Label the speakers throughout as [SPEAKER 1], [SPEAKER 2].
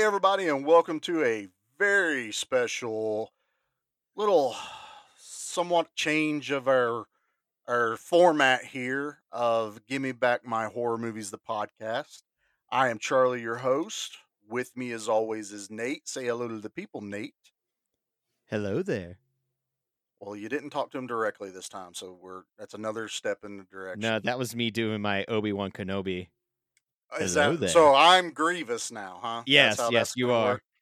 [SPEAKER 1] Hey, everybody, and welcome to a very special little somewhat change of our our format here of Gimme Back My Horror Movies, the podcast. I am Charlie, your host. With me, as always, is Nate. Say hello to the people, Nate.
[SPEAKER 2] Hello there.
[SPEAKER 1] Well, you didn't talk to him directly this time, so we're that's another step in the direction.
[SPEAKER 2] No, that was me doing my Obi Wan Kenobi.
[SPEAKER 1] Is
[SPEAKER 2] hello
[SPEAKER 1] that
[SPEAKER 2] there.
[SPEAKER 1] so? I'm Grievous now, huh?
[SPEAKER 2] Yes, yes, you are.
[SPEAKER 1] work?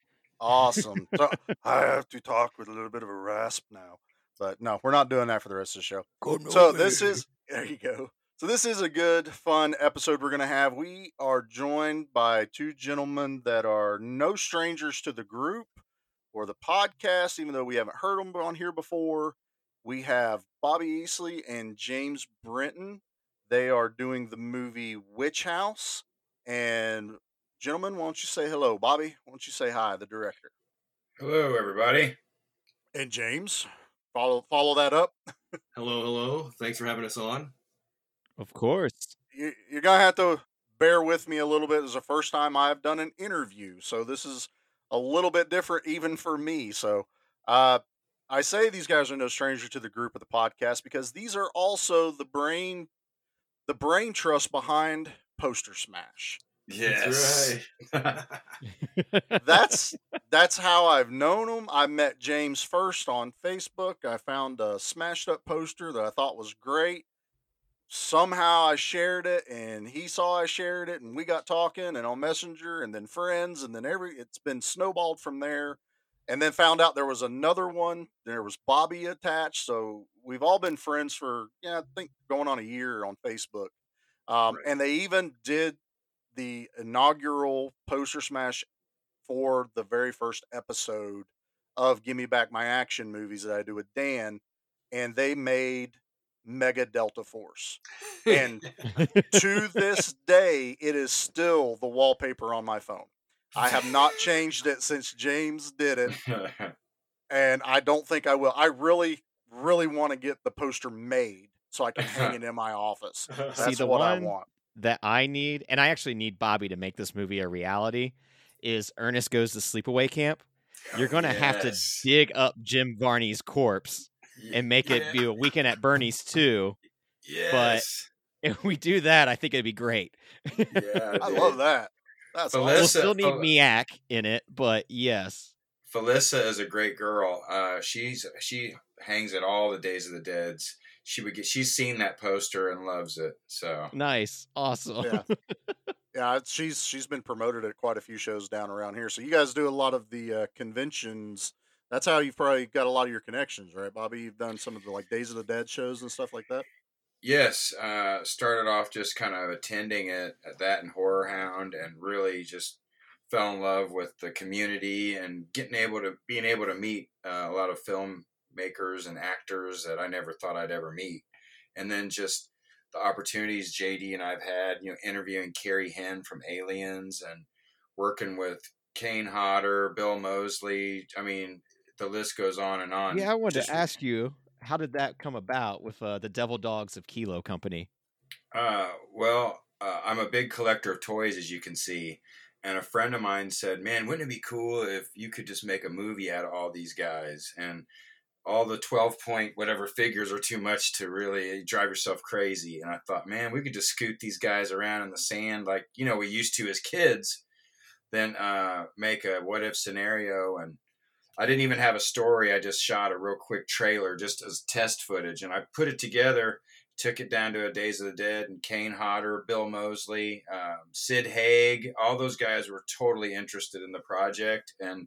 [SPEAKER 1] Awesome. So I have to talk with a little bit of a rasp now, but no, we're not doing that for the rest of the show. Oh, so this is there you go. So this is a good, fun episode we're gonna have. We are joined by two gentlemen that are no strangers to the group or the podcast, even though we haven't heard them on here before. We have Bobby Easley and James Brenton. They are doing the movie Witch House. And gentlemen, why don't you say hello? Bobby, why don't you say hi, the director?
[SPEAKER 3] Hello, everybody.
[SPEAKER 1] And James, follow follow that up.
[SPEAKER 4] Hello, hello. Thanks for having us on.
[SPEAKER 2] Of course.
[SPEAKER 1] you, you're gonna have to bear with me a little bit. It's the first time I've done an interview, so this is a little bit different even for me. So, uh, I say these guys are no stranger to the group of the podcast because these are also the brain, the brain trust behind Poster Smash.
[SPEAKER 3] Yes.
[SPEAKER 4] That's
[SPEAKER 1] That's that's how I've known him. I met James first on Facebook. I found a smashed up poster that I thought was great. Somehow I shared it and he saw I shared it and we got talking and on Messenger and then friends and then every it's been snowballed from there. And then found out there was another one. There was Bobby attached. So we've all been friends for yeah, I think going on a year on Facebook. Um,
[SPEAKER 3] Right.
[SPEAKER 1] and they even did the inaugural poster smash for the very first episode of Gimme Back My Action movies that I do with Dan, and they made Mega Delta Force. And to this day, it is still the wallpaper on my phone. I have not changed it since James did it, and I don't think I will. I really, really want to get the poster made so I can hang it in my office. That's
[SPEAKER 2] the
[SPEAKER 1] what I want.
[SPEAKER 2] that I need, and I actually need Bobby to make this movie a reality, is Ernest Goes to Sleepaway Camp. You're going to have to dig up Jim Varney's corpse and make it
[SPEAKER 3] Yeah.
[SPEAKER 2] be a weekend at Bernie's too.
[SPEAKER 3] Yes.
[SPEAKER 2] But if we do that, I think it'd be great.
[SPEAKER 3] yeah,
[SPEAKER 1] I love that. That's
[SPEAKER 3] Well,
[SPEAKER 2] we'll still need
[SPEAKER 3] Fel-
[SPEAKER 2] Miak in it, but yes.
[SPEAKER 3] Felissa is a great girl. Uh, she's she hangs at all the Days of the Dead's. She would get. She's seen that poster and loves it. So
[SPEAKER 2] Nice. Awesome.
[SPEAKER 1] Yeah. Yeah, she's she's been promoted at quite a few shows down around here. So you guys do a lot of the uh, conventions. That's how you've probably got a lot of your connections, right, Bobby? You've done some of the like Days of the Dead shows and stuff like that.
[SPEAKER 3] yes, uh, started off just kind of attending it at that and Horror Hound, and really just fell in love with the community and getting able to being able to meet uh, a lot of filmmakers and actors that I never thought I'd ever meet, and then just the opportunities JD and I've had, you know, interviewing Carrie Henn from Aliens and working with Kane Hodder, Bill Moseley. I mean, the list goes on and on.
[SPEAKER 2] Yeah, I wanted
[SPEAKER 3] Just-
[SPEAKER 2] to ask you, how did that come about with uh, the Devil Dogs of Kilo Company?
[SPEAKER 3] Uh, well, uh, I'm a big collector of toys, as you can see. And a friend of mine said, "Man, wouldn't it be cool if you could just make a movie out of all these guys?" And all the 12 point whatever figures are too much to really drive yourself crazy. And I thought, man, we could just scoot these guys around in the sand like you know we used to as kids. Then uh, make a what if scenario and I didn't even have a story. I just shot a real quick trailer just as test footage, and I put it together. Took it down to a Days of the Dead and Kane Hodder, Bill Moseley, um, Sid Haig. All those guys were totally interested in the project, and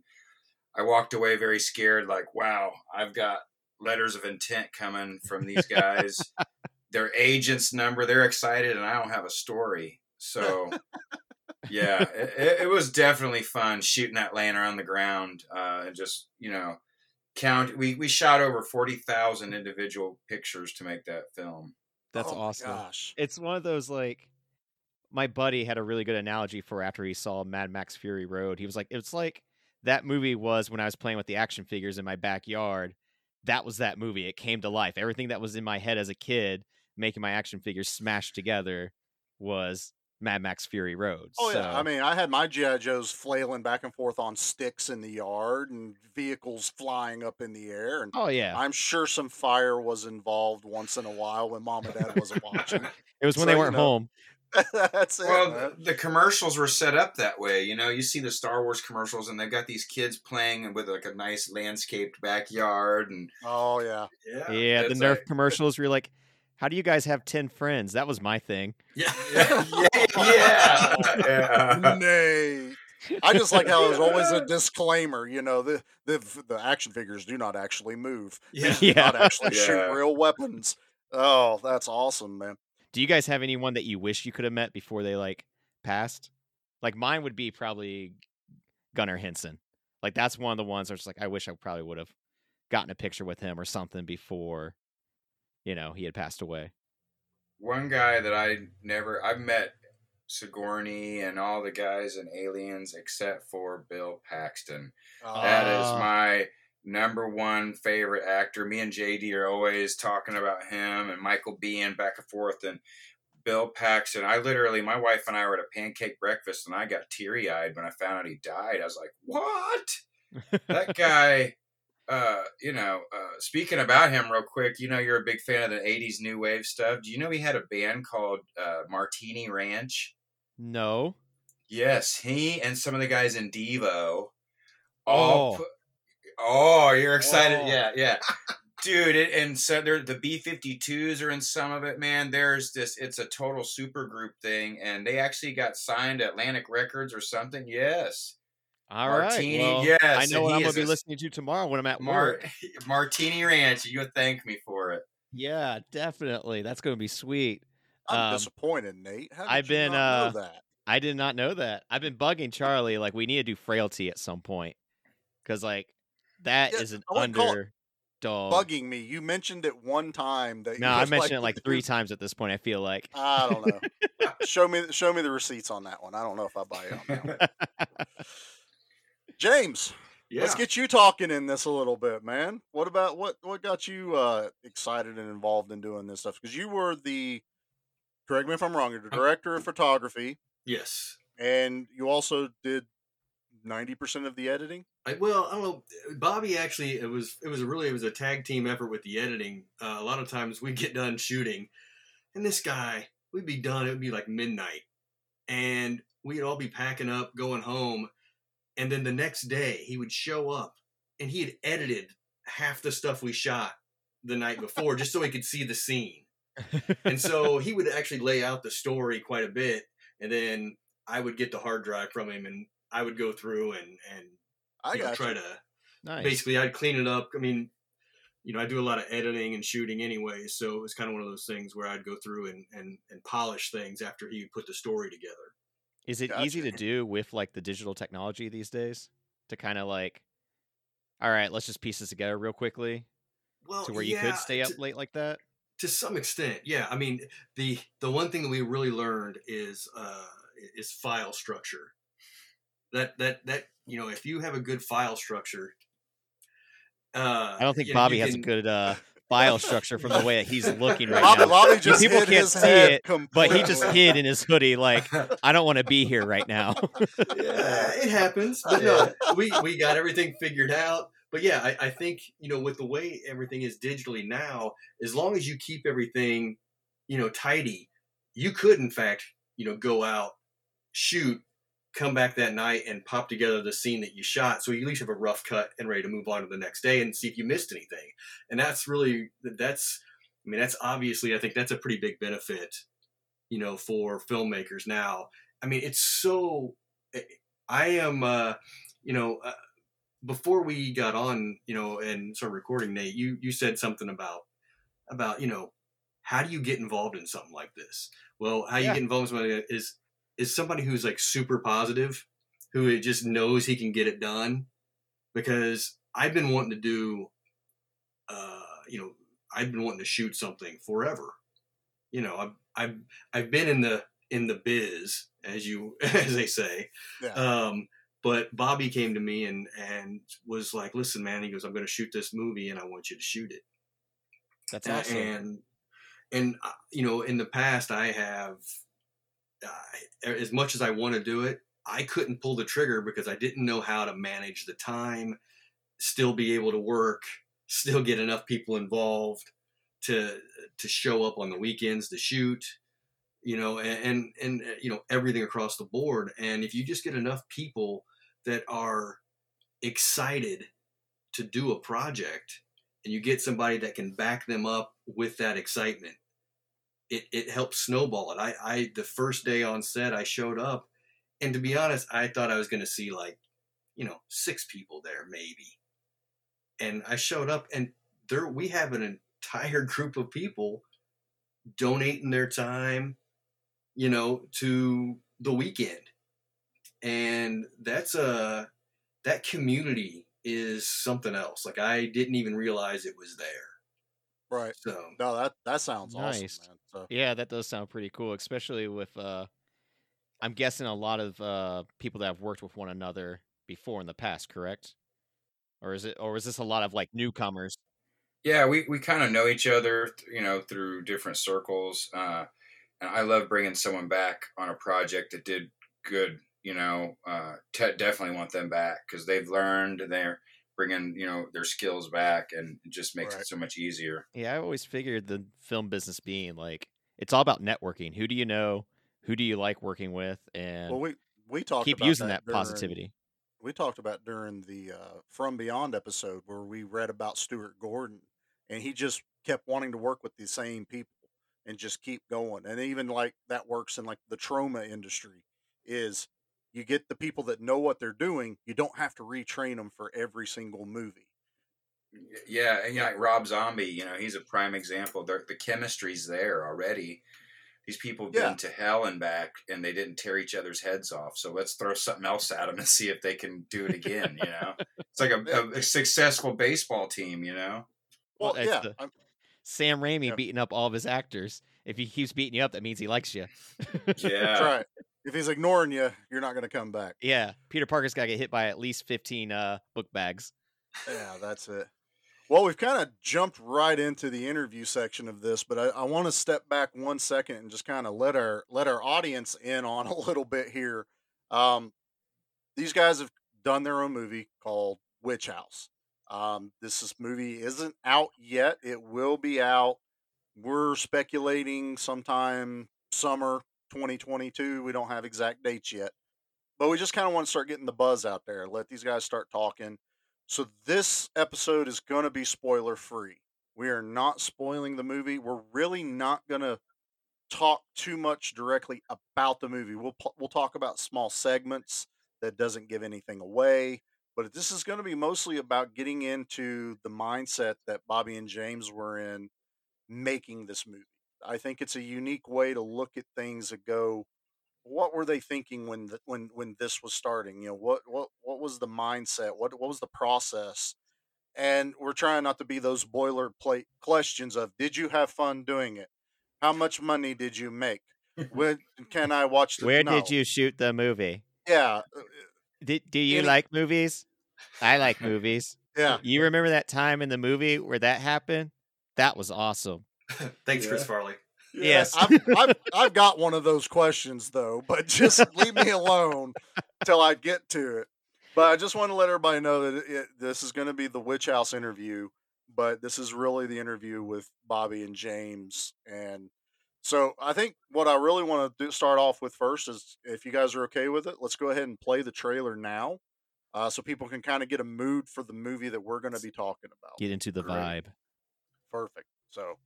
[SPEAKER 3] I walked away very scared. Like, wow, I've got letters of intent coming from these guys. Their agent's number. They're excited, and I don't have a story. So yeah, it, it- it was definitely fun shooting that laying around the ground uh, and just you know count. We we shot over forty thousand individual pictures to make that film.
[SPEAKER 2] That's
[SPEAKER 1] Oh
[SPEAKER 2] awesome.
[SPEAKER 1] Gosh.
[SPEAKER 2] It's one of those like my buddy had a really good analogy for after he saw Mad Max Fury Road. He was like, it's like that movie was when I was playing with the action figures in my backyard. That was that movie. It came to life. Everything that was in my head as a kid, making my action figures smash together, was Mad Max Fury Road.
[SPEAKER 1] Oh yeah,
[SPEAKER 2] so-
[SPEAKER 1] I mean, I had my GI Joes flailing back and forth on sticks in the yard, and vehicles flying up in the air, and
[SPEAKER 2] oh yeah,
[SPEAKER 1] I'm sure some fire was involved once in a while when mom and dad wasn't watching.
[SPEAKER 2] it was when
[SPEAKER 1] so,
[SPEAKER 2] they weren't
[SPEAKER 1] know,
[SPEAKER 2] home.
[SPEAKER 1] That's it.
[SPEAKER 3] Well,
[SPEAKER 1] man.
[SPEAKER 3] the, the commercials were set up that way. You know, you see the Star Wars commercials, and they've got these kids playing with like a nice landscaped backyard, and
[SPEAKER 1] Oh yeah.
[SPEAKER 3] yeah,
[SPEAKER 2] Yeah, the Nerf
[SPEAKER 3] like-
[SPEAKER 2] commercials. Where you're like, how do you guys have ten friends? That was my thing.
[SPEAKER 4] Yeah.
[SPEAKER 3] yeah, yeah, yeah.
[SPEAKER 1] Nay. I just like how there's always a disclaimer. You know, the the the action figures do not actually move.
[SPEAKER 4] Yeah.
[SPEAKER 1] Do not
[SPEAKER 2] Yeah.
[SPEAKER 1] actually shoot real weapons. Oh, that's awesome, man.
[SPEAKER 2] Do you guys have anyone that you wish you could have met before they like passed? Like mine would be probably Gunnar Hansen. Like that's one of the ones that's like I wish I probably would have gotten a picture with him or something before, you know, he had passed away.
[SPEAKER 3] One guy that I never, I've met Sigourney and all the guys in Aliens except for Bill Paxton. That is
[SPEAKER 2] Ah.
[SPEAKER 3] my number one favorite actor. Me and JD are always talking about him and Michael Biehn back and forth and Bill Paxton. I literally, my wife and I were at a pancake breakfast and I got teary eyed when I found out he died. I was like, what? That guy, uh, you know, uh, speaking about him real quick, you know, you're a big fan of the 80s new wave stuff. Do you know he had a band called uh, Martini Ranch?
[SPEAKER 2] no.
[SPEAKER 3] Yes, he and some of the guys in Devo all
[SPEAKER 2] Oh.
[SPEAKER 3] put, Oh, you're excited.
[SPEAKER 2] Oh.
[SPEAKER 3] Yeah, yeah. Dude, it, and so there the B52s are in some of it, man. There's this it's a total super group thing and they actually got signed to Atlantic Records or something. Yes.
[SPEAKER 2] All right.
[SPEAKER 3] Martini,
[SPEAKER 2] well,
[SPEAKER 3] yes,
[SPEAKER 2] I know what I'm gonna be
[SPEAKER 3] a-
[SPEAKER 2] listening to tomorrow when I'm at
[SPEAKER 3] Mar-
[SPEAKER 2] work.
[SPEAKER 3] Martini Ranch, you would thank me for it.
[SPEAKER 2] Yeah, definitely. That's gonna be sweet.
[SPEAKER 1] I'm
[SPEAKER 2] Um,
[SPEAKER 1] disappointed, Nate. How did
[SPEAKER 2] I've
[SPEAKER 1] you
[SPEAKER 2] been,
[SPEAKER 1] not
[SPEAKER 2] uh,
[SPEAKER 1] know that?
[SPEAKER 2] I did not know that. I've been bugging Charlie like we need to do frailty at some point because like that is
[SPEAKER 1] Yeah,
[SPEAKER 2] an
[SPEAKER 1] I wouldn't call it
[SPEAKER 2] underdog.
[SPEAKER 1] Bugging me. You mentioned it one time that.
[SPEAKER 2] No, I mentioned it like three times at this point. I feel like.
[SPEAKER 1] I don't know. show me, show me the receipts on that one. I don't know if I buy you on that one. James,
[SPEAKER 4] Yeah.
[SPEAKER 1] let's get you talking in this a little bit, man. What about what what got you uh, excited and involved in doing this stuff? Because you were the, correct me if I'm wrong, you're the director of photography,
[SPEAKER 4] yes.
[SPEAKER 1] and you also did ninety percent of the editing.
[SPEAKER 4] I, well, I don't know. Bobby actually, it was it was a really it was a tag team effort with the editing. Uh, a lot of times we'd get done shooting, and this guy we'd be done. It would be like midnight, and we'd all be packing up, going home, and then the next day he would show up, and he had edited half the stuff we shot the night before just so he could see the scene. And so he would actually lay out the story quite a bit, and then I would get the hard drive from him, and I would go through and and
[SPEAKER 1] I
[SPEAKER 4] you know, try
[SPEAKER 1] you.
[SPEAKER 4] to
[SPEAKER 2] nice.
[SPEAKER 4] basically I'd clean it up. I mean, you know, I do a lot of editing and shooting anyway, so it was kind of one of those things where I'd go through and and, and polish things after he put the story together.
[SPEAKER 2] Is it easy to do with like the digital technology these days to kind of like, all right, let's just piece this together real quickly
[SPEAKER 4] Well,
[SPEAKER 2] to where you could stay up
[SPEAKER 4] to,
[SPEAKER 2] late like that?
[SPEAKER 4] to some extent. Yeah, I mean, the the one thing that we really learned is uh, is file structure. That that that you know, if you have a good file structure, uh,
[SPEAKER 2] I don't think
[SPEAKER 4] you know, you
[SPEAKER 2] Bobby has a good uh, file structure from the way that he's looking right
[SPEAKER 1] Bobby,
[SPEAKER 2] now.
[SPEAKER 1] Bobby just
[SPEAKER 2] people can't see
[SPEAKER 1] head
[SPEAKER 2] it, But he just hid in his hoodie, like I don't want to be here right now.
[SPEAKER 4] yeah, it happens. But no, we we got everything figured out. But yeah, I, I think you know with the way everything is digitally now, as long as you keep everything, you know, tidy, you could in fact, you know, go out, shoot, come back that night and pop together the scene that you shot, so you at least have a rough cut and ready to move on to the next day and see if you missed anything. And that's really that's, I mean, that's obviously I think that's a pretty big benefit, you know, for filmmakers now. I mean, it's so. I am, uh, you know, uh, before we got on, you know, and started recording, Nate, you you said something about about you know, how do you get involved in something like this? Well, how you
[SPEAKER 2] Yeah.
[SPEAKER 4] get involved in something is is somebody who's like super positive, who just knows he can get it done. Because I've been wanting to do, uh, you know, I've been wanting to shoot something forever. You know, I've I've I've been in the in the biz, as you as they say.
[SPEAKER 1] Yeah.
[SPEAKER 4] Um, but Bobby came to me and and was like, "Listen, man," he goes, "I'm going to shoot this movie, and I want you to shoot it."
[SPEAKER 2] That's awesome.
[SPEAKER 4] And and uh, you know, in the past, I have uh, as much as I want to do it, I couldn't pull the trigger because I didn't know how to manage the time, still be able to work, still get enough people involved to to show up on the weekends to shoot, you know, and and, and you know everything across the board. And if you just get enough people that are excited to do a project, and you get somebody that can back them up with that excitement, it it helps snowball it. I I the first day on set I showed up and to be honest, I thought I was going to see like, you know, six people there maybe. And I showed up and there we have an entire group of people donating their time, you know, to the weekend. And that's a that community is something else. Like I didn't even realize it was there.
[SPEAKER 1] Right.
[SPEAKER 4] So
[SPEAKER 1] no, that that sounds
[SPEAKER 2] Nice.
[SPEAKER 1] awesome. So
[SPEAKER 2] Yeah, that does sound pretty cool, especially with uh I'm guessing a lot of uh people that have worked with one another before in the past, correct? Or is it or is this a lot of like newcomers?
[SPEAKER 3] Yeah, we, we kind of know each other, you know, through different circles. Uh, and I love bringing someone back on a project that did good. You know, uh, te- definitely want them back because they've learned. and They're bringing, you know, their skills back, and it just makes
[SPEAKER 1] Right.
[SPEAKER 3] it so much easier.
[SPEAKER 2] Yeah, I always figured the film business being like it's all about networking. Who do you know? Who do you like working with? And
[SPEAKER 1] well, we we talked
[SPEAKER 2] keep
[SPEAKER 1] about
[SPEAKER 2] using that,
[SPEAKER 1] during-
[SPEAKER 2] positivity.
[SPEAKER 1] we talked about during the uh, From Beyond episode where we read about Stuart Gordon, and he just kept wanting to work with the same people and just keep going. And even like that works in like the Troma industry is you get the people that know what they're doing. You don't have to retrain them for every single movie.
[SPEAKER 3] Yeah, and, you know, like Rob Zombie, you know, he's a prime example. They're, the chemistry's there already. These people have been to hell and back, and they didn't tear each other's heads off. So let's throw something else at them and see if they can do it again. You know, it's like a, a, a successful baseball team. You know,
[SPEAKER 2] Well,
[SPEAKER 1] Well, yeah,
[SPEAKER 2] the- Sam Raimi
[SPEAKER 1] Yeah.
[SPEAKER 2] beating up all of his actors. If he keeps beating you up, that means he likes you.
[SPEAKER 3] yeah.
[SPEAKER 1] that's right. If he's ignoring you, you're not going to come back.
[SPEAKER 2] yeah, Peter Parker's got to get hit by at least fifteen uh, book bags.
[SPEAKER 1] Yeah, that's it. Well, we've kind of jumped right into the interview section of this, but I, I want to step back one second and just kind of let our let our audience in on a little bit here. Um, these guys have done their own movie called Witch House. Um, this is, movie isn't out yet. It will be out. We're speculating sometime summer 2022. We don't have exact dates yet, but we just kind of want to start getting the buzz out there. Let these guys start talking. So this episode is going to be spoiler free. We are not spoiling the movie. We're really not going to talk too much directly about the movie. We'll we'll talk about small segments that doesn't give anything away, but this is going to be mostly about getting into the mindset that Bobby and James were in making this movie. I think it's a unique way to look at things and go, what were they thinking when the, when when this was starting? You know, what what what was the mindset? What what was the process? And we're trying not to be those boilerplate questions of did you have fun doing it? How much money did you make? When can I watch the
[SPEAKER 2] Where
[SPEAKER 1] no.
[SPEAKER 2] did you shoot the movie?
[SPEAKER 1] Yeah. uh,
[SPEAKER 2] Did, do you
[SPEAKER 1] Any-
[SPEAKER 2] like movies? I like movies.
[SPEAKER 1] Yeah.
[SPEAKER 2] You remember that time in the movie where that happened? That was awesome.
[SPEAKER 4] thanks, Chris Farley.
[SPEAKER 1] Yeah,
[SPEAKER 2] Yes.
[SPEAKER 1] I've, I've, I've got one of those questions though, but just leave me alone till I get to it. But I just want to let everybody know that it, it, this is going to be the Witch House interview, but this is really the interview with Bobby and James. And so I think what I really want to do, start off with first is if you guys are okay with it, let's go ahead and play the trailer now. Uh, so people can kind of get a mood for the movie that we're going to be talking about.
[SPEAKER 2] Get into the
[SPEAKER 3] Great.
[SPEAKER 2] vibe.
[SPEAKER 1] Perfect. So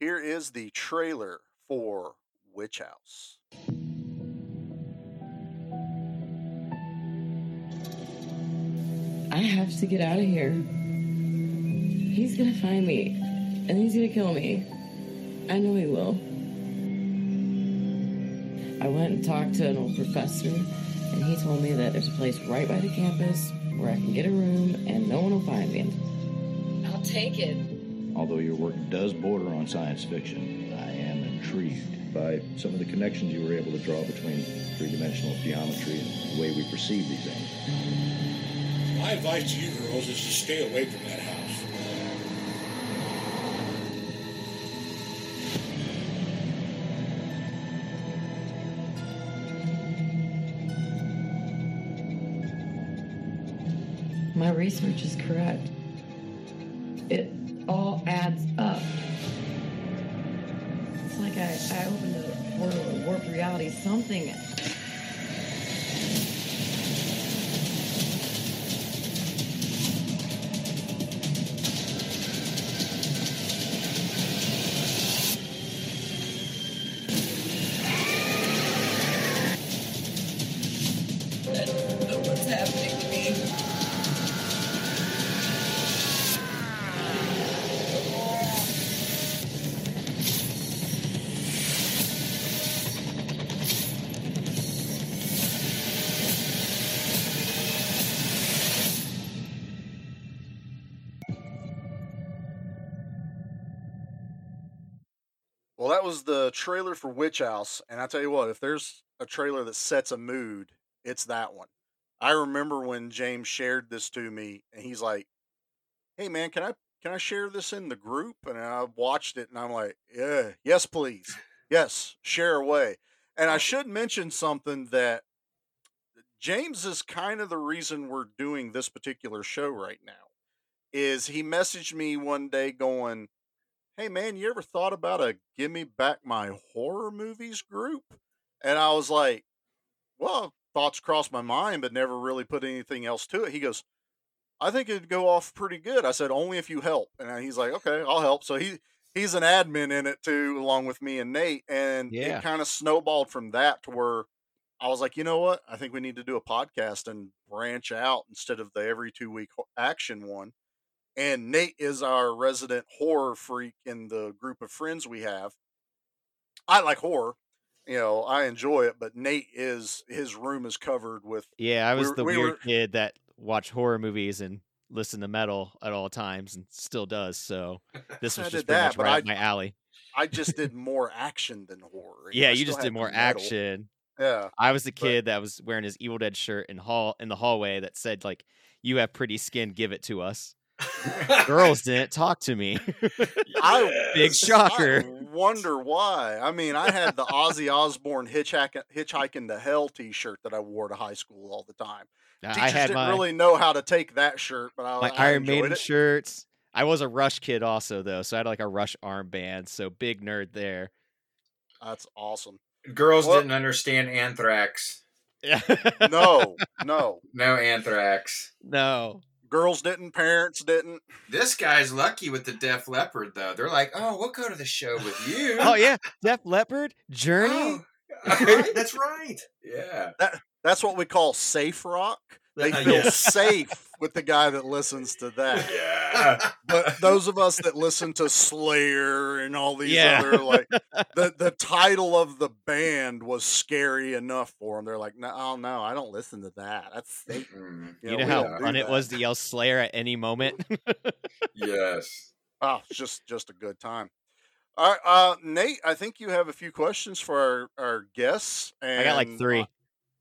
[SPEAKER 1] here is the trailer for Witch House.
[SPEAKER 5] I have to get out of here. He's gonna find me, and he's gonna kill me. I know he will. I went and talked to an old professor, and he told me that there's a place right by the campus where I can get a room and no one will find me. I'll take it.
[SPEAKER 6] Although your work does border on science fiction, I am intrigued by some of the connections you were able to draw between three dimensional geometry and the way we perceive these things.
[SPEAKER 7] My advice to you girls is to stay away from that house.
[SPEAKER 5] My research is correct. Reality. Something
[SPEAKER 1] the trailer for Witch House, and I tell you what, if there's a trailer that sets a mood, it's that one. I remember when James shared this to me, and he's like, "Hey, man, can I can I share this in the group?" And I watched it, and I'm like, "Yeah, yes, please, yes, share away." And I should mention something that James is kind of the reason we're doing this particular show right now. Is he messaged me one day going, hey man, you ever thought about a give me back my horror movies group? And I was like, well, thoughts crossed my mind, but never really put anything else to it. He goes, I think it'd go off pretty good. I said, only if you help. And he's like, okay, I'll help. So he he's an admin in it too, along with me and Nate. And
[SPEAKER 2] Yeah.
[SPEAKER 1] it kind of snowballed from that to where I was like, you know what? I think we need to do a podcast and branch out instead of the every two week action one and Nate is our resident horror freak in the group of friends we have. I like horror, you know, I enjoy it, but Nate is his room is covered with
[SPEAKER 2] Yeah, I was
[SPEAKER 1] were-
[SPEAKER 2] the
[SPEAKER 1] we
[SPEAKER 2] weird
[SPEAKER 1] were-
[SPEAKER 2] kid that watched horror movies and listened to metal at all times and still does. So this was just pretty
[SPEAKER 1] that,
[SPEAKER 2] much right
[SPEAKER 1] I-
[SPEAKER 2] up my alley.
[SPEAKER 1] I just did more action than horror.
[SPEAKER 2] Yeah,
[SPEAKER 1] I
[SPEAKER 2] you just did more
[SPEAKER 1] metal.
[SPEAKER 2] action.
[SPEAKER 1] Yeah.
[SPEAKER 2] I was the
[SPEAKER 1] But-
[SPEAKER 2] kid that was wearing his Evil Dead shirt in hall in the hallway that said like, "You have pretty skin, give it to us." Girls didn't talk to me.
[SPEAKER 1] I
[SPEAKER 2] Big shocker.
[SPEAKER 1] I wonder why. I mean, I had the Ozzy Osbourne hitchhiking, hitchhiking to hell T-shirt that I wore to high school all the time.
[SPEAKER 2] I
[SPEAKER 1] Teachers
[SPEAKER 2] had
[SPEAKER 1] didn't
[SPEAKER 2] my
[SPEAKER 1] really know how to take that shirt, but I,
[SPEAKER 2] my
[SPEAKER 1] I
[SPEAKER 2] Iron
[SPEAKER 1] enjoyed
[SPEAKER 2] Maiden
[SPEAKER 1] it.
[SPEAKER 2] shirts. I was a Rush kid also though, so I had like a Rush armband. So big nerd there.
[SPEAKER 1] That's awesome.
[SPEAKER 3] Girls
[SPEAKER 1] Well-
[SPEAKER 3] didn't understand anthrax.
[SPEAKER 1] No, no.
[SPEAKER 3] No anthrax.
[SPEAKER 2] no.
[SPEAKER 1] Girls didn't, parents didn't.
[SPEAKER 3] This guy's lucky with the Def Leppard, though. They're like, oh, we'll go to the show with you.
[SPEAKER 2] Oh yeah, Def Leppard, Journey.
[SPEAKER 3] Oh.
[SPEAKER 4] Right, That's right.
[SPEAKER 3] yeah.
[SPEAKER 1] That's what we call safe rock. They
[SPEAKER 4] Uh,
[SPEAKER 1] feel
[SPEAKER 4] yeah.
[SPEAKER 1] safe with the guy that listens to that.
[SPEAKER 3] Yeah.
[SPEAKER 1] But those of us that listen to Slayer and all these
[SPEAKER 2] Yeah.
[SPEAKER 1] other like the the title of the band was scary enough for them. They're like, no, oh, no, I don't listen to that. That's Satan.
[SPEAKER 3] Mm,
[SPEAKER 2] You know
[SPEAKER 1] we
[SPEAKER 2] how fun it was to yell Slayer at any moment.
[SPEAKER 3] yes.
[SPEAKER 1] Oh, just just a good time. All right, uh, Nate, I think you have a few questions for our, our guests. And,
[SPEAKER 2] I got like
[SPEAKER 1] uh,
[SPEAKER 2] three.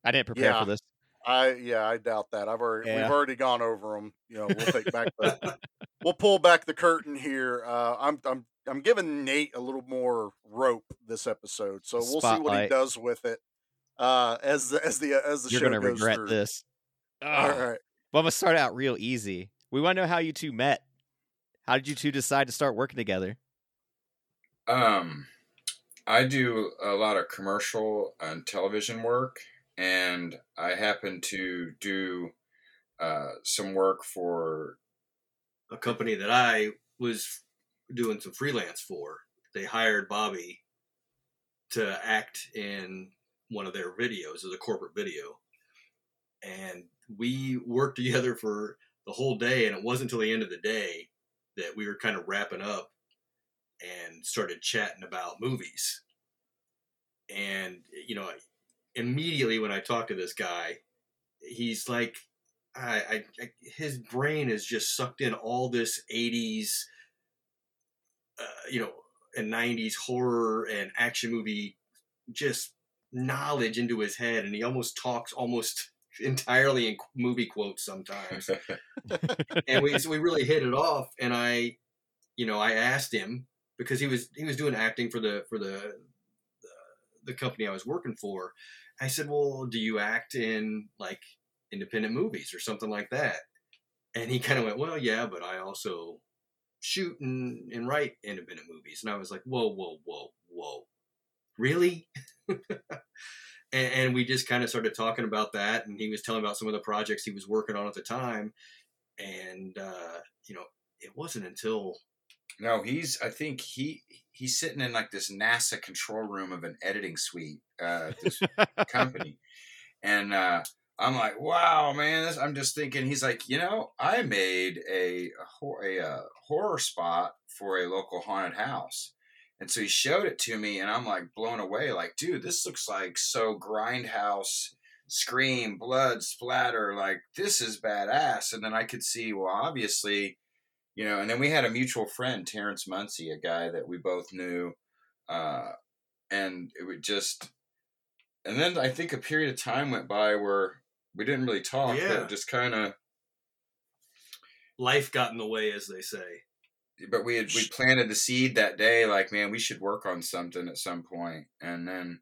[SPEAKER 2] I didn't prepare
[SPEAKER 1] yeah.
[SPEAKER 2] for this.
[SPEAKER 1] I yeah, I doubt that. I've already
[SPEAKER 2] Yeah.
[SPEAKER 1] we've already gone over them. You know, we'll take back the we'll pull back the curtain here. Uh, I'm I'm I'm giving Nate a little more rope this episode, so we'll see what he does with it. Uh, as the as the as the
[SPEAKER 2] You're
[SPEAKER 1] show
[SPEAKER 2] gonna
[SPEAKER 1] goes
[SPEAKER 2] regret
[SPEAKER 1] through.
[SPEAKER 2] this.
[SPEAKER 1] All
[SPEAKER 2] Ugh.
[SPEAKER 1] right.
[SPEAKER 2] Well, I'm gonna start out real easy. We want to know how you two met. How did you two decide to start working together?
[SPEAKER 3] Um, I do a lot of commercial and television work, and I happened to do uh, some work for.
[SPEAKER 4] a company that I was doing some freelance for. They hired Bobby to act in one of their videos as a corporate video. And we worked together for the whole day. And it wasn't until the end of the day that we were kind of wrapping up and started chatting about movies. And, you know, immediately when I talked to this guy, he's like, I, I, I his brain has just sucked in all this 80s, uh, you know, and 90s horror and action movie just knowledge into his head. And he almost talks almost entirely in movie quotes sometimes. and we, so we really hit it off. And I, you know, I asked him because he was, he was doing acting for the, for the, the, the company I was working for. I said, well, do you act in like independent movies or something like that. And he kind of went, well, yeah, but I also shoot and, and write independent movies. And I was like, whoa, whoa, whoa, whoa. Really? and, and we just kind of started talking about that. And he was telling about some of the projects he was working on at the time. And, uh, you know, it wasn't until
[SPEAKER 3] No, he's. I think he he's sitting in like this NASA control room of an editing suite, uh, at this company, and uh, I'm like, wow, man. This, I'm just thinking. He's like, you know, I made a a, a, uh horror spot for a local haunted house, and so he showed it to me, and I'm like blown away. Like, dude, this looks like so grindhouse. Scream, blood, splatter, like this is badass. And then I could see, well, obviously, you know, and then we had a mutual friend, Terrence Muncie, a guy that we both knew, uh, and it would just, and then I think a period of time went by where we didn't really talk,
[SPEAKER 4] Yeah.
[SPEAKER 3] but just kind of,
[SPEAKER 4] life got in the way, as they say.
[SPEAKER 3] but we had we planted the seed that day, like man, we should work on something at some point. and then.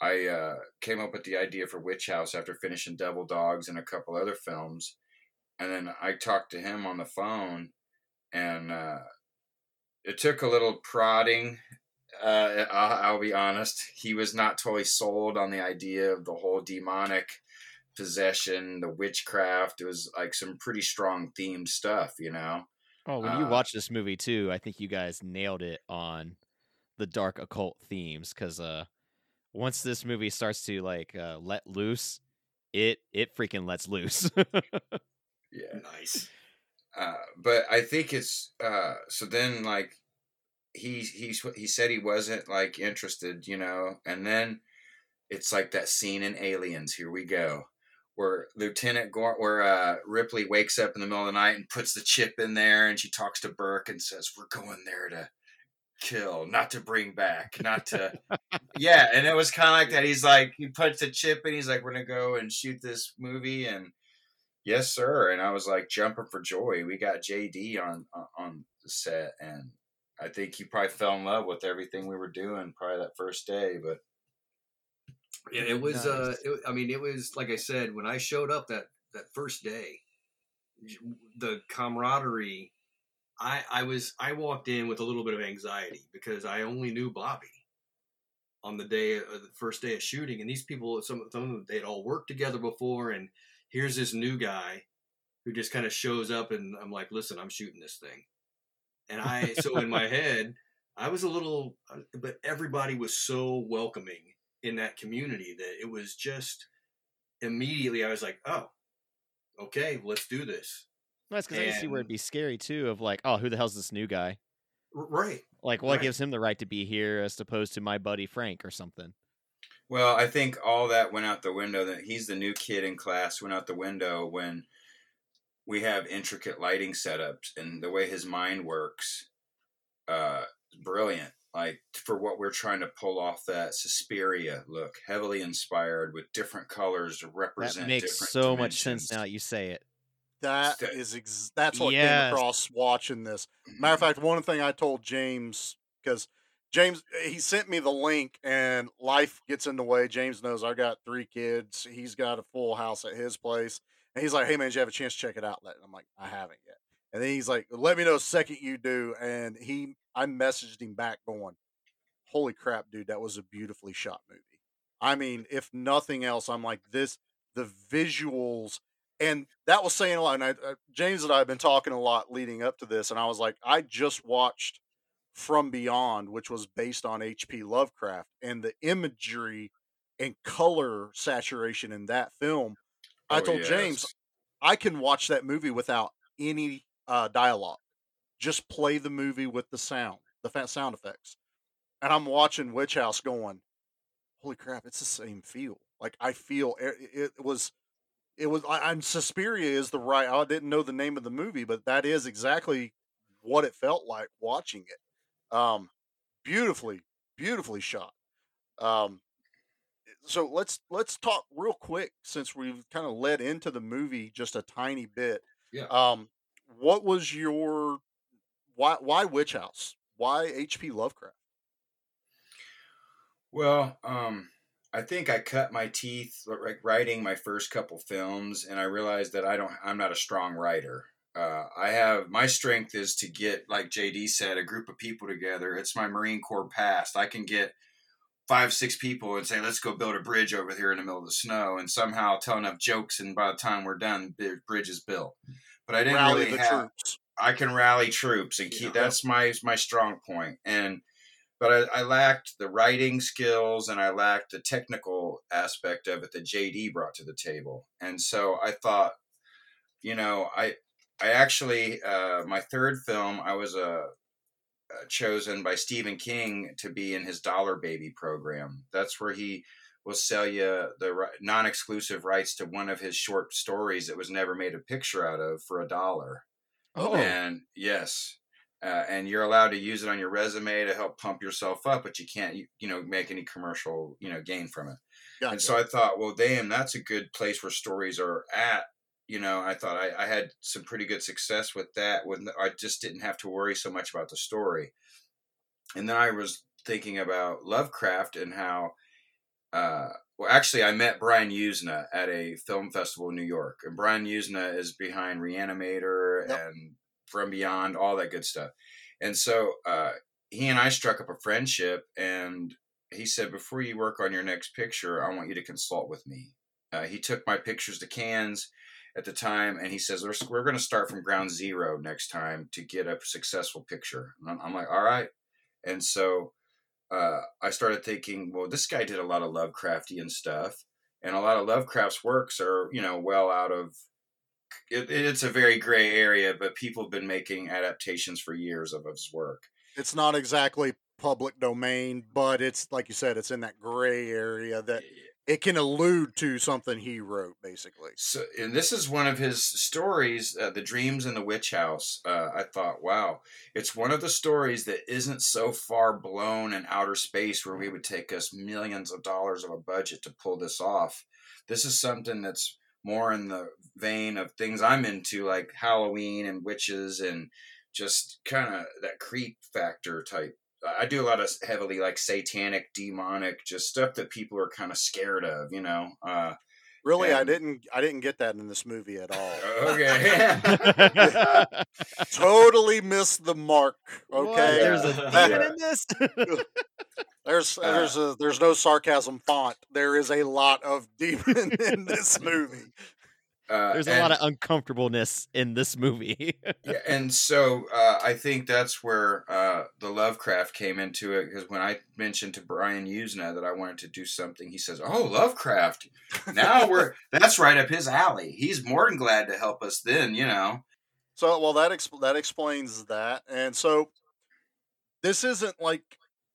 [SPEAKER 3] I uh, came up with the idea for Witch House after finishing Devil Dogs and a couple other films, and then I talked to him on the phone, and uh, it took a little prodding. Uh, I'll, I'll be honest; he was not totally sold on the idea of the whole demonic possession, the witchcraft. It was like some pretty strong themed stuff, you know.
[SPEAKER 2] Oh, when you
[SPEAKER 3] Uh,
[SPEAKER 2] watch this movie too, I think you guys nailed it on the dark occult themes because uh, once this movie starts to like uh, let loose, it it freaking lets loose.
[SPEAKER 3] Yeah.
[SPEAKER 4] Nice.
[SPEAKER 3] Uh, but I think it's uh, so then like he he he said he wasn't like interested, you know, and then it's like that scene in Aliens. Here we go, where Lieutenant Gor where uh, Ripley wakes up in the middle of the night and puts the chip in there, and she talks to Burke and says, "We're going there to." kill not to bring back not to yeah and it was kind of like that he's like he punched the chip and he's like we're gonna go and shoot this movie and yes sir and i was like jumping for joy we got jd on on- on the set and i think he probably fell in love with everything we were doing probably that first day but
[SPEAKER 4] Yeah, it was. Uh, it, I mean, it was like I said when I showed up that that first day, the camaraderie. I I was I walked in with a little bit of anxiety because I only knew Bobby on the day of the first day of shooting, and these people, some some of them, they'd all worked together before, and here's this new guy who just kind of shows up, and I'm like, listen, I'm shooting this thing, and I so in my head. I was a little, uh, but everybody was so welcoming in that community that it was just immediately I was like, oh, okay, let's do this.
[SPEAKER 2] That's because I can see where it'd be scary too. Of like, oh, who the hell's this new guy?
[SPEAKER 4] Right.
[SPEAKER 2] Like, what
[SPEAKER 4] Right.
[SPEAKER 2] gives him the right to be here as opposed to my buddy Frank or something?
[SPEAKER 3] Well, I think all that went out the window. That he's the new kid in class went out the window when we have intricate lighting setups and the way his mind works. Uh, brilliant. Like for what we're trying to pull off that Suspiria look, heavily inspired with different colors to represent.
[SPEAKER 2] That makes
[SPEAKER 3] different
[SPEAKER 2] so much sense now that you say it.
[SPEAKER 1] That
[SPEAKER 3] Sta-
[SPEAKER 1] is ex- that's what
[SPEAKER 2] Yes.
[SPEAKER 1] came across watching this. Matter of fact, one thing I told James because James he sent me the link and life gets in the way. James knows I got three kids. He's got a full house at his place, and he's like, "Hey man, did you have a chance to check it out?" And I'm like, "I haven't yet." And then he's like, "Let me know the second you do." And he, I messaged him back going, "Holy crap, dude, that was a beautifully shot movie." I mean, if nothing else, I'm like this. The visuals and that was saying a lot. And I, uh, James and I have been talking a lot leading up to this, and I was like, I just watched From Beyond, which was based on H.P. Lovecraft, and the imagery and color saturation in that film. I
[SPEAKER 3] Oh,
[SPEAKER 1] told James. I can watch that movie without any uh, dialogue. Just play the movie with the sound, the sound effects, and I'm watching Witch House going, "Holy crap! It's the same feel. Like I feel it, it was." It was, I, am Suspiria is the right. I didn't know the name of the movie, but that is exactly what it felt like watching it. Um, beautifully, beautifully shot. Um, so let's let's talk real quick since we've kind of led into the movie just a tiny bit.
[SPEAKER 3] Yeah.
[SPEAKER 1] Um, what was your why why Witch House? Why H.P. Lovecraft?
[SPEAKER 3] Well, um, I think I cut my teeth like writing my first couple films, and I realized that I don't. I'm not a strong writer. Uh, I have my strength is to get, like JD said, a group of people together. It's my Marine Corps past. I can get five, six people and say, "Let's go build a bridge over here in the middle of the snow," and somehow tell enough jokes, and by the time we're done, the bridge is built. But I didn't
[SPEAKER 1] Rally
[SPEAKER 3] really
[SPEAKER 1] the
[SPEAKER 3] have.
[SPEAKER 1] troops.
[SPEAKER 3] I can rally troops and keep.
[SPEAKER 1] Yeah.
[SPEAKER 3] That's my my strong point. And but I, I lacked the writing skills and I lacked the technical aspect of it that JD brought to the table. And so I thought, you know, I I actually uh, my third film I was uh, uh, chosen by Stephen King to be in his Dollar Baby program. That's where he will sell you the ri- non-exclusive rights to one of his short stories that was never made a picture out of for a dollar.
[SPEAKER 2] Oh,
[SPEAKER 3] And yes, uh, and you're allowed to use it on your resume to help pump yourself up, but you can't, you, you know, make any commercial, you know, gain from it.
[SPEAKER 1] Gotcha.
[SPEAKER 3] And so I thought, well, damn, that's a good place where stories are at. You know, I thought I, I had some pretty good success with that when I just didn't have to worry so much about the story. And then I was thinking about Lovecraft and how, uh, well, actually, I met Brian Yuzna at a film festival in New York, and Brian Yuzna is behind Reanimator
[SPEAKER 1] Yep.
[SPEAKER 3] and From Beyond, all that good stuff. And so uh, he and I struck up a friendship, and he said, "Before you work on your next picture, I want you to consult with me." Uh, he took my pictures to Cannes at the time, and he says, "We're, we're going to start from ground zero next time to get a successful picture." And I'm, I'm like, "All right." And so uh, I started thinking, well, this guy did a lot of Lovecraftian stuff, and a lot of Lovecraft's works are, you know, well out of. It, it's a very gray area, but people have been making adaptations for years of his work.
[SPEAKER 1] it's not exactly public domain, but it's like you said, it's in that gray area that it can allude to something he wrote, basically.
[SPEAKER 3] So, and this is one of his stories, uh, "The Dreams in the Witch House." Uh, I thought, wow, it's one of the stories that isn't so far blown in outer space where we would take us millions of dollars of a budget to pull this off. This is something that's more in the vein of things I'm into, like Halloween and witches, and just kind of that creep factor type. I do a lot of heavily like satanic, demonic, just stuff that people are kind of scared of, you know. Uh,
[SPEAKER 1] Really, I didn't, I didn't get that in this movie at all.
[SPEAKER 3] okay.
[SPEAKER 1] totally missed the mark.
[SPEAKER 2] What?
[SPEAKER 1] Okay,
[SPEAKER 2] There's a
[SPEAKER 3] Yeah.
[SPEAKER 2] demon in this.
[SPEAKER 1] there's,
[SPEAKER 3] Uh,
[SPEAKER 1] there's a, there's no sarcasm font. There is a lot of demon in this movie.
[SPEAKER 3] Uh,
[SPEAKER 2] There's a
[SPEAKER 3] and,
[SPEAKER 2] lot of uncomfortableness in this movie.
[SPEAKER 3] yeah, and so uh, I think that's where uh, the Lovecraft came into it because when I mentioned to Brian Yuzna that I wanted to do something, he says, "Oh, Lovecraft! Now we're that's right up his alley. He's more than glad to help us. Then you know,
[SPEAKER 1] So, well, that exp- that explains that. And so, this isn't like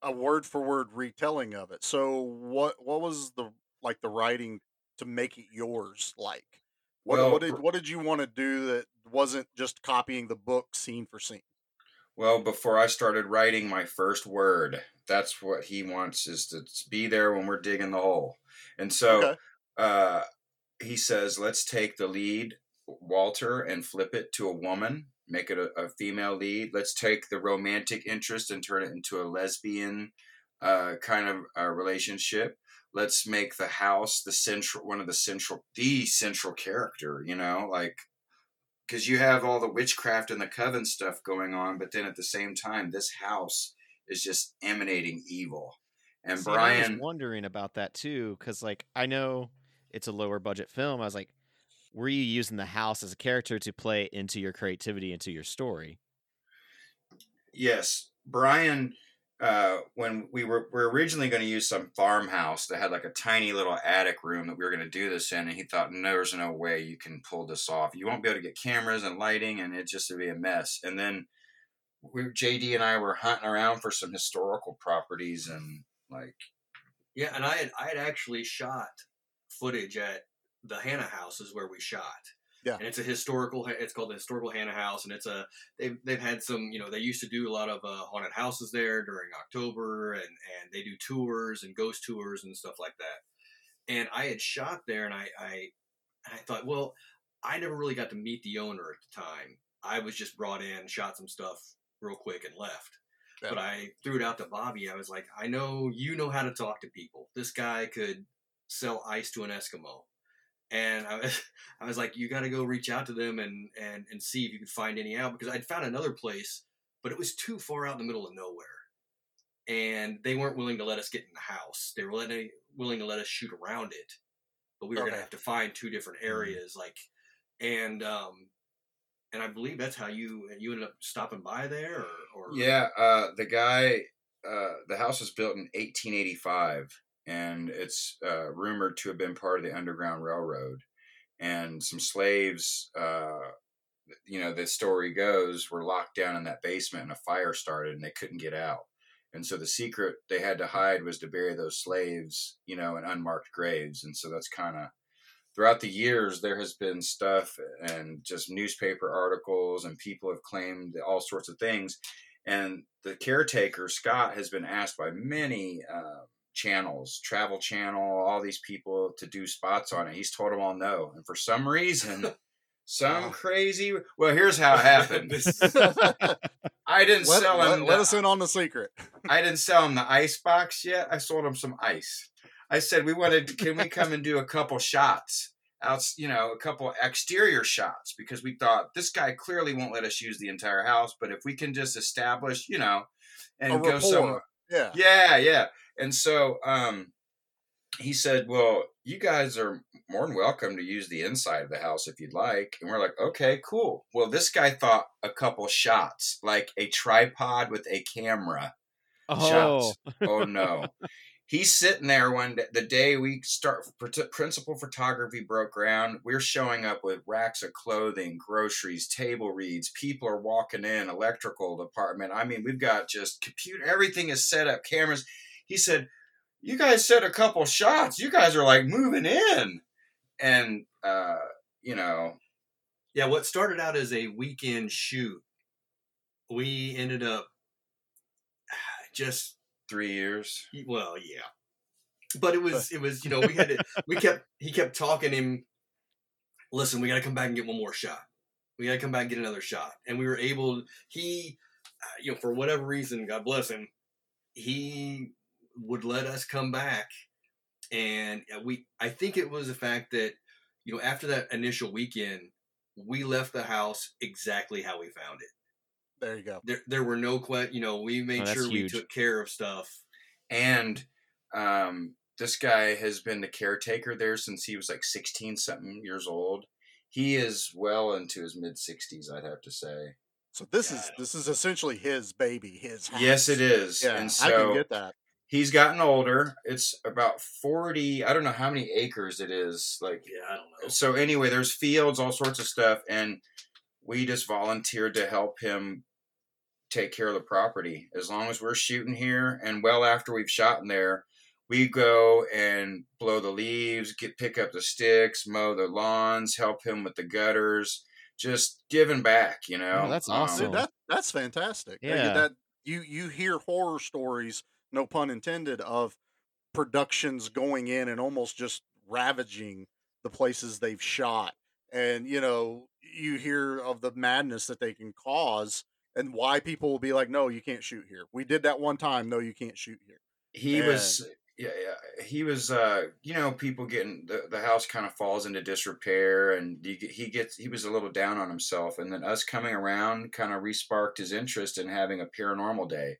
[SPEAKER 1] a word for word retelling of it. So, what what was the like the writing to make it yours like? What
[SPEAKER 3] Well,
[SPEAKER 1] what did what did you want to do that wasn't just copying the book scene for scene?
[SPEAKER 3] Well, before I started writing my first word, that's what he wants is to be there when we're digging the hole. And so
[SPEAKER 1] Okay.
[SPEAKER 3] uh, he says, let's take the lead, Walter, and flip it to a woman, make it a, a female lead. Let's take the romantic interest and turn it into a lesbian uh, kind of uh, relationship. Let's make the house the central, one of the central, the central character, you know, like because you have all the witchcraft and the coven stuff going on, but then at the same time, this house is just emanating evil. And
[SPEAKER 2] See, I
[SPEAKER 3] Brian,
[SPEAKER 2] was wondering about that too, because like I know it's a lower budget film. I was like, were you using the house as a character to play into your creativity, into your story?
[SPEAKER 3] yes, Brian, uh, when we were, we were originally going to use some farmhouse that had like a tiny little attic room that we were going to do this in, and he thought, no, there's no way you can pull this off. You won't be able to get cameras and lighting, and it just would be a mess. And then we, JD and I were hunting around for some historical properties, and like,
[SPEAKER 4] Yeah, and I had I had actually shot footage at the Hannah House is where we shot.
[SPEAKER 1] Yeah.
[SPEAKER 4] and it's a historical. It's called the historical Hannah House, and it's a they've they've had some. You know, they used to do a lot of uh, haunted houses there during October, and and they do tours and ghost tours and stuff like that. And I had shot there, and I I I thought, well, I never really got to meet the owner at the time. I was just brought in, shot some stuff real quick, and left.
[SPEAKER 1] Yeah.
[SPEAKER 4] But I threw it out to Bobby. I was like, I know you know how to talk to people. This guy could sell ice to an Eskimo. And I was, I was like, you got to go reach out to them and, and, and see if you could find any out because I'd found another place, but it was too far out in the middle of nowhere. And they weren't willing to let us get in the house. They were letting, willing to let us shoot around it, but we were gonna have to find two different areas. Like, and, um, and I believe that's how you, you ended up stopping by there or, or
[SPEAKER 3] Yeah, uh, the guy, uh, the house was built in 1885, and it's uh, rumored to have been part of the Underground Railroad. And some slaves, uh, you know, the story goes, were locked down in that basement, and a fire started, and they couldn't get out. And so the secret they had to hide was to bury those slaves, you know, in unmarked graves. And so that's kind of throughout the years there has been stuff and just newspaper articles and people have claimed all sorts of things and the caretaker scott has been asked by many uh, channels travel channel all these people to do spots on it he's told them all no and for some reason some crazy well here's how it happened i didn't
[SPEAKER 1] let,
[SPEAKER 3] sell him
[SPEAKER 1] let
[SPEAKER 3] the-
[SPEAKER 1] us in on the secret.
[SPEAKER 3] I didn't sell him the ice box yet. I sold him some ice. I said we wanted. Can we come and do a couple shots? Out, you know, a couple exterior shots because we thought this guy clearly won't let us use the entire house. But if we can just establish, you know, and go somewhere,
[SPEAKER 1] Yeah.
[SPEAKER 3] yeah, yeah. And so um, he said, "Well, you guys are more than welcome to use the inside of the house if you'd like." And we're like, "Okay, cool." Well, this guy thought a couple shots, like a tripod with a camera
[SPEAKER 2] Oh,
[SPEAKER 3] shots. oh no. He's sitting there day, the day we start principal photography broke ground. We're showing up with racks of clothing, groceries, table reads. People are walking in, electrical department. I mean, we've got just computer. Everything is set up, cameras. He said, "You guys said a couple shots. You guys are like moving in," and uh, you know,
[SPEAKER 4] Yeah, what started out as a weekend shoot, we ended up just
[SPEAKER 3] three years.
[SPEAKER 4] well, yeah. But it was it was you know we had to we kept he kept talking him. Listen, we got to come back and get one more shot. We got to come back and get another shot, and we were able. He, uh, you know, for whatever reason, God bless him, he would let us come back, and uh, we. I think it was the fact that you know after that initial weekend, we left the house exactly how we found it.
[SPEAKER 1] There you go.
[SPEAKER 4] There, there were no que- You know, we made
[SPEAKER 2] Oh, that's
[SPEAKER 4] sure we
[SPEAKER 2] huge.
[SPEAKER 4] took care of stuff.
[SPEAKER 3] and um, this guy has been the caretaker there since he was like 16 something years old he is well into his mid 60s i'd have to say
[SPEAKER 1] So this
[SPEAKER 4] Yeah,
[SPEAKER 1] is this is essentially his baby, his house.
[SPEAKER 3] yes it is
[SPEAKER 1] Yeah,
[SPEAKER 3] and
[SPEAKER 1] I can get that.
[SPEAKER 3] he's gotten older it's about 40 i don't know how many acres it is like
[SPEAKER 4] Yeah, I don't know.
[SPEAKER 3] so anyway there's fields all sorts of stuff and we just volunteered to help him take care of the property as long as we're shooting here and well after we've shot in there we go and blow the leaves get pick up the sticks mow the lawns help him with the gutters just giving back you know
[SPEAKER 2] Oh, that's
[SPEAKER 3] Um,
[SPEAKER 2] awesome.
[SPEAKER 1] Dude, that that's fantastic.
[SPEAKER 2] Yeah.
[SPEAKER 1] that you you hear horror stories, no pun intended, of productions going in and almost just ravaging the places they've shot, and you know you hear of the madness that they can cause, and why people will be like, "No, you can't shoot here. We did that one time. No, you can't shoot here."
[SPEAKER 3] he was yeah, yeah he was uh you know people getting the, the house kind of falls into disrepair and get, he gets he was a little down on himself and then us coming around kind of resparked his interest in having a paranormal day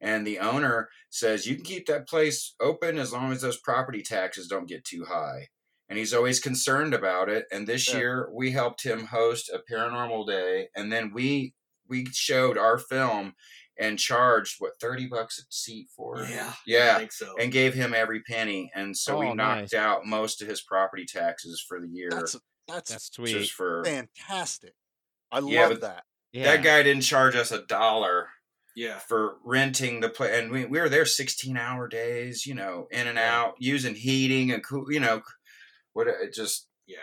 [SPEAKER 3] and the owner says you can keep that place open as long as those property taxes don't get too high and he's always concerned about it and this
[SPEAKER 1] Yeah.
[SPEAKER 3] year we helped him host a paranormal day and then we we showed our film and charged what 30 bucks a seat for it?
[SPEAKER 4] Yeah, I
[SPEAKER 3] yeah
[SPEAKER 4] think so.
[SPEAKER 3] and gave him every penny and so we
[SPEAKER 2] Oh,
[SPEAKER 3] knocked
[SPEAKER 2] nice.
[SPEAKER 3] out most of his property taxes for the year
[SPEAKER 1] That's that's,
[SPEAKER 2] That's sweet.
[SPEAKER 3] just for
[SPEAKER 1] fantastic. I
[SPEAKER 3] Yeah,
[SPEAKER 1] love that.
[SPEAKER 2] yeah.
[SPEAKER 3] that guy didn't charge us a dollar
[SPEAKER 4] yeah,
[SPEAKER 3] for renting the place and we, we were there 16 hour days you know in and
[SPEAKER 1] Yeah.
[SPEAKER 3] out using heating and cool you know what it just
[SPEAKER 4] yeah.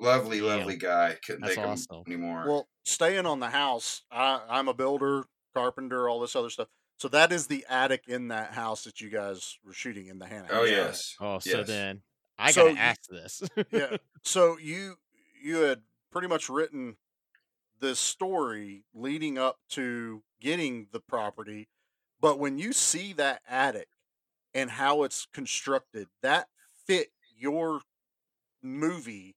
[SPEAKER 3] Lovely
[SPEAKER 2] Damn.
[SPEAKER 3] lovely guy couldn't
[SPEAKER 2] That's
[SPEAKER 3] think of
[SPEAKER 2] awesome.
[SPEAKER 3] him anymore
[SPEAKER 1] Well, staying on the house, I, I'm a builder, carpenter, all this other stuff. So that is the attic in that house that you guys were shooting in the Hannah.
[SPEAKER 3] oh
[SPEAKER 1] house, right?
[SPEAKER 3] yes
[SPEAKER 2] Oh, so
[SPEAKER 3] Yes.
[SPEAKER 2] then I
[SPEAKER 1] So
[SPEAKER 2] gotta
[SPEAKER 1] you-
[SPEAKER 2] ask this.
[SPEAKER 1] yeah. So you you had pretty much written this story leading up to getting the property, But when you see that attic and how it's constructed, that fit your movie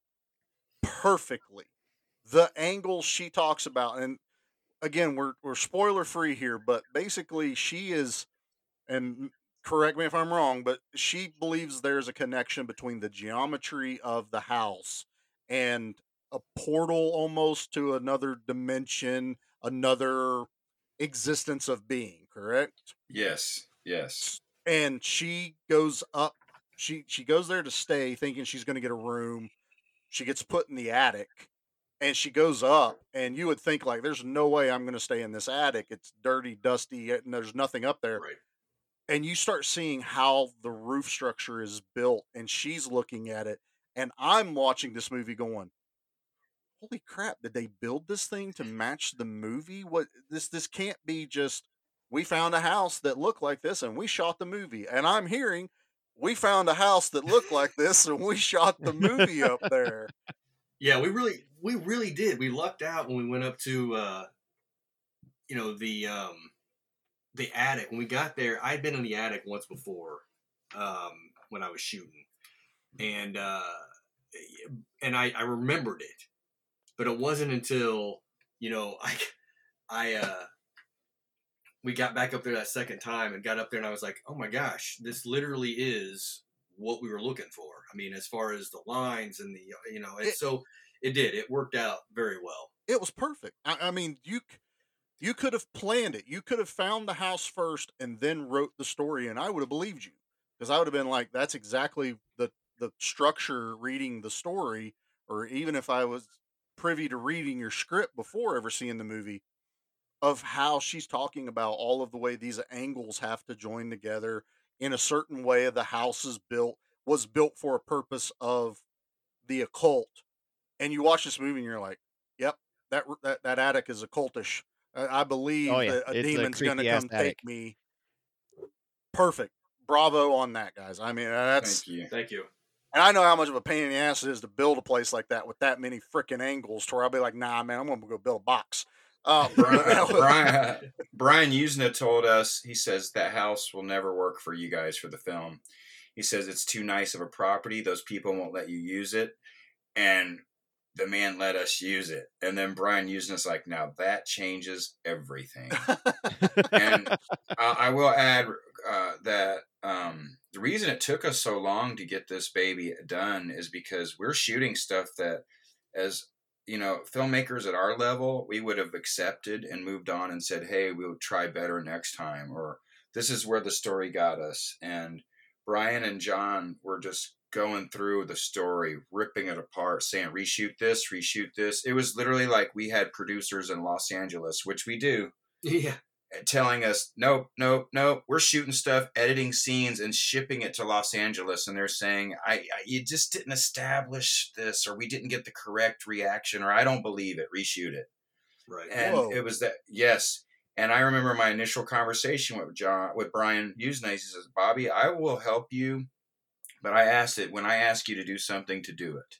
[SPEAKER 1] perfectly. The angle she talks about, and again, we're we're spoiler free here, but basically she is, and correct me if I'm wrong, but she believes there's a connection between the geometry of the house and a portal almost to another dimension, another existence of being, correct?
[SPEAKER 3] Yes, yes.
[SPEAKER 1] And she goes up she she goes there to stay thinking she's going to get a room. She gets put in the attic and she goes up and you would think like there's no way I'm going to stay in this attic. It's dirty, dusty, and there's nothing up there.
[SPEAKER 4] Right.
[SPEAKER 1] And you start seeing how the roof structure is built and she's looking at it and I'm watching this movie going holy crap did they build this thing to match the movie what this this can't be just we found a house that looked like this and we shot the movie and i'm hearing we found a house that looked like this and we shot the movie up there
[SPEAKER 4] Yeah, we really we really did. We lucked out when we went up to uh you know the um the attic. When we got there, I'd been in the attic once before um when I was shooting. And uh and I I remembered it. But it wasn't until, you know, I I uh we got back up there that second time and got up there and I was like, "Oh my gosh, this literally is what we were looking for." I mean, as far as the lines and the you know, and
[SPEAKER 1] It-
[SPEAKER 4] so it did. It worked out very well.
[SPEAKER 1] it was perfect i, I mean you you could have planned it you could have found the house first and then wrote the story and i would have believed you because i would have been like that's exactly the the structure reading the story or even if i was privy to reading your script before ever seeing the movie of how she's talking about all of the way these angles have to join together in a certain way the house is built was built for a purpose of the occult and you watch this movie and you're like yep that that, that attic is occultish i, I oh, believe
[SPEAKER 2] Oh, yeah.
[SPEAKER 1] that a
[SPEAKER 2] It's a
[SPEAKER 1] demon's gonna come
[SPEAKER 2] attic.
[SPEAKER 1] take me perfect bravo on that guys i mean uh, that's
[SPEAKER 3] Thank you.
[SPEAKER 4] Thank you.
[SPEAKER 1] and I know how much of a pain in the ass it is to build a place like that with that many freaking angles to where I'll be like, nah, man, I'm gonna go build a box. Um,
[SPEAKER 3] Brian, Brian, Brian Yuzna told us, he says that house will never work for you guys for the film. He says it's too nice of a property. Those people won't let you use it. And the man let us use it. And then Brian Yuzna's like, now that changes everything. and I, I will add uh, that um, the reason it took us so long to get this baby done is because we're shooting stuff that, as you know, filmmakers at our level, we would have accepted and moved on and said, "Hey, we'll try better next time," or "This is where the story got us." And Brian and John were just going through the story, ripping it apart, saying, "Reshoot this, reshoot this." It was literally like we had producers in Los Angeles, which we do,
[SPEAKER 4] Yeah.
[SPEAKER 3] Telling us, nope, nope, nope, we're shooting stuff, editing scenes, and shipping it to Los Angeles. And they're saying, I, I you just didn't establish this, or we didn't get the correct reaction, or I don't believe it, reshoot it.
[SPEAKER 4] Right.
[SPEAKER 3] And
[SPEAKER 1] Whoa.
[SPEAKER 3] it was that, yes. And I remember my initial conversation with John, with Brian Yuzna. He says, Bobby, I will help you, but I asked it when I ask you to do something to do it.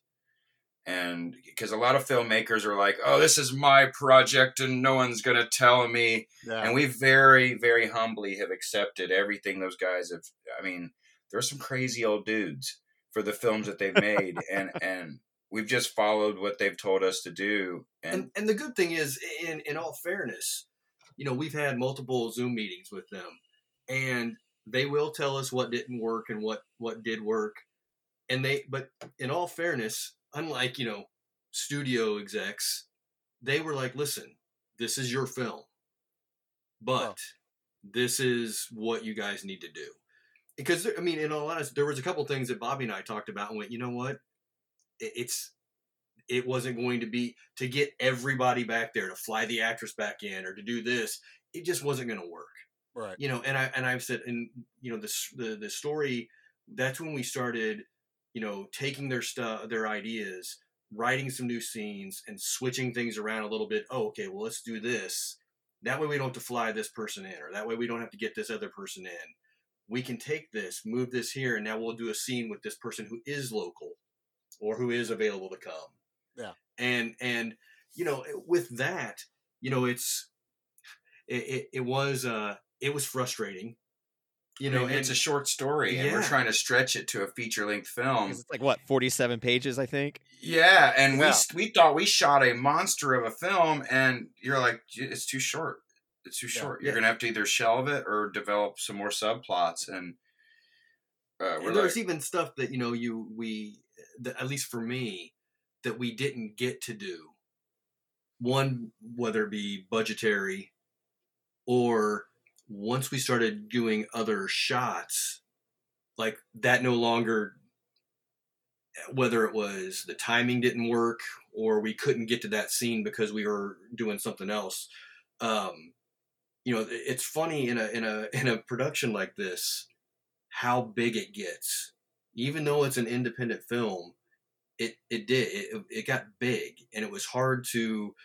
[SPEAKER 3] And because a lot of filmmakers are like, oh, this is my project and no one's going to tell me
[SPEAKER 1] yeah.
[SPEAKER 3] and we very very humbly have accepted everything those guys have i mean there's some crazy old dudes for the films that they've made and and we've just followed what they've told us to do and,
[SPEAKER 4] And and the good thing is, in in all fairness, you know, we've had multiple Zoom meetings with them, and they will tell us what didn't work and what what did work, and they. But in all fairness, unlike you know studio execs, they were like, "Listen, this is your film, but this is what you guys need to do." Because I mean, in all honesty, there was a couple things that Bobby and I talked about and went, you know what, It- it's it wasn't going to be to get everybody back there to fly the actress back in or to do this it just wasn't going to work
[SPEAKER 1] right.
[SPEAKER 4] you know and i and i've said and you know this the the story that's when we started you know taking their stuff their ideas writing some new scenes and switching things around a little bit oh okay well let's do this that way we don't have to fly this person in or that way we don't have to get this other person in we can take this move this here and now we'll do a scene with this person who is local or who is available to come
[SPEAKER 1] Yeah.
[SPEAKER 4] and and you know with that you know it's it, it, it was uh it was frustrating. You know,
[SPEAKER 3] know, it's
[SPEAKER 4] and-
[SPEAKER 3] a short story, and we're trying to stretch it to a feature length film.
[SPEAKER 2] It's like what, forty-seven pages, I think.
[SPEAKER 3] Yeah, and we
[SPEAKER 1] Yeah.
[SPEAKER 3] we thought we shot a monster of a film, and you're like, it's too short. It's too
[SPEAKER 1] Yeah.
[SPEAKER 3] short. You're
[SPEAKER 4] Yeah.
[SPEAKER 3] gonna have to either shelve it or develop some more subplots. And uh,
[SPEAKER 4] and there's
[SPEAKER 3] like,
[SPEAKER 4] even stuff that you know you we that, at least for me that we didn't get to do one whether it be budgetary or once we started doing other shots like that no longer whether it was the timing didn't work or we couldn't get to that scene because we were doing something else um you know it's funny in a in a in a production like this how big it gets. Even though it's an independent film it it did it, it got big and it was hard to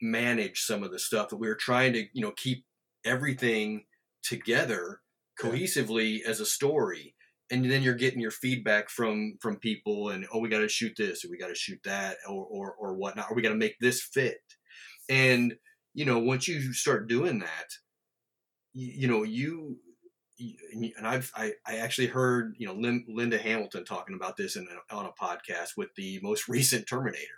[SPEAKER 4] manage some of the stuff that we were trying to you know keep everything together cohesively as a story and then you're getting your feedback from from people and oh we got to shoot this or we got to shoot that or or or whatnot or we got to make this fit and you know once you start doing that you, you know you and I've I, I actually heard you know Lin, Linda Hamilton talking about this in a, on a podcast with the most recent Terminator.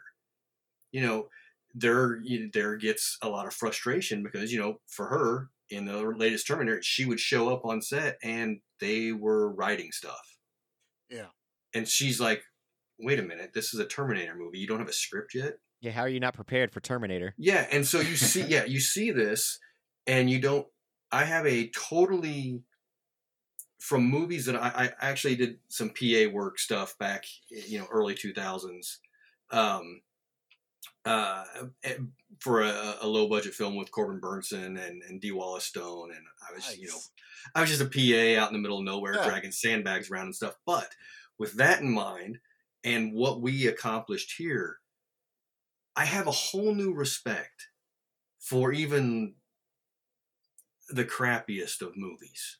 [SPEAKER 4] You know, there you- there gets a lot of frustration because you know for her in the latest Terminator she would show up on set and they were writing stuff.
[SPEAKER 1] Yeah.
[SPEAKER 4] and she's like, "Wait a minute, this is a Terminator movie. You don't have a script yet."
[SPEAKER 2] Yeah, how are you not prepared for Terminator?
[SPEAKER 4] Yeah, and so you see, yeah, you see this, and you don't. I have a totally from movies that I, I actually did some PA work stuff back, you know, early two thousands, um, uh, for a, a low budget film with Corbin Bernsen and and Dee Wallace Stone, and I was, you know, I was just a PA out in the middle of nowhere
[SPEAKER 1] Yeah.
[SPEAKER 4] dragging sandbags around and stuff. But with that in mind, and what we accomplished here, I have a whole new respect for even the crappiest of movies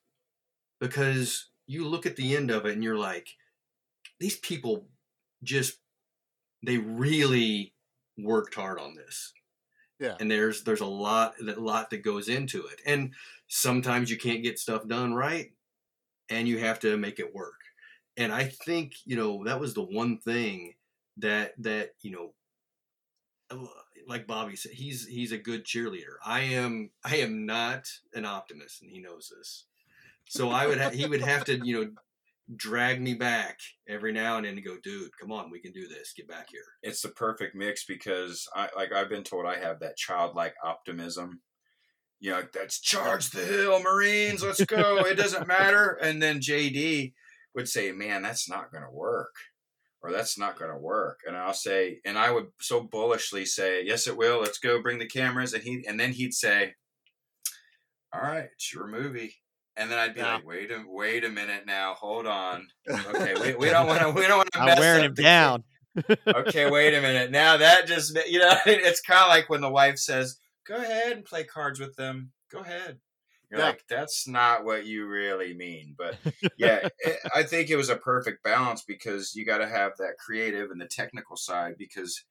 [SPEAKER 4] because you look at the end of it and you're like, these people just they really worked hard on this.
[SPEAKER 1] Yeah.
[SPEAKER 4] and there's there's a lot a lot that goes into it. And sometimes you can't get stuff done right and you have to make it work. And i think you know that was the one thing that that you know uh, like bobby said he's he's a good cheerleader. I am i am not an optimist and he knows this. So i would ha- he would have to you know drag me back every now and then and go dude come on we can do this get back here
[SPEAKER 3] it's the perfect mix because I like I've been told I have that childlike optimism. You know, that's charge the hill, Marines, let's go. It doesn't matter. And then JD would say, Man, that's not gonna work. Or that's not gonna work. And I'll say, and I would so bullishly say, Yes, it will, let's go bring the cameras. And he and then he'd say, All right, it's your movie. And then I'd be
[SPEAKER 2] Yeah.
[SPEAKER 3] like, wait a wait a minute now, hold on. Okay, we, we don't want to we don't want to.
[SPEAKER 2] I'm wearing him down.
[SPEAKER 3] okay, wait a minute. Now that just you know, it's kind of like when the wife says, "Go ahead and play cards with them. Go ahead." You're
[SPEAKER 1] Yeah.
[SPEAKER 3] like, "That's not what you really mean." But yeah, it, I think it was a perfect balance because you got to have that creative and the technical side because,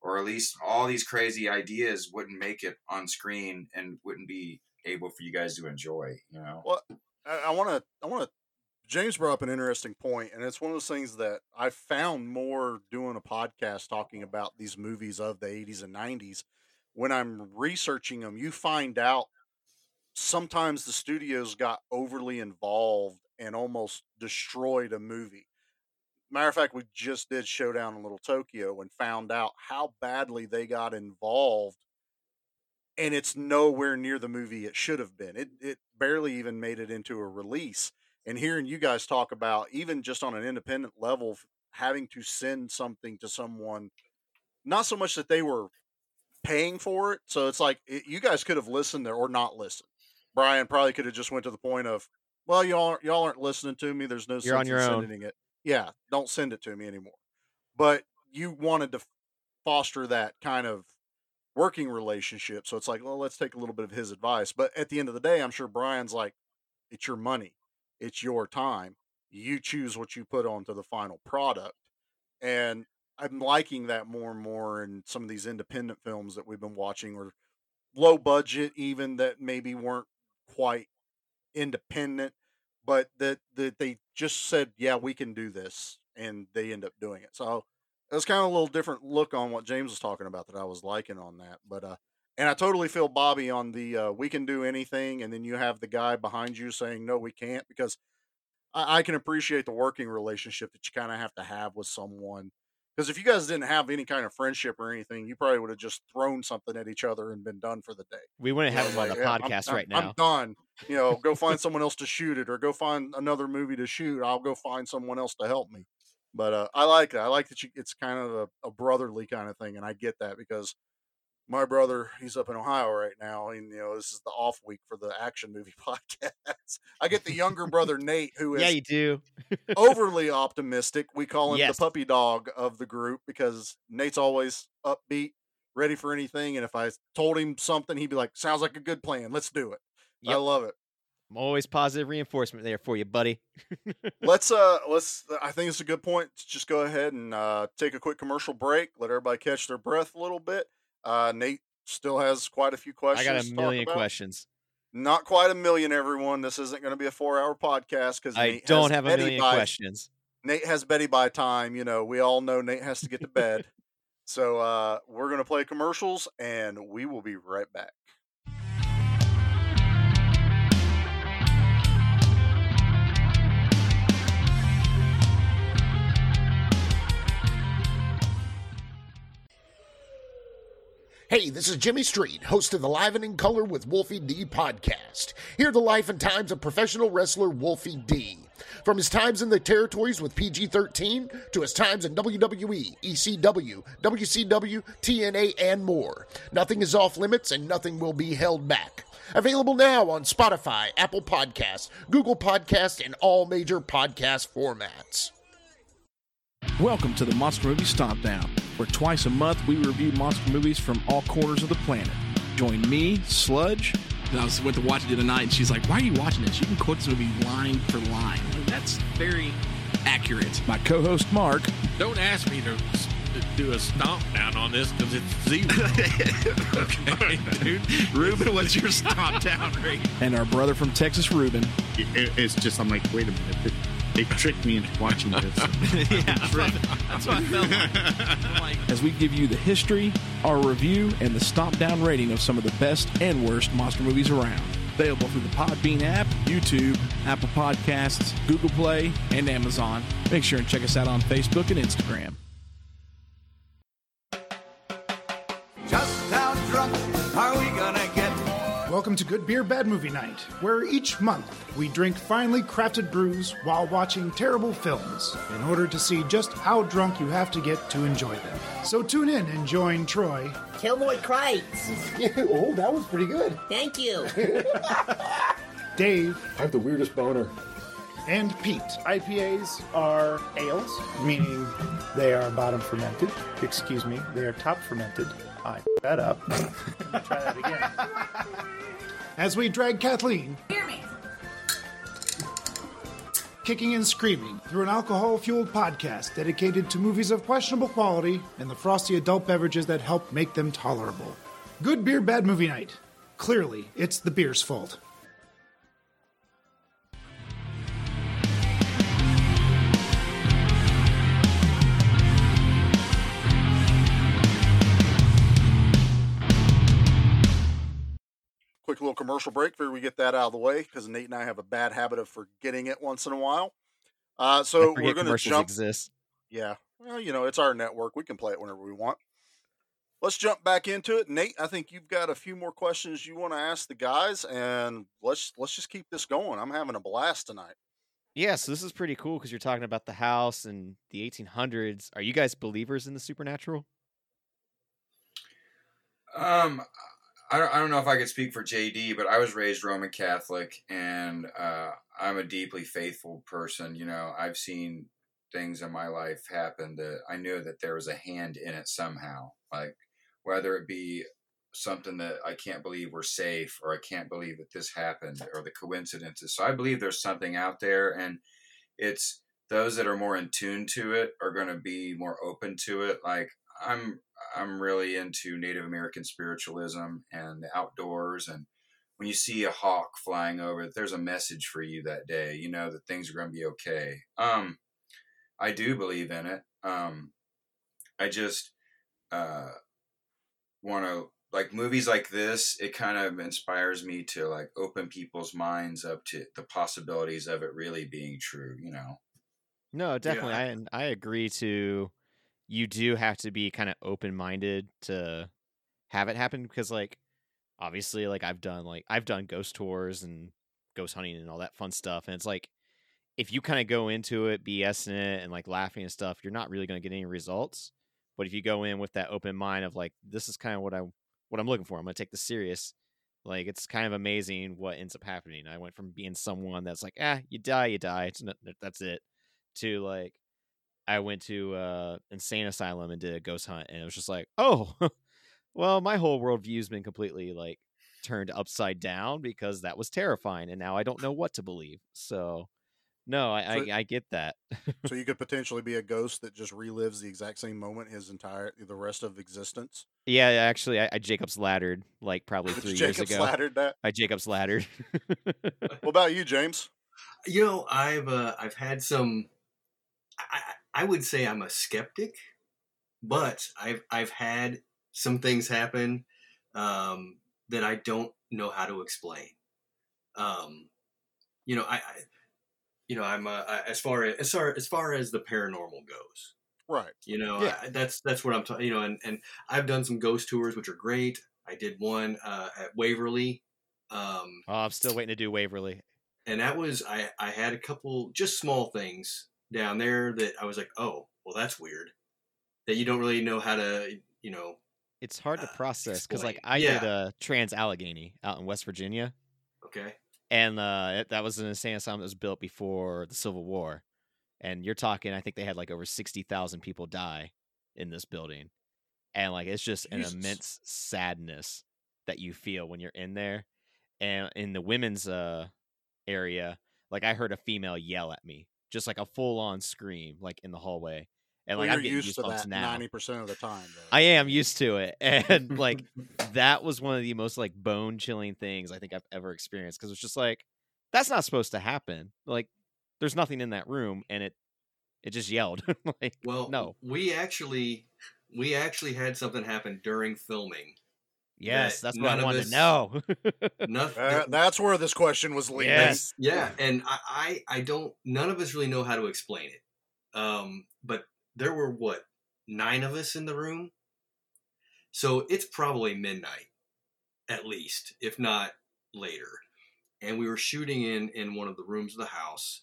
[SPEAKER 3] or at least all these crazy ideas wouldn't make it on screen and wouldn't be able for you guys to enjoy. You know.
[SPEAKER 1] Well, I want to. I want to. James brought up an interesting point, and it's one of those things that I found more doing a podcast talking about these movies of the '80s and '90s. When I'm researching them, you find out sometimes the studios got overly involved and almost destroyed a movie. Matter of fact, we just did Showdown in Little Tokyo and found out how badly they got involved and it's nowhere near the movie it should have been. It it barely even made it into a release. And hearing you guys talk about even just on an independent level having to send something to someone not so much that they were paying for it. So it's like it, you guys could have listened there or not listened. Brian probably could have just went to the point of, well, y'all aren't, y'all aren't listening to me. There's no
[SPEAKER 2] You're
[SPEAKER 1] sense in
[SPEAKER 2] own.
[SPEAKER 1] sending it. Yeah, don't send it to me anymore. But you wanted to foster that kind of working relationship. So it's like, well, let's take a little bit of his advice. But at the end of the day, I'm sure Brian's like, it's your money, it's your time. You choose what you put onto the final product. And I'm liking that more and more in some of these independent films that we've been watching or low budget, even that maybe weren't quite independent, but that that they just said, "Yeah, we can do this," and they end up doing it. So it was kind of a little different look on what James was talking about that I was liking on that. But uh, and I totally feel Bobby on the uh, we can do anything, and then you have the guy behind you saying no, we can't because I, I can appreciate the working relationship that you kind of have to have with someone. Because if you guys didn't have any kind of friendship or anything, you probably would have just thrown something at each other and been done for the day.
[SPEAKER 2] We wouldn't have him on the
[SPEAKER 1] "Yeah, I'm-
[SPEAKER 2] podcast
[SPEAKER 1] I'm,
[SPEAKER 2] right
[SPEAKER 1] I'm
[SPEAKER 2] now.
[SPEAKER 1] done. You know, go find someone else to shoot it, or go find another movie to shoot. I'll go find someone else to help me. But uh, I like that. I like that you. It's kind of a, a brotherly kind of thing, and I get that because my brother, he's up in Ohio right now, and you know this is the off week for the action movie podcast. I get the younger brother Nate, who is
[SPEAKER 2] Yeah, you do.
[SPEAKER 1] overly optimistic. We call him
[SPEAKER 2] Yes.
[SPEAKER 1] the puppy dog of the group because Nate's always upbeat, ready for anything. And if I told him something, he'd be like, "Sounds like a good plan. Let's do it." I love it.
[SPEAKER 2] Always positive reinforcement there for you, buddy.
[SPEAKER 1] let's uh let's I think it's a good point to just go ahead and uh take a quick commercial break, let everybody catch their breath a little bit. Uh Nate still has quite a few questions.
[SPEAKER 2] I got a million questions.
[SPEAKER 1] Not quite a million, everyone. This isn't going to be a four-hour podcast because
[SPEAKER 2] I don't have a million
[SPEAKER 1] by,
[SPEAKER 2] questions.
[SPEAKER 1] Nate has Betty by time. You know, we all know Nate has to get to bed. so uh, we're going to play commercials and we will be right back.
[SPEAKER 8] Hey, this is Jimmy Street, host of the Live and in Color with Wolfie D podcast. Here are the life and times of professional wrestler Wolfie D. From his times in the territories with PG 13 to his times in WWE, ECW, WCW, TNA, and more. Nothing is off limits and nothing will be held back. Available now on Spotify, Apple Podcasts, Google Podcasts, and all major podcast formats.
[SPEAKER 9] Welcome to the Monster Movie Stomp Down, where twice a month we review monster movies from all corners of the planet. Join me, Sludge.
[SPEAKER 10] And I was went to watch it the other night, and she's like, "Why are you watching this? You can quote this movie line for line. Like, That's very accurate."
[SPEAKER 9] my co-host Mark,
[SPEAKER 11] Don't ask me to s- do a stomp down on this because it's zero.
[SPEAKER 10] okay, dude. Ruben, what's your stomp down rate?
[SPEAKER 9] and our brother from Texas, Ruben.
[SPEAKER 12] it, it's just I'm like, wait a minute, they, they tricked me into watching this.
[SPEAKER 10] yeah, that's what, that's what I felt like. Like,
[SPEAKER 9] as we give you the history, our review, and the stomp down rating of some of the best and worst monster movies around. Available through the Podbean app, YouTube, Apple Podcasts, Google Play, and Amazon. Make sure and check us out on Facebook and Instagram.
[SPEAKER 13] Just how drunk are we gonna get?
[SPEAKER 14] Welcome to Good Beer Bad Movie Night, where each month we drink finely crafted brews while watching terrible films in order to see just how drunk you have to get to enjoy them. So tune in and join Troy,
[SPEAKER 15] Killboy Krites.
[SPEAKER 8] oh, that was pretty good.
[SPEAKER 15] Thank you.
[SPEAKER 14] Dave,
[SPEAKER 6] I have the weirdest boner.
[SPEAKER 14] and Pete. IPAs are ales, meaning they are bottom fermented. Excuse me, they are top fermented. I f- that up. Try that again. As we drag Kathleen, kicking and screaming through an alcohol fueled podcast dedicated to movies of questionable quality and the frosty adult beverages that help make them tolerable. Good beer, bad movie night. Clearly, it's the beer's fault.
[SPEAKER 1] Quick little commercial break before we get that out of the way because Nate and I have a bad habit of forgetting it once in a while. Uh, so we're going to jump.
[SPEAKER 2] exist.
[SPEAKER 1] Yeah. Well, you know, it's our network. We can play it whenever we want. Let's jump back into it. Nate, I think you've got a few more questions you want to ask the guys and let's let's just keep this going. I'm having a blast tonight.
[SPEAKER 2] Yeah, so this is pretty cool because you're talking about the house and the 1800s. Are you guys believers in the supernatural?
[SPEAKER 3] Um, I don't, I don't know if I could speak for JD, but I was raised Roman Catholic, and uh, I'm a deeply faithful person. You know, I've seen things in my life happen that I knew that there was a hand in it somehow. Like whether it be something that I can't believe we're safe, or I can't believe that this happened, or the coincidences. So I believe there's something out there, and it's those that are more in tune to it are going to be more open to it. Like I'm I'm really into Native American spiritualism and the outdoors and when you see a hawk flying over, there's a message for you that day. You know that things are going to be okay. Um, I do believe in it. Um, I just uh, want to like movies like this. It kind of inspires me to like open people's minds up to the possibilities of it really being true. You know.
[SPEAKER 2] No, definitely. I I agree to you do have to be kind of open minded to have it happen because like obviously like I've done like I've done ghost tours and ghost hunting and all that fun stuff and it's like if you kind of go into it BSing it and like laughing and stuff, you're not really going to get any results. But if you go in with that open mind of like this is kind of what I what I'm looking for, I'm going to take this serious. Like it's kind of amazing what ends up happening. I went from being someone that's like, ah, you die, you die. It's not, that's it, to like I went to uh insane asylum and did a ghost hunt, and it was just like, oh, well, my whole worldview's been completely like turned upside down because that was terrifying, and now I don't know what to believe. So, no, I
[SPEAKER 1] So-
[SPEAKER 2] I, I get that.
[SPEAKER 1] so you could potentially be a ghost that just relives the exact same moment his entire the rest of existence.
[SPEAKER 2] yeah, actually, I, I Jacob's laddered like probably three years
[SPEAKER 1] Jacob's
[SPEAKER 2] ago.
[SPEAKER 1] laddered that?
[SPEAKER 2] I Jacob's laddered.
[SPEAKER 1] What about you, James?
[SPEAKER 4] You know, I've uh, I've had some. I, I would say I'm a skeptic, but I've I've had some things happen um, that I don't know how to explain. Um, you know, I, I you know I'm uh, I- as far as as far as far as the paranormal goes.
[SPEAKER 1] Right.
[SPEAKER 4] You know,
[SPEAKER 1] Yeah.
[SPEAKER 4] I, that's that's what I'm talking. You know, and and I've done some ghost tours, which are great. I did one uh, at Waverly. Um,
[SPEAKER 2] oh, I'm still waiting to do Waverly.
[SPEAKER 4] and that was I I had a couple just small things down there that I was like, oh, well, that's weird. That you don't really know how to, you know.
[SPEAKER 2] It's hard to process because like. I
[SPEAKER 4] Yeah.
[SPEAKER 2] did uh, Trans Allegheny out in West Virginia.
[SPEAKER 4] Okay.
[SPEAKER 2] and uh, it- that was an insane asylum that was built before the Civil War. And you're talking, I think they had like over sixty thousand people die in this building, and like it's just
[SPEAKER 1] Jesus.
[SPEAKER 2] an immense sadness that you feel when you're in there. And in the women's uh area, like I heard a female yell at me, just like a full on scream, like in the hallway, and
[SPEAKER 1] Well,
[SPEAKER 2] like I'm
[SPEAKER 1] you're
[SPEAKER 2] getting
[SPEAKER 1] used to that
[SPEAKER 2] now.
[SPEAKER 1] ninety percent of the time. Though.
[SPEAKER 2] I am used to it, and like that was one of the most like bone chilling things I think I've ever experienced because it's just like that's not supposed to happen. Like there's nothing in that room, and it it just yelled. like
[SPEAKER 4] Well,
[SPEAKER 2] no,
[SPEAKER 4] we actually we actually had something happen during filming.
[SPEAKER 2] Yes,
[SPEAKER 4] that
[SPEAKER 2] that's what
[SPEAKER 4] none
[SPEAKER 2] I
[SPEAKER 4] of
[SPEAKER 2] wanted
[SPEAKER 4] us-
[SPEAKER 2] to know.
[SPEAKER 4] Nothing.
[SPEAKER 1] Uh, that's where this question was leading.
[SPEAKER 2] Yes.
[SPEAKER 4] Yeah, and I, I I don't none of us really know how to explain it. Um, but there were what nine of us in the room, so it's probably midnight, at least, if not later. And we were shooting in in one of the rooms of the house,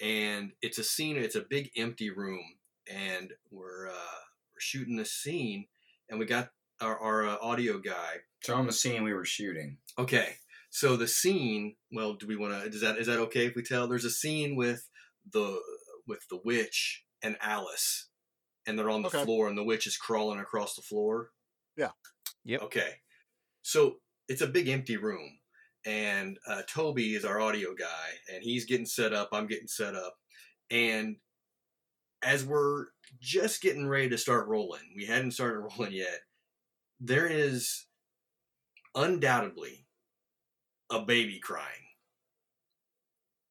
[SPEAKER 4] and it's a scene. It's a big empty room, and we're uh, we're shooting this scene, and we got our, our uh, audio guy
[SPEAKER 3] Tell them the scene we were shooting.
[SPEAKER 4] Okay. So the scene, well, do we want to? Is that is that okay if we tell? There's a scene with the with the witch and Alice, and they're on the
[SPEAKER 1] Okay.
[SPEAKER 4] floor, and the witch is crawling across the floor.
[SPEAKER 1] Yeah.
[SPEAKER 2] Yep.
[SPEAKER 4] Okay. So it's a big empty room, and uh, Toby is our audio guy, and he's getting set up. I'm getting set up, and as we're just getting ready to start rolling, we hadn't started rolling yet. There is undoubtedly a baby crying.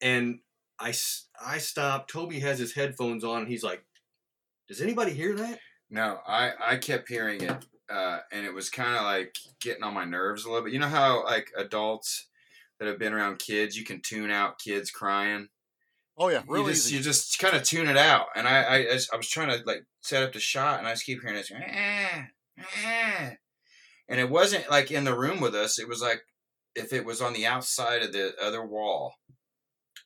[SPEAKER 4] And I, I stopped. Toby has his headphones on. And he's like, Does anybody hear that?
[SPEAKER 3] No, I I kept hearing it, uh, and it was kind of like getting on my nerves a little bit. You know how like adults that have been around kids, you can tune out kids crying.
[SPEAKER 1] Oh yeah,
[SPEAKER 3] you
[SPEAKER 1] really
[SPEAKER 3] just
[SPEAKER 1] easy.
[SPEAKER 3] you just kind of tune it out. And I I, I, I was trying to like set up the shot, and I just keep hearing this, "Ah, ah." And it wasn't like in the room with us. It was like if it was on the outside of the other wall.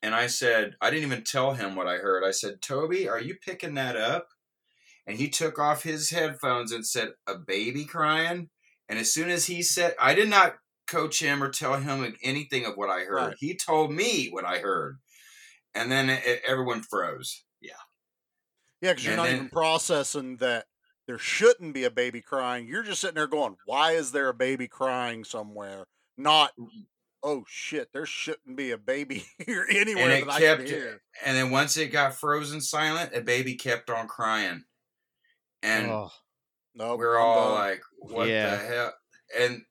[SPEAKER 3] And I said, I didn't even tell him what I heard. I said, Toby, are you picking that up? And he took off his headphones and said, A baby crying? And as soon as he said, I did not coach him or tell him anything of what I heard.
[SPEAKER 1] Right.
[SPEAKER 3] He told me what I heard. And then it, everyone froze.
[SPEAKER 4] Yeah.
[SPEAKER 1] Yeah, because you're not
[SPEAKER 3] then-
[SPEAKER 1] even processing that there shouldn't be a baby crying. You're just sitting there going, "Why is there a baby crying somewhere?" Not, mm, mm. "Oh shit, there shouldn't be a baby here anywhere
[SPEAKER 3] and it
[SPEAKER 1] that I
[SPEAKER 3] kept,
[SPEAKER 1] can hear."
[SPEAKER 3] and then once it got frozen silent, the baby kept on crying. And
[SPEAKER 2] oh,
[SPEAKER 1] No,
[SPEAKER 3] we're
[SPEAKER 1] I'm
[SPEAKER 3] all
[SPEAKER 1] done.
[SPEAKER 3] like, what
[SPEAKER 2] Yeah.
[SPEAKER 3] the hell? And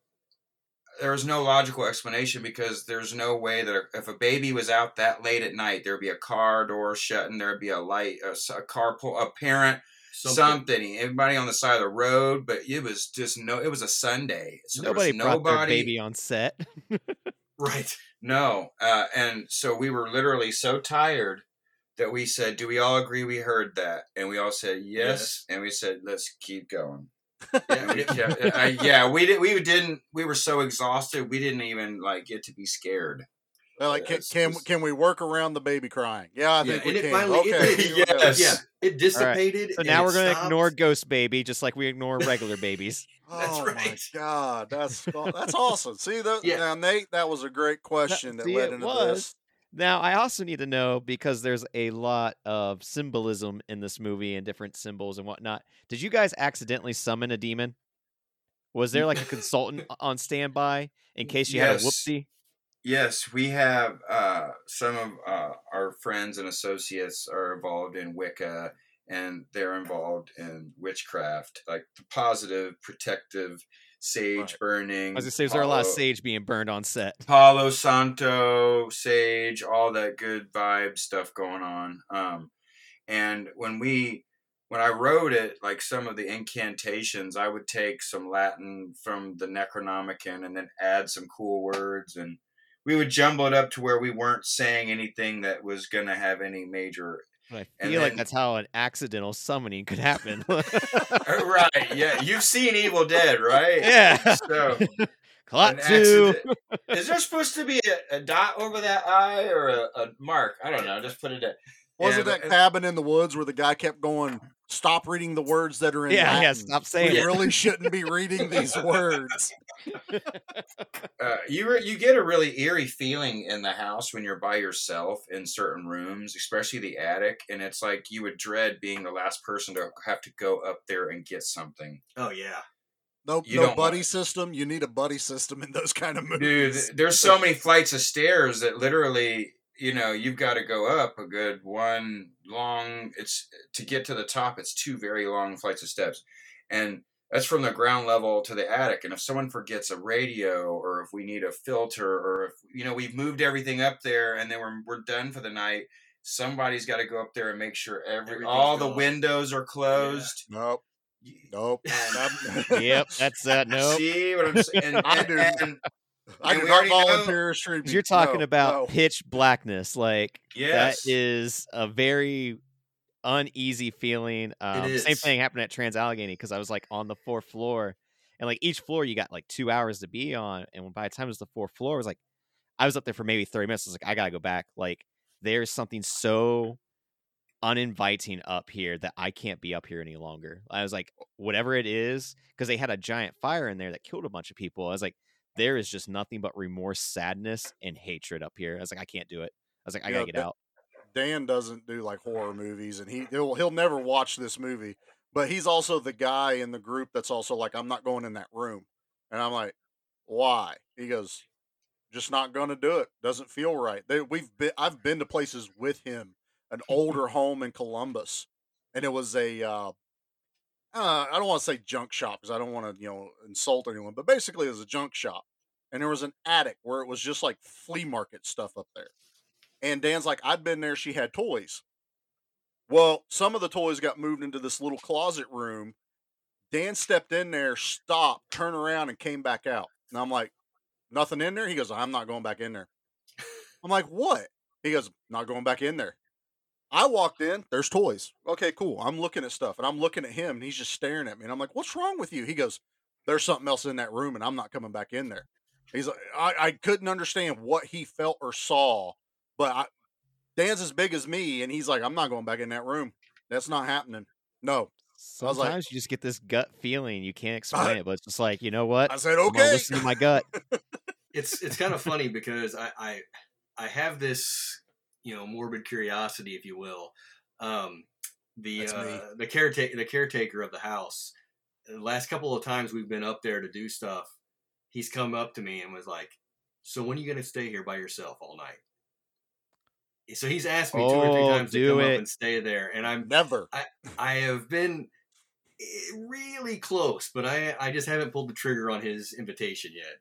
[SPEAKER 3] there was no logical explanation because there's no way that if a baby was out that late at night, there'd be a car door shutting, there'd be a light, a car pull, a parent,
[SPEAKER 4] Something.
[SPEAKER 3] something. everybody on the side of the road. But it was just no. It was a Sunday, so there
[SPEAKER 2] Nobody
[SPEAKER 3] was
[SPEAKER 2] brought their
[SPEAKER 3] nobody.
[SPEAKER 2] baby on set.
[SPEAKER 4] Right.
[SPEAKER 3] No, uh, and so we were literally so tired that we said, "Do we all agree we heard that?" And we all said yes, and we said, "Let's keep going." And we kept- I- yeah, we did. We didn't. We were so exhausted. We didn't even like get to be scared.
[SPEAKER 1] They're like, can, can can we work around the baby crying? Yeah, I
[SPEAKER 4] Yeah,
[SPEAKER 1] think we
[SPEAKER 4] it
[SPEAKER 1] can.
[SPEAKER 4] finally- it
[SPEAKER 1] okay.
[SPEAKER 4] did.
[SPEAKER 3] Yes.
[SPEAKER 4] Yeah, it dissipated.
[SPEAKER 2] So now we're gonna ignore Ghost Baby just like we ignore regular babies.
[SPEAKER 1] Oh
[SPEAKER 4] That's
[SPEAKER 1] my god, that's that's awesome. See that?
[SPEAKER 4] Yeah.
[SPEAKER 1] Now, Nate, that was a great question that
[SPEAKER 2] see,
[SPEAKER 1] led into
[SPEAKER 2] was.
[SPEAKER 1] this.
[SPEAKER 2] Now, I also need to know because there's a lot of symbolism in this movie and different symbols and whatnot. Did you guys accidentally summon a demon? Was there like a consultant on standby in case you had a
[SPEAKER 3] Yes.
[SPEAKER 2] whoopsie?
[SPEAKER 3] Yes, we have uh, some of uh, our friends and associates are involved in Wicca, and they're involved in witchcraft, like the positive, protective, sage
[SPEAKER 1] Right.
[SPEAKER 3] burning.
[SPEAKER 2] I was gonna say, is there a lot of sage being burned on set?
[SPEAKER 3] Palo Santo, Sage, all that good vibe stuff going on. Um, and when we, when I wrote it, like some of the incantations, I would take some Latin from the Necronomicon and then add some cool words, and we would jumble it up to where we weren't saying anything that was going to have any major.
[SPEAKER 2] I
[SPEAKER 3] And
[SPEAKER 2] feel like
[SPEAKER 3] then-
[SPEAKER 2] that's how an accidental summoning could happen.
[SPEAKER 3] right? Yeah, you've seen Evil Dead, right?
[SPEAKER 2] yeah.
[SPEAKER 3] So.
[SPEAKER 2] Clot two.
[SPEAKER 3] accident- Is there supposed to be a, a dot over that eye or a, a mark? I don't know. Just put it at.
[SPEAKER 1] Was
[SPEAKER 3] Yeah,
[SPEAKER 1] it that
[SPEAKER 3] but-
[SPEAKER 1] cabin in the woods where the guy kept going, "Stop reading the words that are in
[SPEAKER 2] Yeah, yeah, stop saying
[SPEAKER 1] We
[SPEAKER 2] it."
[SPEAKER 1] really shouldn't be reading these words."
[SPEAKER 3] Uh, you re- you get a really eerie feeling in the house when you're by yourself in certain rooms, especially the attic, and it's like you would dread being the last person to have to go up there and get something.
[SPEAKER 4] Oh yeah.
[SPEAKER 1] No,
[SPEAKER 3] You
[SPEAKER 1] no buddy
[SPEAKER 3] want-
[SPEAKER 1] system. You need a buddy system in those kind of
[SPEAKER 3] Dude,
[SPEAKER 1] movies.
[SPEAKER 3] th- there's so many flights of stairs that literally, you know, you've got to go up a good one long. It's to get to the top. It's two very long flights of steps, and that's from the ground level to the attic. And if someone forgets a radio, or if we need a filter, or if you know we've moved everything up there and then we're we're done for the night, somebody's got to go up there and make sure every
[SPEAKER 4] Everything's
[SPEAKER 3] all the
[SPEAKER 4] gone.
[SPEAKER 3] windows are closed.
[SPEAKER 1] Nope. Nope.
[SPEAKER 2] Yep, that's that. Nope.
[SPEAKER 3] See what I'm saying? And,
[SPEAKER 1] I
[SPEAKER 3] and,
[SPEAKER 1] do.
[SPEAKER 3] and
[SPEAKER 1] I
[SPEAKER 3] and
[SPEAKER 1] do
[SPEAKER 3] we
[SPEAKER 1] not volunteer streaming.
[SPEAKER 2] 'Cause You're talking
[SPEAKER 1] No,
[SPEAKER 2] about
[SPEAKER 1] no.
[SPEAKER 2] pitch blackness. Like
[SPEAKER 3] Yes.
[SPEAKER 2] that is a very uneasy feeling. Um, Same thing happened at Trans Allegheny because I was like on the fourth floor, and like each floor you got like two hours to be on, and when by the time it was the fourth floor, it was like I was up there for maybe thirty minutes. I was like, I gotta go back. Like there's something so uninviting up here that I can't be up here any longer. I was like, whatever it is, because they had a giant fire in there that killed a bunch of people. I was like, there is just nothing but remorse, sadness, and hatred up here. I was like, I can't do it. I was like, I
[SPEAKER 1] Yeah,
[SPEAKER 2] gotta get
[SPEAKER 1] that-
[SPEAKER 2] out.
[SPEAKER 1] Dan doesn't do like horror movies, and he he'll he'll never watch this movie. But he's also the guy in the group that's also like, I'm not going in that room, and I'm like, why? He goes, just not to do it. Doesn't feel right. They, we've been I've been to places with him, an older home in Columbus, and it was a uh, uh, I don't want to say junk shop because I don't want to you know insult anyone, but basically it was a junk shop, and there was an attic where it was just like flea market stuff up there. And Dan's like, I'd been there. She had toys. Well, some of the toys got moved into this little closet room. Dan stepped in there, stopped, turned around, and came back out. And I'm like, nothing in there? He goes, I'm not going back in there. I'm like, what? He goes, not going back in there. I walked in, there's toys. Okay, cool. I'm looking at stuff and I'm looking at him and he's just staring at me. And I'm like, what's wrong with you? He goes, there's something else in that room and I'm not coming back in there. He's like, I, I couldn't understand what he felt or saw, but I, Dan's as big as me, and he's like, I'm not going back in that room. That's not happening. No. I was
[SPEAKER 2] Sometimes
[SPEAKER 1] like,
[SPEAKER 2] you just get this gut feeling. You can't explain it, but it's just like, you know what?
[SPEAKER 1] I said,
[SPEAKER 2] I'm
[SPEAKER 1] okay.
[SPEAKER 2] listen to my gut.
[SPEAKER 4] it's it's kind of funny because I, I I have this you know morbid curiosity, if you will. Um, the uh, the caretaker the caretaker of the house. The last couple of times we've been up there to do stuff, he's come up to me and was like, "So when are you going to stay here by yourself all night?" So he's asked me two or three
[SPEAKER 2] Oh,
[SPEAKER 4] times to come
[SPEAKER 2] it.
[SPEAKER 4] up and stay there, and I'm
[SPEAKER 1] never.
[SPEAKER 4] I I have been eh, really close, but I I just haven't pulled the trigger on his invitation yet.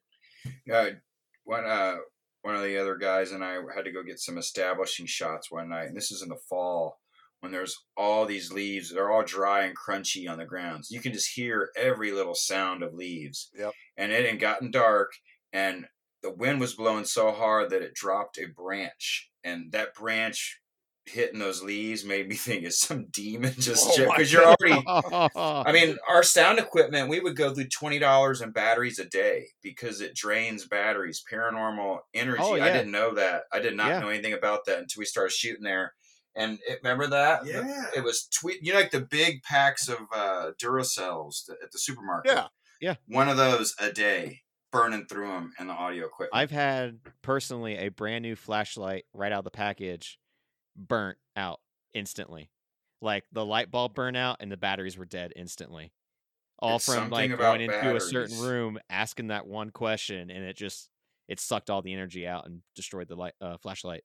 [SPEAKER 3] Uh, one uh, one of the other guys and I had to go get some establishing shots one night, and this is in the fall when there's all these leaves. They're all dry and crunchy on the ground. So you can just hear every little sound of leaves.
[SPEAKER 1] Yep.
[SPEAKER 3] And it had gotten dark, and the wind was blowing so hard that it dropped a branch, and that branch hitting those leaves made me think it's some demon just
[SPEAKER 2] Oh
[SPEAKER 3] because you're already. I mean, our sound equipment, we would go through twenty dollars in batteries a day because it drains batteries. Paranormal energy.
[SPEAKER 2] Oh,
[SPEAKER 3] I didn't know that. I did not
[SPEAKER 2] Yeah.
[SPEAKER 3] know anything about that until we started shooting there. And it, remember that?
[SPEAKER 4] Yeah.
[SPEAKER 3] It was tweet. You know, like the big packs of uh, Duracells at the supermarket.
[SPEAKER 1] Yeah.
[SPEAKER 2] Yeah.
[SPEAKER 3] One of those a day, burning through them in the audio equipment.
[SPEAKER 2] I've had personally a brand new flashlight right out of the package burnt out instantly. Like the light bulb burnt out and the batteries were dead instantly. All
[SPEAKER 3] It's
[SPEAKER 2] from like going into a certain room, asking that one question, and it just it sucked all the energy out and destroyed the light uh, flashlight.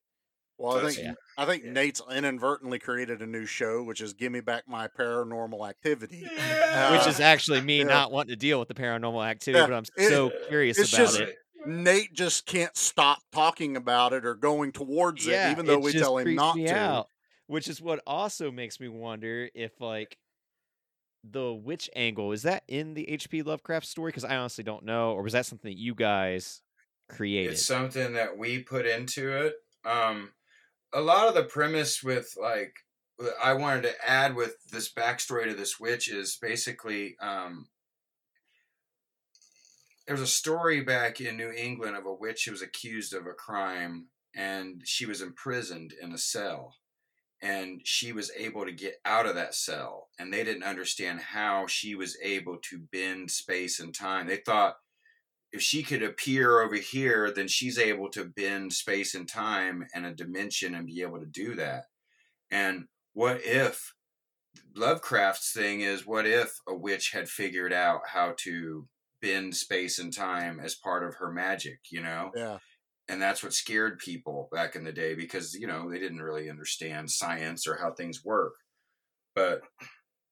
[SPEAKER 1] Well, I think
[SPEAKER 2] yeah.
[SPEAKER 1] I think Nate's inadvertently created a new show, which is "Give Me Back My Paranormal Activity,"
[SPEAKER 2] Which
[SPEAKER 1] Uh,
[SPEAKER 2] is actually me
[SPEAKER 1] yeah.
[SPEAKER 2] not wanting to deal with the paranormal activity,
[SPEAKER 1] Yeah,
[SPEAKER 2] but I'm
[SPEAKER 1] it-
[SPEAKER 2] so curious
[SPEAKER 1] it's
[SPEAKER 2] about
[SPEAKER 1] just
[SPEAKER 2] it.
[SPEAKER 1] Nate just can't stop talking about it or going towards it, even though
[SPEAKER 2] it
[SPEAKER 1] we
[SPEAKER 2] just
[SPEAKER 1] tell him
[SPEAKER 2] creeps
[SPEAKER 1] not to.
[SPEAKER 2] out, which is what also makes me wonder if like the witch angle is that in the H.P. Lovecraft story? Because I honestly don't know, or was that something that you guys created?
[SPEAKER 3] It's something that we put into it. Um, a lot of the premise with like I wanted to add with this backstory to this witch is basically um, there's a story back in New England of a witch who was accused of a crime and she was imprisoned in a cell and she was able to get out of that cell and they didn't understand how she was able to bend space and time. They thought if she could appear over here then she's able to bend space and time and a dimension and be able to do that. And what if lovecraft's thing is what if a witch had figured out how to bend space and time as part of her magic you know?
[SPEAKER 1] Yeah,
[SPEAKER 3] and that's what scared people back in the day because you know they didn't really understand science or how things work. But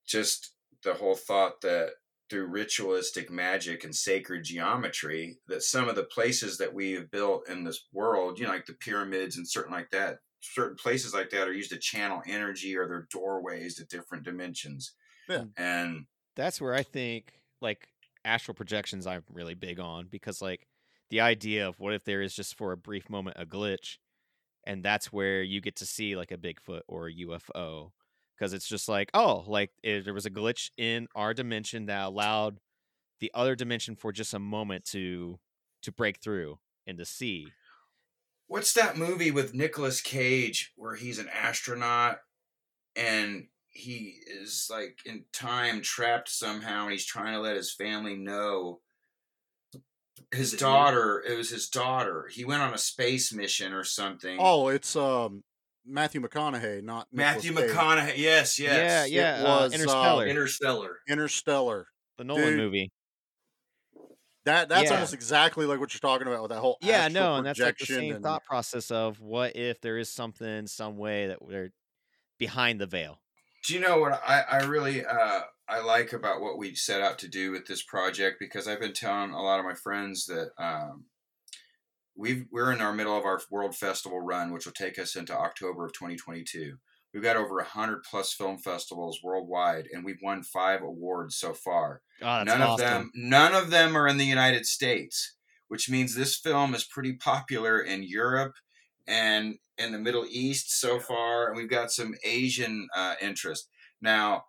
[SPEAKER 3] just the whole thought that through ritualistic magic and sacred geometry that some of the places that we have built in this world you know like the pyramids and certain like that certain places like that are used to channel energy or they're doorways to different dimensions.
[SPEAKER 1] Yeah.
[SPEAKER 3] and
[SPEAKER 2] That's where I think like astral projections I'm really big on because like the idea of what if there is just for a brief moment a glitch and that's where you get to see like a Bigfoot or a UFO because it's just like oh like eh, there was a glitch in our dimension that allowed the other dimension for just a moment to to break through and to see.
[SPEAKER 3] What's that movie with Nicolas Cage where he's an astronaut and he is like in time trapped somehow and he's trying to let his family know his
[SPEAKER 4] Is
[SPEAKER 3] daughter it was his daughter he went on a space mission or something
[SPEAKER 1] Oh, it's um Matthew McConaughey, not
[SPEAKER 3] matthew
[SPEAKER 1] Nicolas Cage.
[SPEAKER 3] mcconaughey yes yes
[SPEAKER 2] yeah yeah uh,
[SPEAKER 1] was, uh,
[SPEAKER 2] Interstellar
[SPEAKER 4] Interstellar.
[SPEAKER 1] Interstellar.
[SPEAKER 2] the Nolan
[SPEAKER 1] dude,
[SPEAKER 2] movie
[SPEAKER 1] That that's
[SPEAKER 2] Yeah.
[SPEAKER 1] almost exactly like what you're talking about with that whole
[SPEAKER 2] yeah no and that's like the
[SPEAKER 1] projection
[SPEAKER 2] same
[SPEAKER 1] and-
[SPEAKER 2] thought process of what if there is something some way that we're behind the veil
[SPEAKER 3] Do you know what I, I really uh, I like about what we set out to do with this project? Because I've been telling a lot of my friends that um, we've we're in our middle of our World Festival run, which will take us into October of 2022. We've got over hundred plus film festivals worldwide, and we've won five awards so far.
[SPEAKER 2] oh that's
[SPEAKER 3] none
[SPEAKER 2] awesome
[SPEAKER 3] of them none of them are in the United States, which means this film is pretty popular in Europe and in the Middle East so far, and we've got some Asian uh, interest. Now,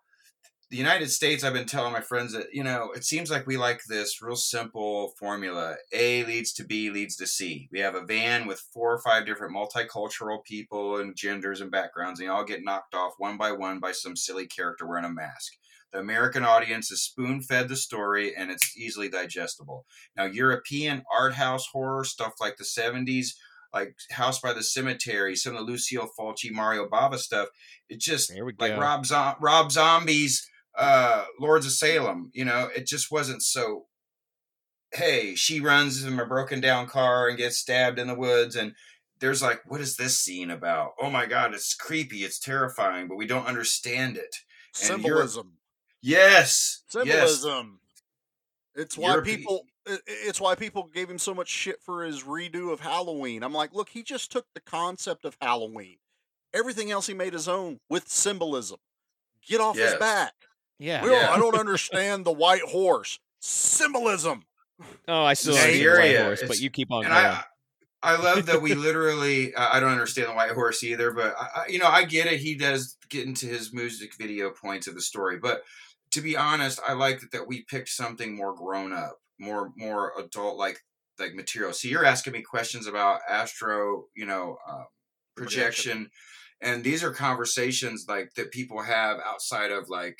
[SPEAKER 3] the United States, I've been telling my friends that you know it seems like we like this real simple formula: A leads to B leads to C. We have a van with four or five different multicultural people and genders and backgrounds, and they all get knocked off one by one by some silly character wearing a mask. The American audience is spoon fed the story and it's easily digestible. Now, European art house horror, stuff like the 70s, like House by the Cemetery, some of the Lucio Fulci, Mario Bava stuff, It's just like. Rob, Zom- Rob Zombie's uh, Lords of Salem, you know, it just wasn't so. Hey, she runs in a broken down car and gets stabbed in the woods, and there's like, what is this scene about? Oh my god, it's creepy, it's terrifying, but we don't understand it. And
[SPEAKER 1] symbolism.
[SPEAKER 3] Yes. Yes.
[SPEAKER 1] Symbolism. It's why
[SPEAKER 3] Europe-
[SPEAKER 1] people it's why people gave him so much shit for his redo of Halloween. I'm like, look, he just took the concept of Halloween, everything else he made his own with symbolism. Get off his
[SPEAKER 3] Yes.
[SPEAKER 1] back.
[SPEAKER 2] Yeah.
[SPEAKER 1] Well,
[SPEAKER 3] Yeah.
[SPEAKER 1] I don't understand the white horse symbolism.
[SPEAKER 2] Oh, I still
[SPEAKER 3] Yeah,
[SPEAKER 2] understand the White
[SPEAKER 3] yeah,
[SPEAKER 2] Horse, but you keep on going.
[SPEAKER 3] I, I love that we literally. I I don't understand the White Horse either, but I, I- you know, I get it. He does get into his music video points of the story, but to be honest, I like that, that we picked something more grown up, more more adult like like material. So you're asking me questions about astro, you know, uh, projection, and these are conversations like that people have outside of like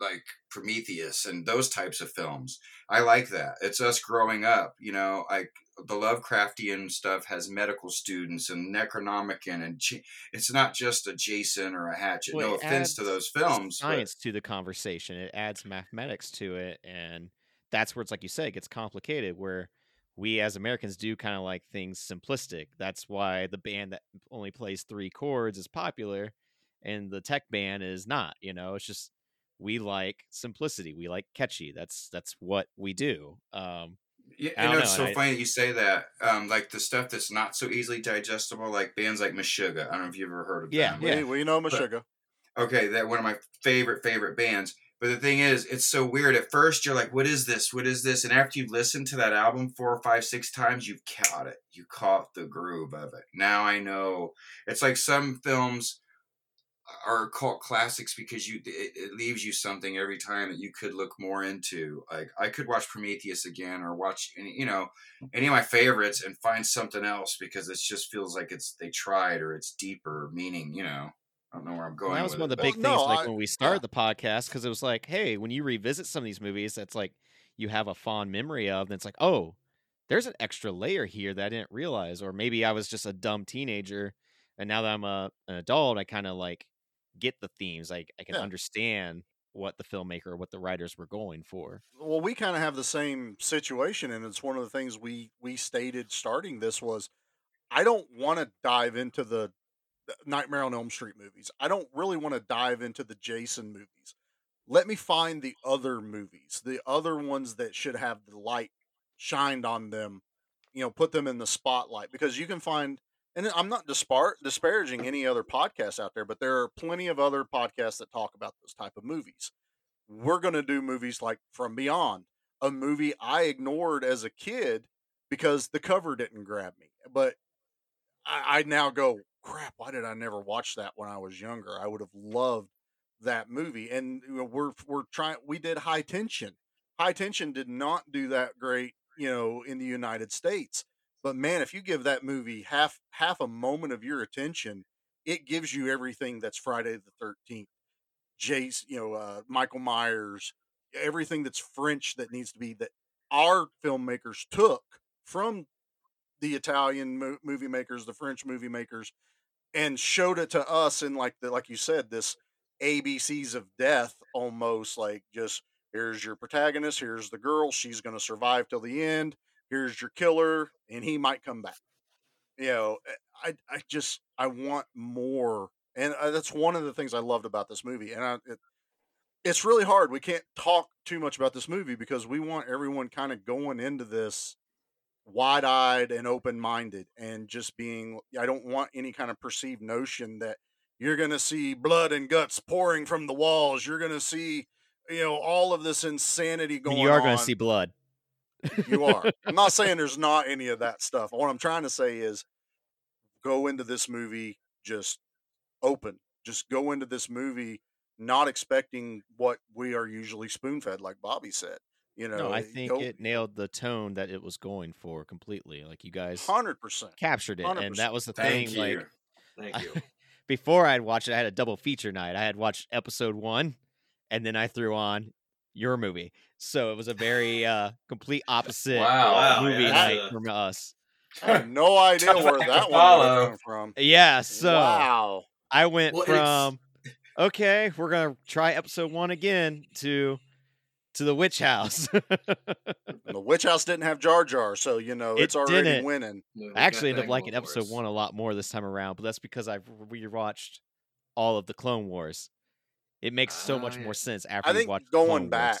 [SPEAKER 3] like Prometheus and those types of films. I like that. It's us growing up, you know, like the Lovecraftian stuff has medical students and Necronomicon and Ch- it's not just a Jason or a Hatchet.
[SPEAKER 2] Well,
[SPEAKER 3] no offense to those films. but-
[SPEAKER 2] Science to the conversation. It adds mathematics to it, and that's where it's like you say, it gets complicated. Where we as Americans do kind of like things simplistic. That's why the band that only plays three chords is popular, and the tech band is not. You know, it's just we like simplicity. We like catchy. That's that's what we do. Um,
[SPEAKER 3] Yeah,
[SPEAKER 2] I
[SPEAKER 3] you know,
[SPEAKER 2] know,
[SPEAKER 3] it's so
[SPEAKER 2] I-
[SPEAKER 3] funny that you say that. Um, like the stuff that's not so easily digestible, like bands like Meshuggah. I don't know if you've ever heard of
[SPEAKER 2] Yeah,
[SPEAKER 3] them.
[SPEAKER 2] yeah.
[SPEAKER 1] We, we know
[SPEAKER 3] But-
[SPEAKER 1] Meshuggah.
[SPEAKER 3] Okay, that one of my favorite favorite bands. But the thing is, it's so weird. At first, you're like, "What is this? What is this?" And after you've listened to that album four or five, six times, you've caught it. You caught the groove of it. Now I know. It's like some films are cult classics because you it, it leaves you something every time that you could look more into. Like I could watch Prometheus again or watch any, you know any of my favorites and find something else because it just feels like it's they tried or it's deeper meaning. You know, I don't know where I'm going.
[SPEAKER 2] Well, that was
[SPEAKER 3] with
[SPEAKER 2] one of the
[SPEAKER 3] but-
[SPEAKER 2] big things,
[SPEAKER 1] no,
[SPEAKER 2] like
[SPEAKER 1] I-
[SPEAKER 2] when we started the podcast, because it was like, hey, when you revisit some of these movies, that's like you have a fond memory of, and it's like, oh, there's an extra layer here that I didn't realize, or maybe I was just a dumb teenager, and now that I'm a an adult, I kind of like get the themes, like I can
[SPEAKER 1] Yeah.
[SPEAKER 2] understand what the filmmaker, or what the writers were going for.
[SPEAKER 1] well we kind of have the same situation and it's one of the things we we stated starting this was i don't want to dive into the the nightmare on elm street movies i don't really want to dive into the jason movies let me find the other movies the other ones that should have the light shined on them you know put them in the spotlight because you can find and i'm not dispar- disparaging any other podcasts out there but there are plenty of other podcasts that talk about those type of movies we're going to do movies like From Beyond, a movie I ignored as a kid because the cover didn't grab me. But I, I now go, crap, why did I never watch that when I was younger? I would have loved that movie. And we're we're trying we did High Tension. High Tension did not do that great, you know, in the United States. But man, if you give that movie half half a moment of your attention, it gives you everything that's Friday the 13th Jace, you know, uh, Michael Myers, everything that's French that needs to be that our filmmakers took from the Italian mo- movie makers, the French movie makers, and showed it to us in like the like you said, this ABCs of death almost like just here's your protagonist, here's the girl, she's gonna survive till the end, here's your killer, and he might come back. You know, I I just I want more and uh, that's one of the things I loved about this movie. And I, it, it's really hard. We can't talk too much about this movie because we want everyone kind of going into this wide-eyed and open-minded, and just being. I don't want any kind of perceived notion that you're going to see blood and guts pouring from the walls. You're going to see, you know, all of this insanity going.
[SPEAKER 2] you are going to see blood.
[SPEAKER 1] You are. I'm not saying there's not any of that stuff. What I'm trying to say is go into this movie just open. Just go into this movie not expecting what we are usually spoon fed, like Bobby said. You know,
[SPEAKER 2] No, I think it nailed the tone that it was going for completely. Like you guys
[SPEAKER 1] hundred percent
[SPEAKER 2] captured it, and that was the
[SPEAKER 3] Thank
[SPEAKER 2] thing.
[SPEAKER 3] you.
[SPEAKER 2] Like
[SPEAKER 4] Thank you.
[SPEAKER 2] before I'd watched it, I had a double feature night. I had watched episode one, and then I threw on your movie. So it was a very uh complete opposite
[SPEAKER 3] Wow.
[SPEAKER 4] Wow,
[SPEAKER 2] movie
[SPEAKER 4] yeah,
[SPEAKER 2] night
[SPEAKER 4] a-
[SPEAKER 2] from us.
[SPEAKER 1] I have no idea where that one
[SPEAKER 3] follow.
[SPEAKER 1] would come from.
[SPEAKER 2] Yeah, so
[SPEAKER 1] wow.
[SPEAKER 2] I went
[SPEAKER 4] Well, and it's-
[SPEAKER 2] from okay, we're gonna try episode one again to to the witch house.
[SPEAKER 1] The witch house didn't have Jar Jar, so you know
[SPEAKER 2] It
[SPEAKER 1] it's already
[SPEAKER 2] didn't.
[SPEAKER 1] winning.
[SPEAKER 4] No,
[SPEAKER 2] I actually
[SPEAKER 4] got
[SPEAKER 2] ended up liking episode one a lot more this time around, but that's because I've rewatched all of the Clone Wars. It makes so
[SPEAKER 4] Ah,
[SPEAKER 2] much
[SPEAKER 4] yeah.
[SPEAKER 2] more sense after
[SPEAKER 1] I
[SPEAKER 2] you
[SPEAKER 1] think
[SPEAKER 2] watch
[SPEAKER 1] going
[SPEAKER 2] Clone Wars.
[SPEAKER 1] back,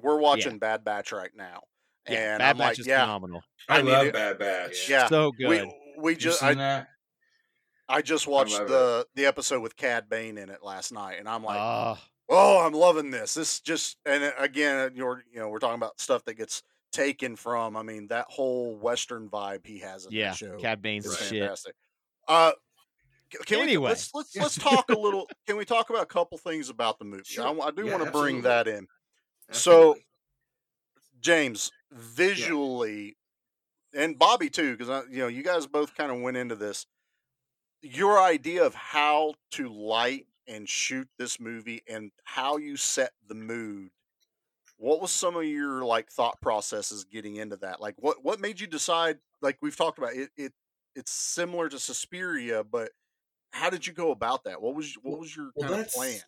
[SPEAKER 1] we're watching Bad Batch right now,
[SPEAKER 2] Yeah,
[SPEAKER 1] and
[SPEAKER 2] Bad
[SPEAKER 1] I'm
[SPEAKER 2] Batch
[SPEAKER 1] like,
[SPEAKER 2] is
[SPEAKER 1] yeah,
[SPEAKER 2] phenomenal.
[SPEAKER 3] I,
[SPEAKER 1] need
[SPEAKER 3] love
[SPEAKER 1] to-
[SPEAKER 3] Bad Batch.
[SPEAKER 1] Yeah,
[SPEAKER 2] So good.
[SPEAKER 1] we
[SPEAKER 3] You
[SPEAKER 1] just
[SPEAKER 3] seen
[SPEAKER 1] I,
[SPEAKER 3] that?
[SPEAKER 1] I just watched
[SPEAKER 3] love it.
[SPEAKER 1] the the episode with Cad Bane in it last night, and I'm like,
[SPEAKER 2] Ah,
[SPEAKER 1] oh, I'm loving this. This just and again, you're you know we're talking about stuff that gets taken from. I mean, that whole Western vibe he has in
[SPEAKER 2] yeah,
[SPEAKER 1] that show
[SPEAKER 2] Cad Bane's
[SPEAKER 1] is
[SPEAKER 2] the shit.
[SPEAKER 1] fantastic. Uh, c- can
[SPEAKER 2] Anyway.
[SPEAKER 1] we let's let's let's talk a little? Can we talk about a couple things about the movie?
[SPEAKER 4] Sure.
[SPEAKER 1] I, I do
[SPEAKER 4] Yeah,
[SPEAKER 1] want to bring that in. So, James, visually, and Bobby too, because you know you guys both kind of went into this. Your idea of how to light and shoot this movie and how you set the mood. What was some of your like thought processes getting into that? Like, what what made you decide? Like we've talked about it. It it's similar to Suspiria, but how did you go about that? What was what was your
[SPEAKER 4] Well,
[SPEAKER 1] kind of plan?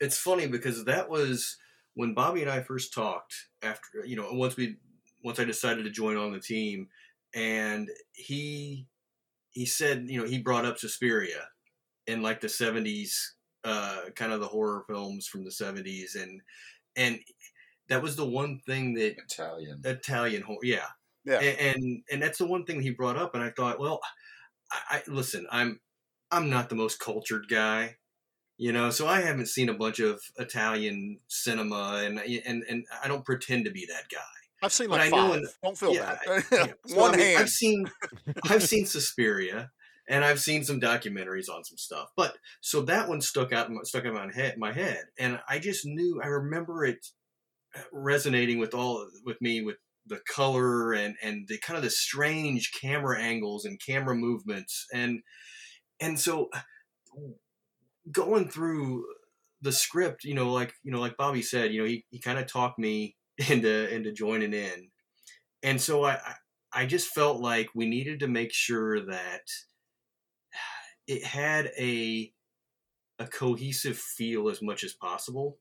[SPEAKER 4] it's funny because that was when Bobby and I first talked after you know once we once I decided to join on the team and he he said you know he brought up Suspiria in like the 70s uh kind of the horror films from the 70s and and that was the one thing that
[SPEAKER 3] Italian.
[SPEAKER 4] Italian horror yeah
[SPEAKER 1] Yeah.
[SPEAKER 4] and, and and that's the one thing he brought up and I thought well I, I listen I'm I'm not the most cultured guy you know so i haven't seen a bunch of italian cinema and and and i don't pretend to be that guy
[SPEAKER 1] I've seen
[SPEAKER 4] but
[SPEAKER 1] like
[SPEAKER 4] I know
[SPEAKER 1] five.
[SPEAKER 4] in-
[SPEAKER 1] Don't feel
[SPEAKER 4] yeah,
[SPEAKER 1] bad.
[SPEAKER 4] I- yeah. So,
[SPEAKER 1] One
[SPEAKER 4] I mean,
[SPEAKER 1] hand.
[SPEAKER 4] i've seen i've seen suspiria and i've seen some documentaries on some stuff but so that one stuck out stuck in my head my head. And i just knew i remember it uh, resonating with all with me with the color and and the kind of the strange camera angles and camera movements. And and so uh, going through the script you know like you know like bobby said you know he, he kind of talked me into into joining in. And so I i just felt like we needed to make sure that it had a a cohesive feel as much as possible.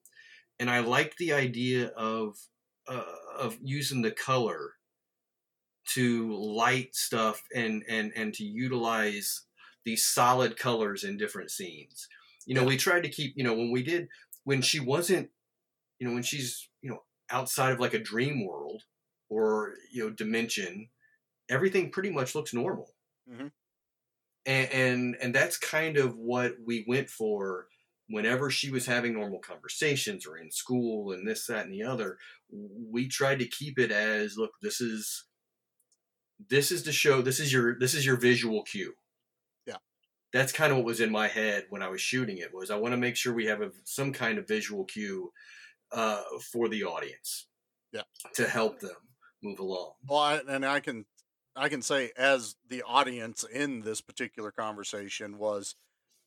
[SPEAKER 4] And i liked the idea of uh, of using the color to light stuff and and and to utilize these solid colors in different scenes. You know we tried to keep you know when we did when she wasn't you know when she's you know outside of like a dream world or you know dimension everything pretty much looks normal.
[SPEAKER 1] Mhm.
[SPEAKER 4] And, and and that's kind of what we went for whenever she was having normal conversations or in school and this that and the other we tried to keep it as look this is this is the show this is your this is your visual cue
[SPEAKER 1] Yeah.
[SPEAKER 4] that's kind of what was in my head when i was shooting it was i want to make sure we have a, some kind of visual cue uh, for the audience
[SPEAKER 1] Yeah.
[SPEAKER 4] to help them move along
[SPEAKER 1] Well, I, and I can I can say as the audience in this particular conversation was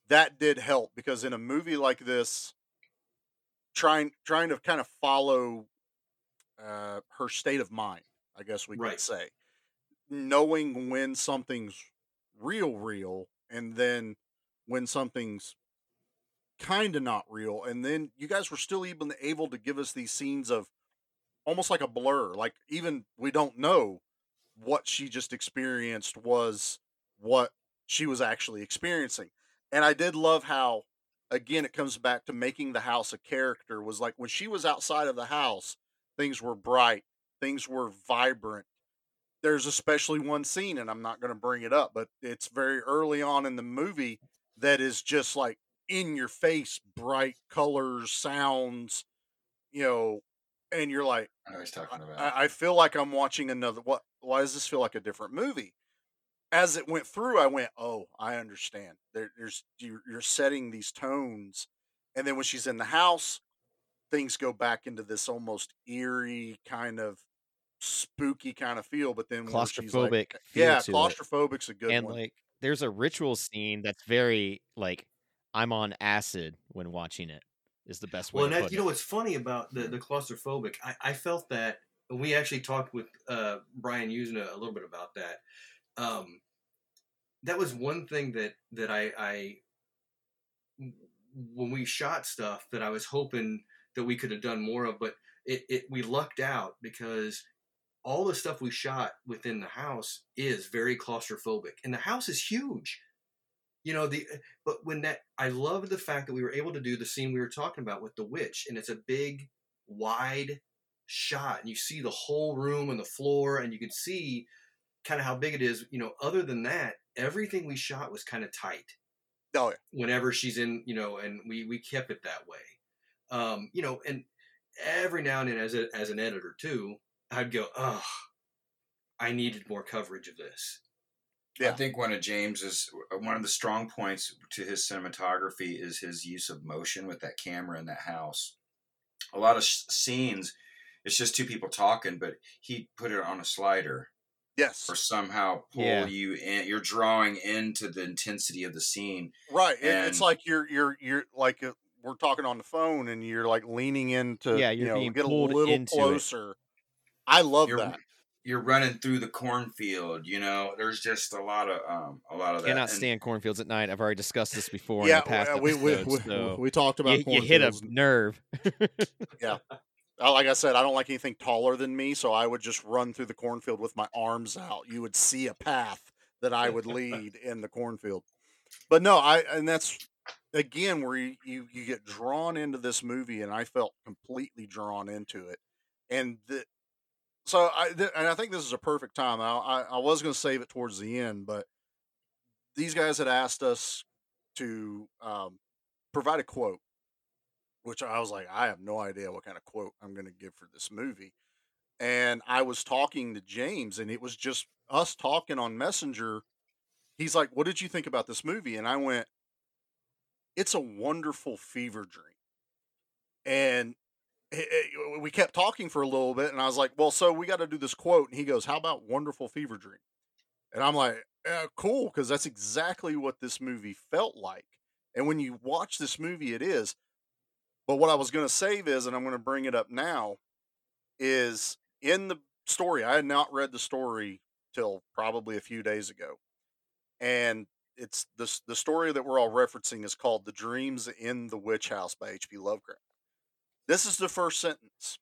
[SPEAKER 1] that did help because in a movie like this, trying trying to kind of follow uh, her state of mind, I guess we
[SPEAKER 4] Right.
[SPEAKER 1] could say, knowing when something's real, real, and then when something's kind of not real, and then you guys were still even able to give us these scenes of almost like a blur, like even we don't know what she just experienced was what she was actually experiencing. And I did love how again it comes back to making the house a character was like when she was outside of the house, things were bright, things were vibrant. There's especially one scene and I'm not going to bring it up, but it's very early on in the movie that is just like in your face bright colors, sounds, you know, and you're like
[SPEAKER 3] I know he's talking about.
[SPEAKER 1] I, I feel like I'm watching another. What? Why does this feel like a different movie? As it went through, I went, "Oh, I understand." There, there's you're, you're setting these tones, and then when she's in the house, things go back into this almost eerie kind of spooky kind of feel. But then when she's like-
[SPEAKER 2] Claustrophobic feel
[SPEAKER 1] yeah,
[SPEAKER 2] to it.
[SPEAKER 1] claustrophobic's a good
[SPEAKER 2] and
[SPEAKER 1] one.
[SPEAKER 2] like there's a ritual scene that's very like I'm on acid when watching it is the best way
[SPEAKER 4] Well,
[SPEAKER 2] to
[SPEAKER 4] and that, you
[SPEAKER 2] it.
[SPEAKER 4] know what's funny about the, the claustrophobic? I, I felt that we actually talked with uh, Brian Yuzna a little bit about that. Um, that was one thing that that I, I when we shot stuff that I was hoping that we could have done more of, but it, it we lucked out because all the stuff we shot within the house is very claustrophobic, and the house is huge. You know the but when that I love the fact that we were able to do the scene we were talking about with the witch, and it's a big, wide shot and you see the whole room and the floor and you can see kind of how big it is. You know, other than that, everything we shot was kind of tight.
[SPEAKER 1] Oh yeah.
[SPEAKER 4] Whenever she's in, you know, and we we kept it that way. Um, you know, and every now and then as a, as an editor too, I'd go, "Ugh, I needed more coverage of this."
[SPEAKER 3] I think one of James's one of the strong points to his cinematography is his use of motion with that camera in that house. A lot of sh- scenes, it's just two people talking, but he put it on a slider.
[SPEAKER 1] Yes.
[SPEAKER 3] Or somehow pull
[SPEAKER 2] Yeah.
[SPEAKER 3] you in. You're drawing into the intensity of the scene.
[SPEAKER 1] Right. It, it's like you're you're you're like uh, we're talking on the phone and you're like leaning into
[SPEAKER 2] Yeah,
[SPEAKER 1] you
[SPEAKER 2] you're
[SPEAKER 1] know
[SPEAKER 2] being
[SPEAKER 1] get a
[SPEAKER 2] pulled
[SPEAKER 1] little
[SPEAKER 2] into it.
[SPEAKER 1] closer. I love
[SPEAKER 3] You're,
[SPEAKER 1] that.
[SPEAKER 3] You're running through the cornfield. You know, there's just a lot of um a lot of that.
[SPEAKER 2] Cannot
[SPEAKER 3] And-
[SPEAKER 2] stand cornfields at night. I've already discussed this before
[SPEAKER 1] Yeah,
[SPEAKER 2] in the past
[SPEAKER 1] we- we-
[SPEAKER 2] episodes.
[SPEAKER 1] we-
[SPEAKER 2] so
[SPEAKER 1] we talked about
[SPEAKER 2] you, you hit a nerve.
[SPEAKER 1] Yeah. Like I said, I don't like anything taller than me, so I would just run through the cornfield with my arms out. You would see a path that I would lead in the cornfield. But no, I and that's again where you, you you get drawn into this movie, and I felt completely drawn into it. And the, so I th- and I think this is a perfect time. I I, I was going to save it towards the end, but these guys had asked us to um, provide a quote which I was like, I have no idea what kind of quote I'm going to give for this movie. And I was talking to James, and it was just us talking on Messenger. He's like, What did you think about this movie? And I went, It's a wonderful fever dream. And we kept talking for a little bit, and I was like, Well, so we got to do this quote. And he goes, How about Wonderful Fever Dream? And I'm like, yeah, Cool, because that's exactly what this movie felt like. And when you watch this movie, it is. But what I was going to save is, and I'm going to bring it up now, is in the story. I had not read the story till probably a few days ago, and it's the s- the story that we're all referencing is called "The Dreams in the Witch House" by H.P. Lovecraft. This is the first sentence,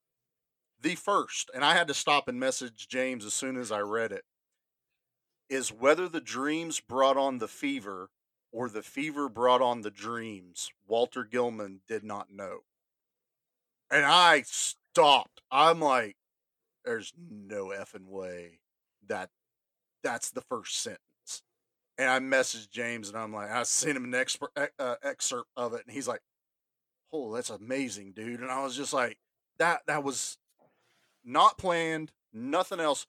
[SPEAKER 1] the first, and I had to stop and message James as soon as I read it. Is whether the dreams brought on the fever or the fever brought on the dreams, Walter Gilman did not know. And I stopped. I'm like, there's no effing way that that's the first sentence. And I messaged James and I'm like, I sent him an uh, excerpt of it, and he's like, "Oh, that's amazing, dude!" And I was just like, "That that was not planned, nothing else,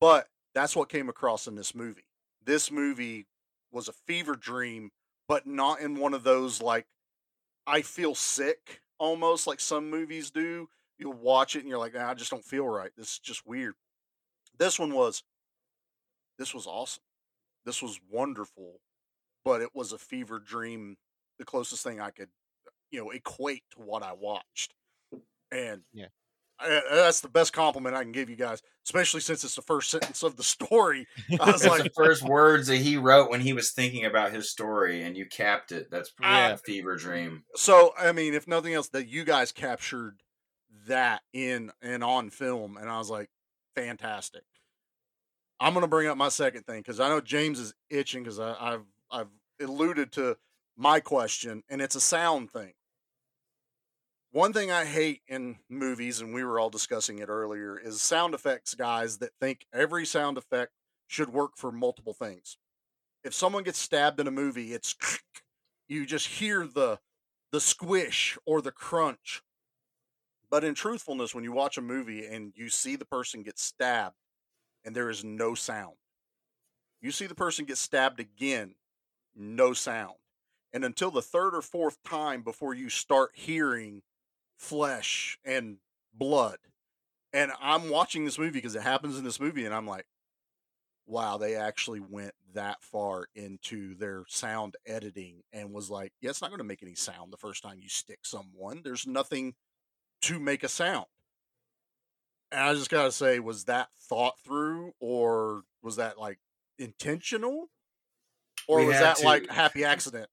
[SPEAKER 1] but that's what came across in this movie. This movie was a fever dream, but not in one of those like I feel sick almost like some movies do. You'll watch it and you're like, "Nah, I just don't feel right. This is just weird. This one was this was awesome. This was wonderful, but it was a fever dream, the closest thing I could, you know, equate to what I watched. And
[SPEAKER 2] Yeah.
[SPEAKER 1] I, uh, that's the best compliment I can give you guys, especially since it's the first sentence of the story. I was
[SPEAKER 3] It's
[SPEAKER 1] like,
[SPEAKER 3] the first words that he wrote when he was thinking about his story, and you capped it. That's
[SPEAKER 1] Yeah.
[SPEAKER 3] a fever dream.
[SPEAKER 1] So I mean, if nothing else, that you guys captured that in and on film, and I was like, fantastic. I'm gonna bring up my second thing because I know James is itching because I've I've alluded to my question, and it's a sound thing. One thing I hate in movies, and we were all discussing it earlier, is sound effects guys that think every sound effect should work for multiple things. If someone gets stabbed in a movie, it's you just hear the the squish or the crunch. But in truthfulness, when you watch a movie and you see the person get stabbed and there is no sound, you see the person get stabbed again, no sound. And until the third or fourth time before you start hearing flesh and blood. And I'm watching this movie because it happens in this movie, and I'm like, wow, they actually went that far into their sound editing and was like, yeah, it's not going to make any sound the first time you stick someone. There's nothing to make a sound. And I just got to say, was that thought through or was that like intentional? Or
[SPEAKER 3] We
[SPEAKER 1] was that
[SPEAKER 3] to-
[SPEAKER 1] like a happy accident?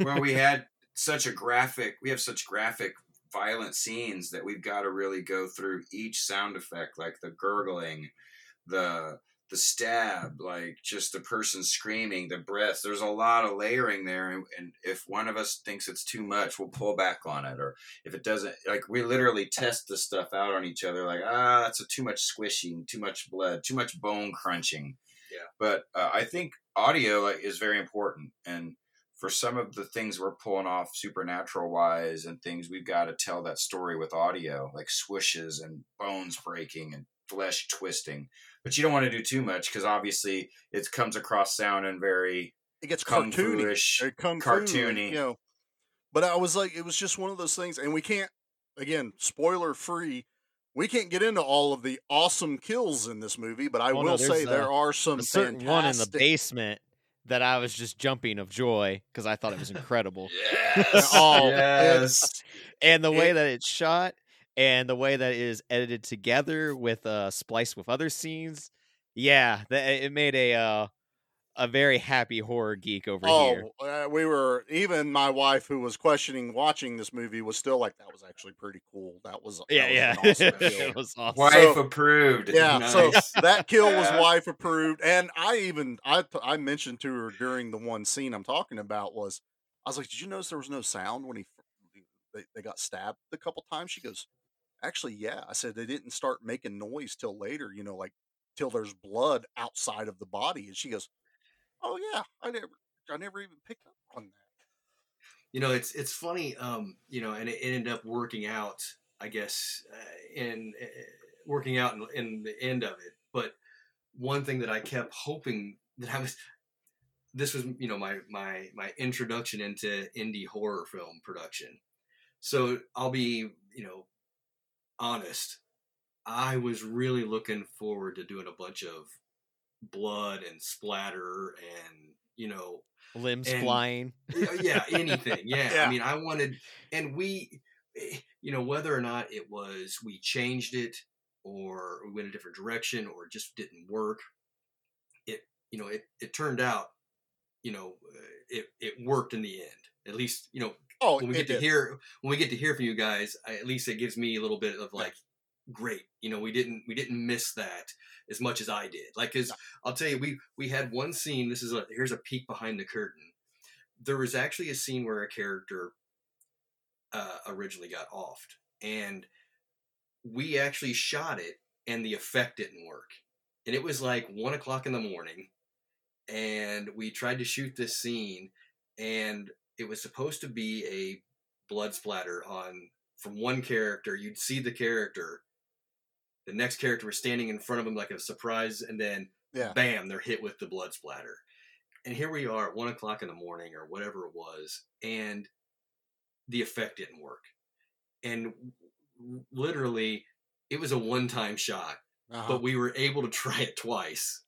[SPEAKER 3] well, we had such a graphic, we have such graphic, violent scenes that we've got to really go through each sound effect, like the gurgling, the the stab, like just the person screaming, the breath. There's a lot of layering there, and, and if one of us thinks it's too much, we'll pull back on it, or if it doesn't, like we literally test the stuff out on each other. Like ah, that's a too much squishing, too much blood, too much bone crunching.
[SPEAKER 4] Yeah.
[SPEAKER 3] But uh, I think audio is very important, and for some of the things we're pulling off supernatural wise and things we've got to tell that story with audio like swishes and bones breaking and flesh twisting but you don't want to do too much because obviously it comes across sound and very
[SPEAKER 1] it gets
[SPEAKER 3] kung
[SPEAKER 1] cartoony, kung
[SPEAKER 3] cartoony.
[SPEAKER 1] you know. But I was like, it was just one of those things, and we can't, again, spoiler free. We can't get into all of the awesome kills in this movie, but I
[SPEAKER 2] Oh,
[SPEAKER 1] will
[SPEAKER 2] there's,
[SPEAKER 1] say
[SPEAKER 2] uh,
[SPEAKER 1] there are some
[SPEAKER 2] a certain one in the basement that I was just jumping of joy because I thought it was incredible.
[SPEAKER 3] Yes,
[SPEAKER 2] oh,
[SPEAKER 3] yes.
[SPEAKER 2] and the way
[SPEAKER 1] It-
[SPEAKER 2] that it's shot and the way that it is edited together with uh spliced with other scenes, yeah, that it made a uh, a very happy horror geek over here.
[SPEAKER 1] Oh, uh, we were even my wife who was questioning watching this movie was still like that was actually pretty cool. That was
[SPEAKER 2] Yeah,
[SPEAKER 1] that
[SPEAKER 2] yeah,
[SPEAKER 1] was an awesome
[SPEAKER 2] it was awesome.
[SPEAKER 3] Wife
[SPEAKER 1] So-
[SPEAKER 3] approved.
[SPEAKER 1] Yeah, so that kill was wife approved, and I even I I mentioned to her during the one scene I'm talking about was I was like, did you notice there was no sound when he they, they got stabbed a couple times? She goes, actually, yeah. I said they didn't start making noise till later, you know, like till there's blood outside of the body, and she goes, oh yeah, I never I never even picked up on that.
[SPEAKER 4] you know it's it's funny um you know and it, ended up working out i guess uh, in uh, working out in, in the end of it but one thing that i kept hoping that i was this was you know my my my introduction into indie horror film production so i'll be you know honest i was really looking forward to doing a bunch of blood and splatter and you know
[SPEAKER 2] Limbs
[SPEAKER 4] and-
[SPEAKER 2] flying.
[SPEAKER 4] yeah, anything. Yeah.
[SPEAKER 1] Yeah.
[SPEAKER 4] I mean, I wanted, and we, eh, you know, whether or not it was we changed it or we went a different direction or it just didn't work, it, you know, it, it turned out, you know, uh, it, it worked in the end. At least, you know,
[SPEAKER 1] Oh,
[SPEAKER 4] when we get to hear, when we get to hear from you guys, I, at least it gives me a little bit of like, great. You know, we didn't, we didn't miss that as much as I did. Like, cause I'll tell you, we, we had one scene, this is a, here's a peek behind the curtain there was actually a scene where a character uh, originally got offed, and we actually shot it, and the effect didn't work. And it was like one o'clock in the morning, and we tried to shoot this scene, and it was supposed to be a blood splatter on from one character. You'd see the character, the next character was standing in front of him like a surprise, and then
[SPEAKER 1] Yeah.
[SPEAKER 4] bam, they're hit with the blood splatter. And here we are at one o'clock in the morning or whatever it was, and the effect didn't work. And literally, it was a one time shot,
[SPEAKER 1] Uh-huh.
[SPEAKER 4] but we were able to try it twice.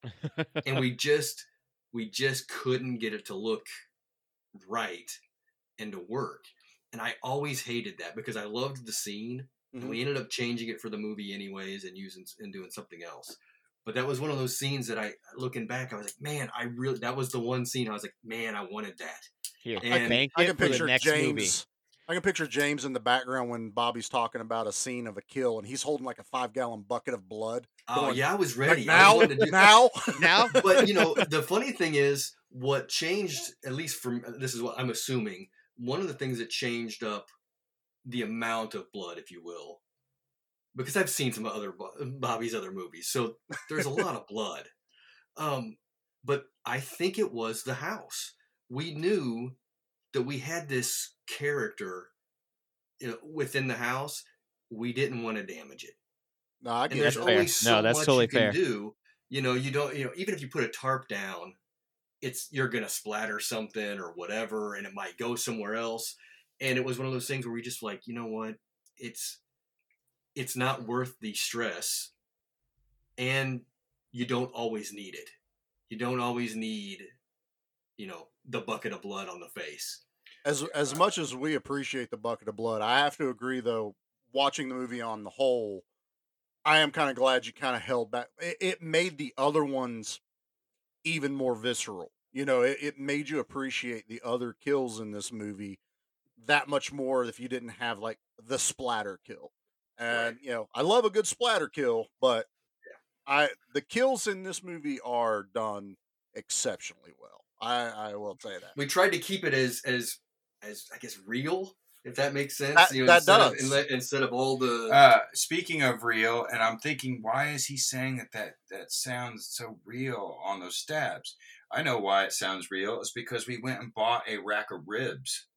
[SPEAKER 4] and we just we just couldn't get it to look right and to work. And I always hated that because I loved the scene and mm-hmm. we ended up changing it for the movie anyways and using and doing something else. But that was one of those scenes that I looking back, I was like, man, I really that was the one scene I was like, man, I wanted that.
[SPEAKER 2] Here,
[SPEAKER 4] And-
[SPEAKER 2] bank
[SPEAKER 1] I can
[SPEAKER 2] for the
[SPEAKER 1] picture
[SPEAKER 2] next
[SPEAKER 1] James.
[SPEAKER 2] movie.
[SPEAKER 1] I can picture James in the background when Bobby's talking about a scene of a kill, and he's holding like a five gallon bucket of blood.
[SPEAKER 4] Oh
[SPEAKER 1] going,
[SPEAKER 4] yeah, I was ready. I
[SPEAKER 1] now,
[SPEAKER 4] wanted to do-
[SPEAKER 1] now,
[SPEAKER 2] Now,
[SPEAKER 4] but you know, the funny thing is, what changed, at least from this is what I'm assuming, one of the things that changed up the amount of blood, if you will, because I've seen some other Bobby's other movies, so there's a lot of blood. Um, but I think it was the house. We knew that we had this character you know, within the house. We didn't want to damage it
[SPEAKER 1] no, I get
[SPEAKER 4] there's
[SPEAKER 1] you.
[SPEAKER 2] fair.
[SPEAKER 4] only
[SPEAKER 2] No, that's
[SPEAKER 4] much
[SPEAKER 2] totally
[SPEAKER 4] you can
[SPEAKER 2] fair.
[SPEAKER 4] do. You know, you don't. You know, even if you put a tarp down, it's you're gonna splatter something or whatever, and it might go somewhere else. And it was one of those things where we just like, you know what, it's it's not worth the stress, and you don't always need it. You don't always need, you know, the bucket of blood on the face.
[SPEAKER 1] As as much as we appreciate the bucket of blood, I have to agree though. Watching the movie on the whole, I am kind of glad you kind of held back. It, it made the other ones even more visceral. You know, it, it made you appreciate the other kills in this movie that much more if you didn't have like the splatter kill. And you know, I love a good splatter kill, but I the kills in this movie are done exceptionally well. I, I will say that.
[SPEAKER 4] We tried to keep it as as as I guess real, if that makes sense.
[SPEAKER 1] That-
[SPEAKER 4] you know,
[SPEAKER 1] that
[SPEAKER 4] instead
[SPEAKER 1] does.
[SPEAKER 4] Of, inle- instead of all the
[SPEAKER 3] Uh, speaking of real, and I'm thinking, why is he saying that that that sounds so real on those stabs? I know why it sounds real. It's because we went and bought a rack of ribs.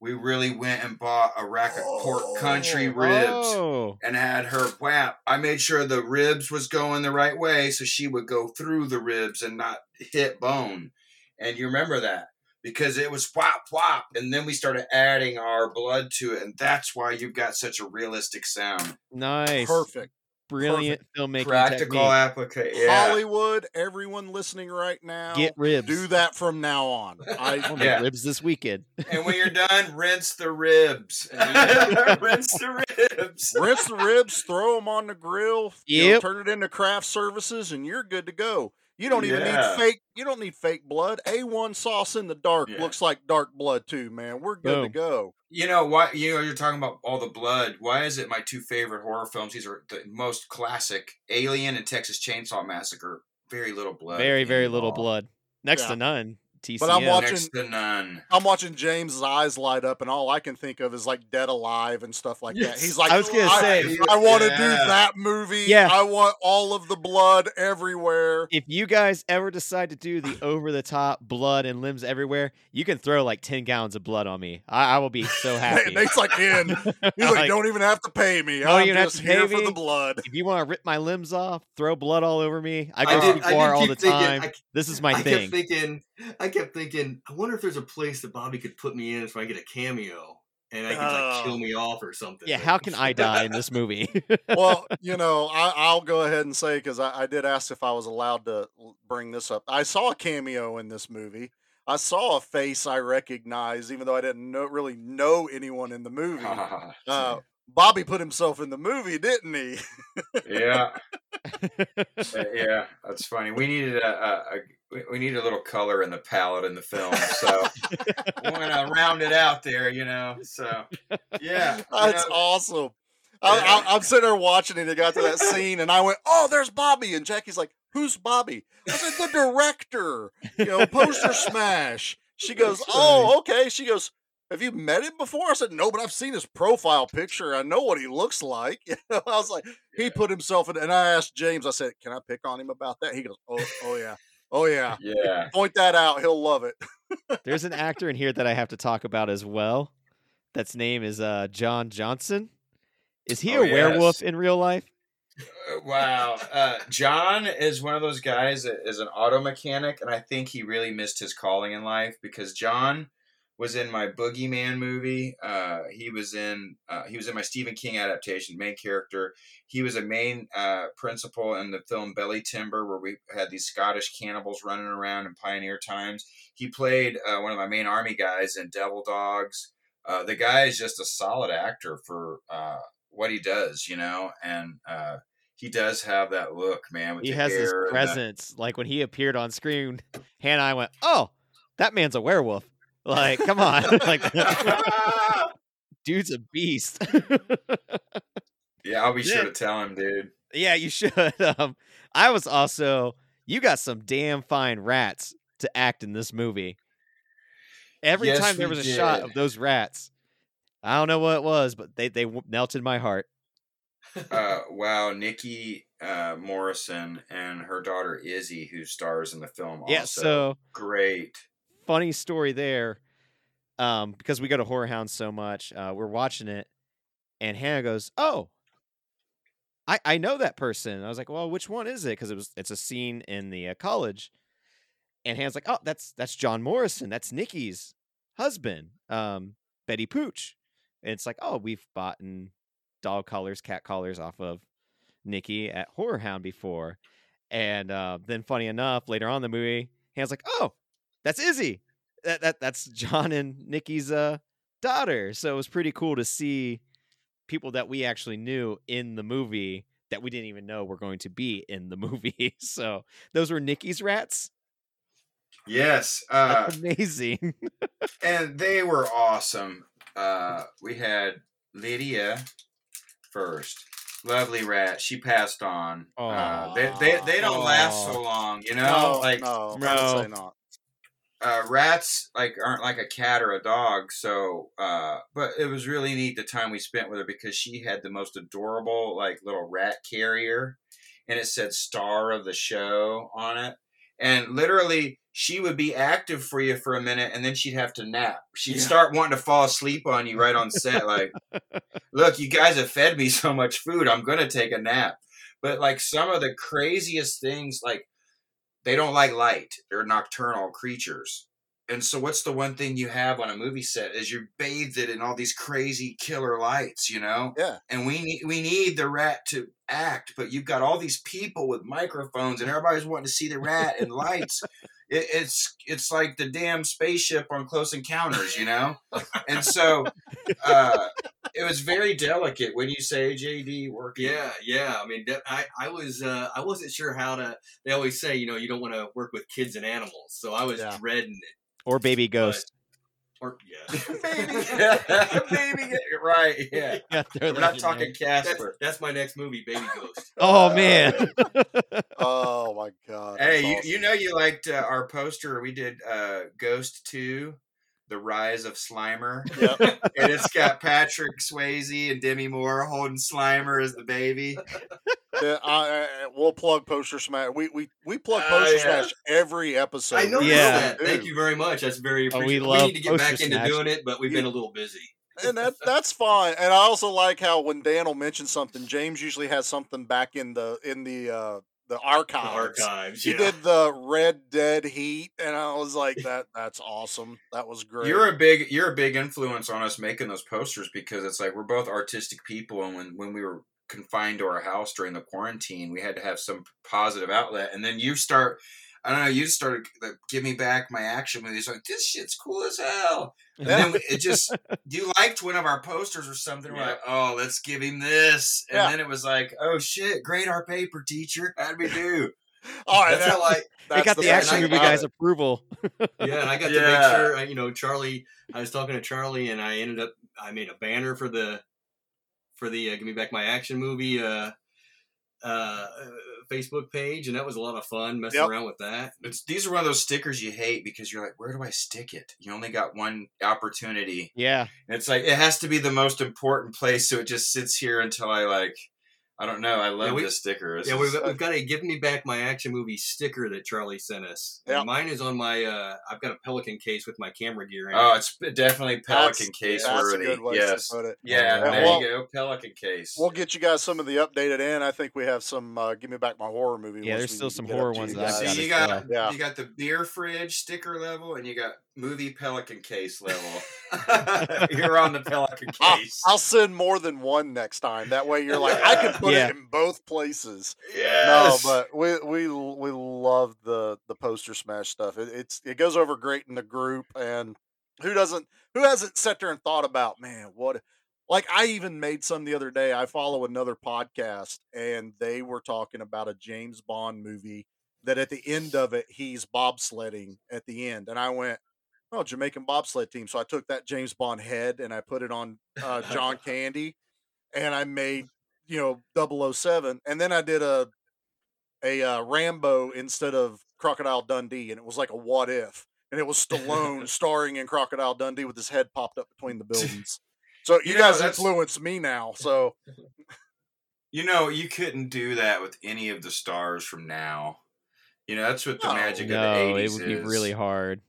[SPEAKER 3] We really went and bought a rack of pork country oh. ribs
[SPEAKER 2] Oh.
[SPEAKER 3] and had her whap. I made sure the ribs was going the right way so she would go through the ribs and not hit bone. And you remember that because it was whop whop, and then we started adding our blood to it, and that's why you've got such a realistic sound.
[SPEAKER 2] Nice.
[SPEAKER 1] Perfect.
[SPEAKER 2] Brilliant filmmaking
[SPEAKER 3] Practical
[SPEAKER 2] technique.
[SPEAKER 3] application. Yeah.
[SPEAKER 1] Hollywood, everyone listening right now,
[SPEAKER 2] Get ribs.
[SPEAKER 1] do that from now on. I
[SPEAKER 2] I'll make
[SPEAKER 3] Yeah.
[SPEAKER 2] ribs this weekend.
[SPEAKER 3] And when you're done, rinse the ribs. rinse the ribs.
[SPEAKER 1] rinse the ribs, throw them on the grill, you know,
[SPEAKER 2] Yep.
[SPEAKER 1] turn it into craft services, and you're good to go. You don't even
[SPEAKER 3] Yeah.
[SPEAKER 1] need fake. You don't need fake blood. A1 sauce in the dark
[SPEAKER 3] Yeah.
[SPEAKER 1] looks like dark blood too, man. We're good to go.
[SPEAKER 3] You know why? You know you're talking about all the blood. Why is it my two favorite horror films? These are the most classic: Alien and Texas Chainsaw Massacre. Very little blood.
[SPEAKER 2] very, very little
[SPEAKER 3] all.
[SPEAKER 2] blood. Next
[SPEAKER 1] Yeah.
[SPEAKER 2] to none. TCM.
[SPEAKER 1] But I'm watching-
[SPEAKER 3] Next to none.
[SPEAKER 1] I'm watching James's eyes light up, and all I can think of is like Dead Alive and stuff like that. He's like,
[SPEAKER 2] I was gonna
[SPEAKER 1] I,
[SPEAKER 2] say-
[SPEAKER 1] I want to do that movie.
[SPEAKER 2] Yeah.
[SPEAKER 1] I want all of the blood everywhere.
[SPEAKER 2] if you guys ever decide to do the over the top blood and limbs everywhere, you can throw like 10 gallons of blood on me. I, I will be so happy.
[SPEAKER 1] Nate's like in. He's like,
[SPEAKER 2] Like,
[SPEAKER 1] don't even have to pay me.
[SPEAKER 2] don't
[SPEAKER 1] I'm
[SPEAKER 2] even have
[SPEAKER 1] just
[SPEAKER 2] to pay
[SPEAKER 1] here for
[SPEAKER 2] me.
[SPEAKER 1] the blood.
[SPEAKER 2] if you want to rip my limbs off, throw blood all over me. I
[SPEAKER 4] I
[SPEAKER 2] go
[SPEAKER 4] did-
[SPEAKER 2] to
[SPEAKER 4] I
[SPEAKER 2] bar all the
[SPEAKER 4] thinking-
[SPEAKER 2] time.
[SPEAKER 4] I-
[SPEAKER 2] this is my
[SPEAKER 4] I
[SPEAKER 2] thing.
[SPEAKER 4] kept thinking, I kept thinking, I wonder if there's a place that Bobby could put me in so I get a cameo and I could like kill
[SPEAKER 1] Oh.
[SPEAKER 4] me off or something.
[SPEAKER 2] yeah, how can I die in this movie?
[SPEAKER 1] well, you know, I, I'll go ahead and say because I, I did ask if I was allowed to bring this up. I saw a cameo in this movie. I saw a face I recognized, even though I didn't know, really know anyone in the movie. Uh, Bobby put himself in the movie, didn't he?
[SPEAKER 3] yeah, Uh, yeah, that's funny. We needed a, a, a we- needed a little color in the palette in the film, so we're gonna round it out there, you know. So yeah, you
[SPEAKER 1] That's
[SPEAKER 3] know,
[SPEAKER 1] awesome. I, I, I'm sitting there watching it. It got to that scene, and I went, "Oh, there's Bobby." And Jackie's like, "Who's Bobby?" I said, "The director." You know, poster smash. She goes, "Oh, okay." She goes, "Have you met him before?" I said, "No, but I've seen his profile picture. I know what he looks like." You know, I was like, he put himself in. And I asked James. I said, "Can I pick on him about that?" He goes, "Oh, oh yeah, oh yeah."
[SPEAKER 3] yeah.
[SPEAKER 1] Point that out. He'll love it.
[SPEAKER 2] There's an actor in here that I have to talk about as well. That's name is uh, John Johnson. Is he
[SPEAKER 3] Oh,
[SPEAKER 2] a werewolf in real life?
[SPEAKER 3] Uh, Wow. Uh, John is one of those guys that is an auto mechanic, and I think he really missed his calling in life because John was in my Boogeyman movie. Uh, he was in uh, he was in my Stephen King adaptation, main character. He was a main uh, principal in the film Belly Timber, where we had these Scottish cannibals running around in pioneer times. He played uh, one of my main army guys in Devil Dogs. Uh, the guy is just a solid actor for uh, what he does, you know, and uh, he does have that look, man.
[SPEAKER 2] He has this
[SPEAKER 3] hair and the-
[SPEAKER 2] presence. Like when he appeared on screen, Hannah and I went, "Oh, that man's a werewolf." Like, come on, like, dude's a beast.
[SPEAKER 3] yeah, I'll be sure to tell him, dude.
[SPEAKER 2] yeah, you should. Um, I was also. You got some damn fine rats to act in this movie. Every
[SPEAKER 3] Yes,
[SPEAKER 2] time there was a shot of those rats, I don't know what it was, but they they melted my heart.
[SPEAKER 3] Uh, wow, Nikki uh, Morrison and her daughter Izzy, who stars in the film,
[SPEAKER 2] Yeah,
[SPEAKER 3] also
[SPEAKER 2] so-
[SPEAKER 3] great.
[SPEAKER 2] Funny story there um because we go to horror hounds so much uh we're watching it and hannah goes oh! I i know that person. I was like well which one is it? Because it was it's a scene in the uh, college and hannah's like oh that's that's john morrison that's nikki's husband um betty pooch. And it's like oh we've bought dog collars cat collars off of nikki at horror hound before. And uh then funny enough later on in the movie hannah's like oh that's Izzy. That, that that's John and Nikki's uh daughter. So it was pretty cool to see people that we actually knew in the movie that we didn't even know were going to be in the movie. So those were Nikki's rats.
[SPEAKER 3] Yes, uh,
[SPEAKER 2] amazing.
[SPEAKER 3] and they were awesome. Uh, we had Lydia first. lovely rat. She passed on. Uh, they, they they don't last so long, you know.
[SPEAKER 1] No,
[SPEAKER 3] like
[SPEAKER 1] no, I would not.
[SPEAKER 3] Uh, rats like aren't like a cat or a dog. So, uh, but it was really neat the time we spent with her because she had the most adorable like little rat carrier, and it said "star of the show" on it. And literally, she would be active for you for a minute, and then she'd have to nap. She'd
[SPEAKER 2] Yeah.
[SPEAKER 3] start wanting to fall asleep on you right on set. like, look, you guys have fed me so much food. I'm gonna take a nap. But like some of the craziest things, like they don't like light. They're nocturnal creatures. And so what's the one thing you have on a movie set is you're bathed in all these crazy killer lights, you know?
[SPEAKER 1] Yeah.
[SPEAKER 3] And we need we need the rat to act, but you've got all these people with microphones and everybody's wanting to see the rat and lights. It, it's it's like the damn spaceship on Close Encounters, you know? And so uh it was very delicate when you say JD working.
[SPEAKER 4] Yeah, yeah. I mean, I, I was, uh, I wasn't sure how to. They always say, you know, you don't want to work with kids and animals, so I was dreading it.
[SPEAKER 2] Or baby ghost.
[SPEAKER 4] Or yeah,
[SPEAKER 3] baby, right? Yeah,
[SPEAKER 2] yeah
[SPEAKER 3] We're not talking
[SPEAKER 4] that's,
[SPEAKER 3] Casper.
[SPEAKER 4] that's my next movie, Baby Ghost.
[SPEAKER 2] Oh man.
[SPEAKER 1] Oh my god.
[SPEAKER 3] Hey, you,
[SPEAKER 1] awesome.
[SPEAKER 3] you know you liked uh, our poster. We did uh, Ghost Two, The Rise of Slimer.
[SPEAKER 1] Yep.
[SPEAKER 3] and it's got Patrick Swayze and Demi Moore holding Slimer as the baby.
[SPEAKER 1] Yeah, I, I- we'll plug Poster Smash. We we we plug
[SPEAKER 3] Oh,
[SPEAKER 1] Poster
[SPEAKER 3] yeah.
[SPEAKER 1] Smash every episode.
[SPEAKER 4] I know
[SPEAKER 2] Yeah.
[SPEAKER 4] that. Thank you very much. That's very
[SPEAKER 2] Oh, we
[SPEAKER 4] appreciated. we, need to get back
[SPEAKER 2] Poster
[SPEAKER 4] into doing it, but we've been a little busy.
[SPEAKER 1] and that that's fine. And I also like how when Dan will mention something, James usually has something back in the in the uh the archives.
[SPEAKER 4] archives,
[SPEAKER 1] He
[SPEAKER 4] yeah.
[SPEAKER 1] did the Red Dead Heat, and I was like, that that's awesome. That was great.
[SPEAKER 3] You're a big you're a big influence on us making those posters because it's like we're both artistic people and when when we were confined to our house during the quarantine, we had to have some positive outlet. And then you start I don't know, you just started like, give me back my action movies like this shit's cool as hell. And then it just you liked one of our posters or something. We're
[SPEAKER 4] Yeah.
[SPEAKER 3] like, oh, let's give him this. And
[SPEAKER 1] Yeah.
[SPEAKER 3] then it was like, oh shit, grade our paper, teacher. How'd we do?
[SPEAKER 1] All right,
[SPEAKER 4] That's
[SPEAKER 1] that-
[SPEAKER 4] how I.
[SPEAKER 2] They
[SPEAKER 1] that's
[SPEAKER 2] got the,
[SPEAKER 1] best
[SPEAKER 2] action movie guy's
[SPEAKER 1] it.
[SPEAKER 2] approval.
[SPEAKER 4] Yeah, and I got to make sure. You know, Charlie. I was talking to Charlie, and I ended up. I made a banner for the for the uh, "Give Me Back My Action" movie uh, uh, Facebook page, and that was a lot of fun messing
[SPEAKER 1] Yep.
[SPEAKER 4] around with that.
[SPEAKER 3] It's these are one of those stickers you hate because you're like, where do I stick it? You only got one opportunity.
[SPEAKER 2] Yeah.
[SPEAKER 3] And it's like it has to be the most important place, so it just sits here until I like I don't know. I love
[SPEAKER 4] we-
[SPEAKER 3] this sticker. This
[SPEAKER 4] Yeah,
[SPEAKER 3] is-
[SPEAKER 4] we've, we've got a "Give Me Back My Action" movie sticker that Charlie sent us. And
[SPEAKER 1] Yep.
[SPEAKER 4] Mine is on my. Uh, I've got a Pelican case with my camera gear in.
[SPEAKER 3] oh,
[SPEAKER 4] it.
[SPEAKER 3] it's definitely Pelican case
[SPEAKER 1] that's a
[SPEAKER 3] worthy.
[SPEAKER 1] good way to
[SPEAKER 3] yes.
[SPEAKER 1] put it.
[SPEAKER 3] Yeah,
[SPEAKER 1] Yeah,
[SPEAKER 3] there
[SPEAKER 1] well-
[SPEAKER 3] you go. Pelican case.
[SPEAKER 1] We'll get you guys some of the updated in. I think we have some. Uh, Give me back my horror movie.
[SPEAKER 2] Yeah, there's still some horror ones that I've
[SPEAKER 3] So
[SPEAKER 2] got
[SPEAKER 3] you got
[SPEAKER 2] well.
[SPEAKER 1] Yeah.
[SPEAKER 3] you got the beer fridge sticker level, and you got movie Pelican case level. You're on the Pelican
[SPEAKER 1] I'll,
[SPEAKER 3] case.
[SPEAKER 1] I'll send more than one next time. That way, you're like, I can put
[SPEAKER 2] Yeah.
[SPEAKER 1] it in both places.
[SPEAKER 3] yes.
[SPEAKER 1] No, but we we we love the the poster smash stuff. It, it's it goes over great in the group, and who doesn't who hasn't sat there and thought about man what like I even made some the other day. I follow another podcast, and they were talking about a James Bond movie that at the end of it he's bobsledding at the end, and I went. Oh, Jamaican bobsled team. So I took that James Bond head and I put it on uh, John Candy, and I made you know 007 and then i did a a uh, rambo instead of crocodile dundee and it was like a what if and it was stallone starring in crocodile dundee with his head popped up between the buildings so you,
[SPEAKER 3] You
[SPEAKER 1] guys
[SPEAKER 3] that's-
[SPEAKER 1] influence me now so
[SPEAKER 3] You know, you couldn't do that with any of the stars from now. You know, that's what the
[SPEAKER 1] No.
[SPEAKER 3] magic of the
[SPEAKER 2] No,
[SPEAKER 3] 80s
[SPEAKER 2] it would be
[SPEAKER 3] is.
[SPEAKER 2] really hard.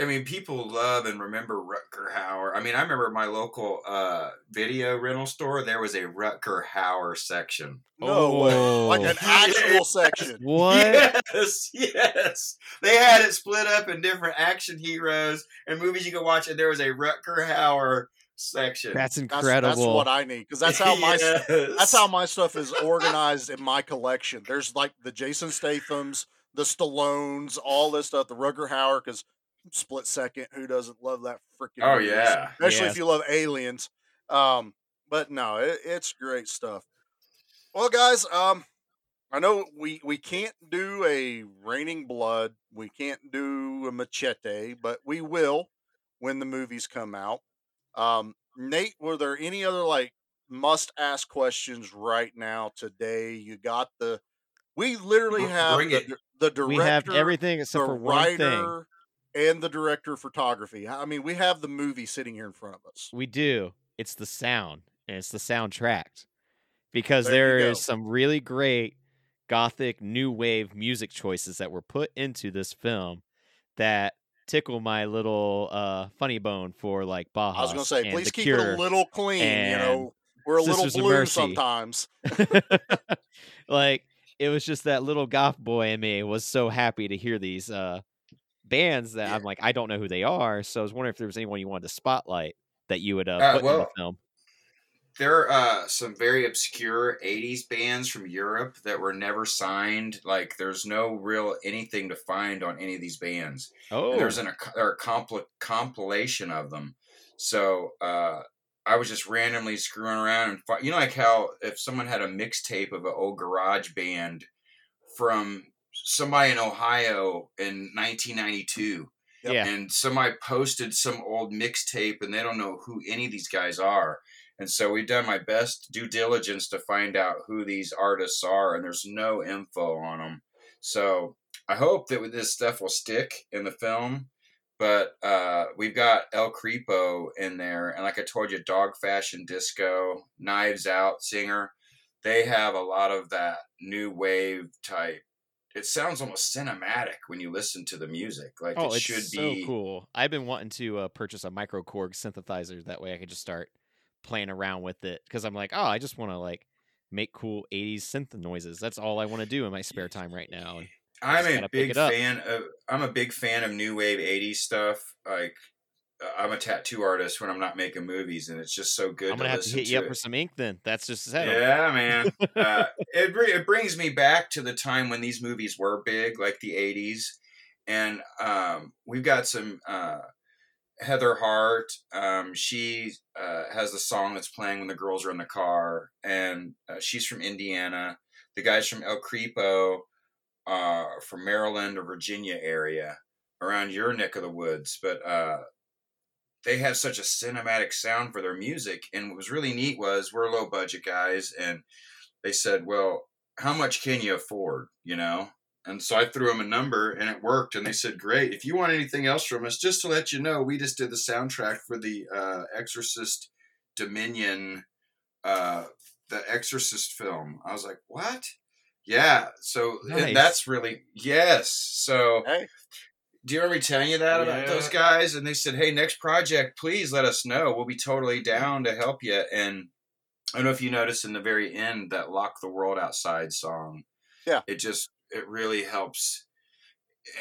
[SPEAKER 3] I mean, people love and remember Rutger Hauer. I mean, I remember my local uh, video rental store, there was a Rutger Hauer section.
[SPEAKER 1] no way like an
[SPEAKER 2] Oh.
[SPEAKER 1] actual section
[SPEAKER 2] What?
[SPEAKER 3] Yes, yes. They had it split up in different action heroes and movies you could watch, and there was a Rutger Hauer section.
[SPEAKER 2] That's
[SPEAKER 1] that's,
[SPEAKER 2] incredible.
[SPEAKER 1] that's what i need because that's how my
[SPEAKER 3] Yes.
[SPEAKER 1] that's how my stuff is organized in my collection. There's like the Jason Statham's, the Stallones, all this stuff, the Rutger Hauer, because split second, who doesn't love that freaking
[SPEAKER 3] Oh,
[SPEAKER 1] movies?
[SPEAKER 3] yeah.
[SPEAKER 1] Especially
[SPEAKER 2] Yeah.
[SPEAKER 1] if you love aliens. Um, but no, it, it's great stuff. Well, guys, um, I know we we can't do a raining blood, we can't do a machete, but we will when the movies come out. Um, Nate, were there any other like must ask questions right now today. You got the. We literally have the, the director,
[SPEAKER 2] We have everything except
[SPEAKER 1] the
[SPEAKER 2] for one thing.
[SPEAKER 1] And the director of photography. I mean, we have the movie sitting here in front of us.
[SPEAKER 2] We do. It's the sound, and it's the soundtrack. Because
[SPEAKER 1] There
[SPEAKER 2] there
[SPEAKER 1] go.
[SPEAKER 2] some really great gothic new wave music choices that were put into this film that tickle my little uh funny bone for like Baja.
[SPEAKER 1] I was going to say, please keep
[SPEAKER 2] Cure
[SPEAKER 1] it a little clean. You know, we're a little
[SPEAKER 2] Sisters of
[SPEAKER 1] blue sometimes.
[SPEAKER 2] like it was just that little goth boy in me was so happy to hear these uh bands that I'm like I don't know who they are, so I was wondering if there was anyone you wanted to spotlight that you would uh,
[SPEAKER 3] Uh,
[SPEAKER 2] put in the film.
[SPEAKER 3] There are uh, some very obscure 80s bands from Europe that were never signed. Like, there's no real anything to find on any of these bands.
[SPEAKER 2] Oh,
[SPEAKER 3] And there's an, a, or a compl- compilation of them. So uh, I was just randomly screwing around and you know, like how if someone had a mixtape of an old garage band from somebody in Ohio in 1992,
[SPEAKER 2] yeah.
[SPEAKER 3] and somebody posted some old mixtape, and they don't know who any of these guys are. And so we've done my best due diligence to find out who these artists are, and there's no info on them. So I hope that with this stuff will stick in the film. But uh, we've got El Creepo in there, and like I told you, Dog Fashion Disco, Knives Out singer. They have a lot of that new wave type. It sounds almost cinematic when you listen to the music. Like
[SPEAKER 2] Oh,
[SPEAKER 3] it
[SPEAKER 2] it's
[SPEAKER 3] should
[SPEAKER 2] so
[SPEAKER 3] be.
[SPEAKER 2] cool. I've been wanting to uh, purchase a micro Korg synthesizer. That way, I could just start playing around with it. Because I'm like, oh, I just want to like make cool '80s synth noises. That's all I want to do in my spare time right now.
[SPEAKER 3] I'm a big fan of. I'm a big fan of new wave '80s stuff. Like I'm a tattoo artist when I'm not making movies, and it's just so good.
[SPEAKER 2] I'm gonna have to hit you up for some ink. Then that's just set 'em.
[SPEAKER 3] Yeah, man. uh, it it brings me back to the time when these movies were big, like the '80s, and um, we've got some uh, Heather Hart. Um, she uh, has the song that's playing when the girls are in the car, and uh, she's from Indiana. The guys from El Creepo, uh, from Maryland or Virginia area, around your neck of the woods, but. Uh, they have such a cinematic sound for their music. And what was really neat was we're low budget guys, and they said, "Well, how much can you afford?" You know. And so I threw them a number, and it worked. And they said, "Great. If you want anything else from us, just to let you know, we just did the soundtrack for the uh, Exorcist Dominion, uh, the Exorcist film." I was like, "What?" Yeah. So
[SPEAKER 2] Nice.
[SPEAKER 3] that's really yes. So do you remember me telling you that about those guys? And they said, "Hey, next project, please let us know. We'll be totally down to help you." And I don't know if you noticed in the very end that "Lock the World Outside" song.
[SPEAKER 1] Yeah.
[SPEAKER 3] it just it really helps,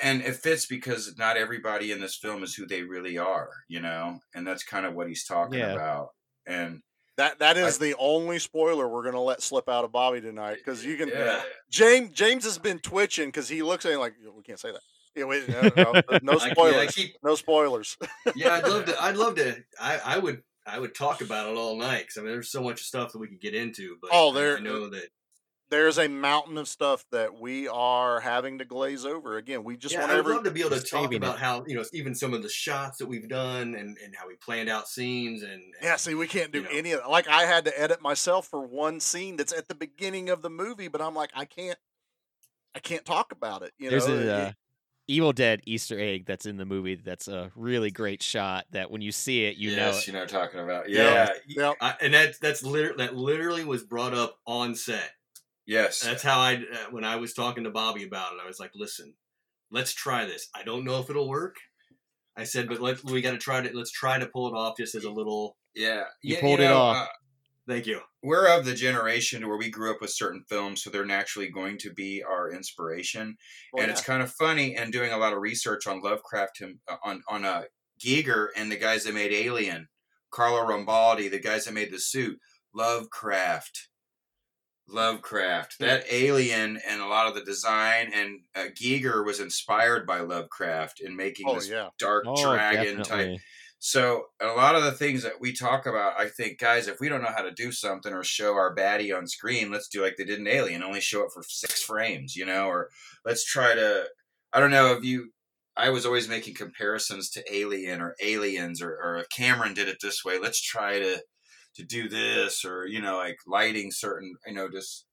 [SPEAKER 3] and it fits because not everybody in this film is who they really are, you know, and that's kind of what he's talking
[SPEAKER 2] Yeah.
[SPEAKER 3] about. And
[SPEAKER 1] that that
[SPEAKER 3] I-
[SPEAKER 1] the only spoiler we're gonna let slip out of Bobby tonight because you can.
[SPEAKER 3] yeah,
[SPEAKER 1] James James has been twitching because he looks at like we can't say that. Yeah, wait, no, no, no
[SPEAKER 4] I- yeah, I
[SPEAKER 1] spoilers.
[SPEAKER 4] keep-
[SPEAKER 1] no spoilers.
[SPEAKER 4] yeah, I'd love to. I'd love to. I, I would. I would talk about it all night because I mean, there's so much stuff that we could get into. But
[SPEAKER 1] Oh, there-
[SPEAKER 4] I know that.
[SPEAKER 1] There's a mountain of stuff that we are having to glaze over. Again, we just
[SPEAKER 4] yeah,
[SPEAKER 1] want
[SPEAKER 4] I'd
[SPEAKER 1] every
[SPEAKER 4] love to be able to talk about
[SPEAKER 2] it.
[SPEAKER 4] how you know even some of the shots that we've done and, and how we planned out scenes and, and
[SPEAKER 1] Yeah, see, we can't do
[SPEAKER 4] you know.
[SPEAKER 1] any of that. Like I had to edit myself for one scene that's at the beginning of the movie, but I'm like, I can't, I can't talk about it. You
[SPEAKER 2] There's
[SPEAKER 1] know,
[SPEAKER 2] a uh, Evil Dead Easter egg that's in the movie. That's a really great shot. That when you see it, you know
[SPEAKER 3] yes,
[SPEAKER 2] it.
[SPEAKER 3] you know what I'm talking about.
[SPEAKER 1] Yeah.
[SPEAKER 3] Yeah,
[SPEAKER 1] yeah,
[SPEAKER 4] I, and that that's literally that literally was brought up on set.
[SPEAKER 3] yes,
[SPEAKER 4] That's how I uh, when I was talking to Bobby about it, I was like, "Listen, let's try this. I don't know if it'll work." I said, "But let we got to try to let's try to pull it off just as a little."
[SPEAKER 3] yeah.
[SPEAKER 2] You
[SPEAKER 3] Yeah,
[SPEAKER 2] pulled it
[SPEAKER 3] know,
[SPEAKER 2] off.
[SPEAKER 4] Thank you.
[SPEAKER 3] we're of the generation where we grew up with certain films, so they're naturally going to be our inspiration.
[SPEAKER 1] well,
[SPEAKER 3] and
[SPEAKER 1] yeah.
[SPEAKER 3] it's kind of funny and doing a lot of research on Lovecraft him uh, on on uh, Giger and the guys that made Alien, Carlo Rambaldi, the guys that made the suit, Lovecraft. Lovecraft, that alien and a lot of the design and uh, Giger was inspired by Lovecraft in making
[SPEAKER 1] Oh
[SPEAKER 3] this
[SPEAKER 1] yeah,
[SPEAKER 3] dark
[SPEAKER 2] Oh,
[SPEAKER 3] dragon type
[SPEAKER 2] definitely.
[SPEAKER 3] So a lot of the things that we talk about, I think, guys, if we don't know how to do something or show our baddie on screen, let's do like they did in Alien, only show it for six frames, you know, or let's try to. I don't know if you. I was always making comparisons to Alien or Aliens, or, or if Cameron did it this way, let's try to to do this or you know like lighting certain you know just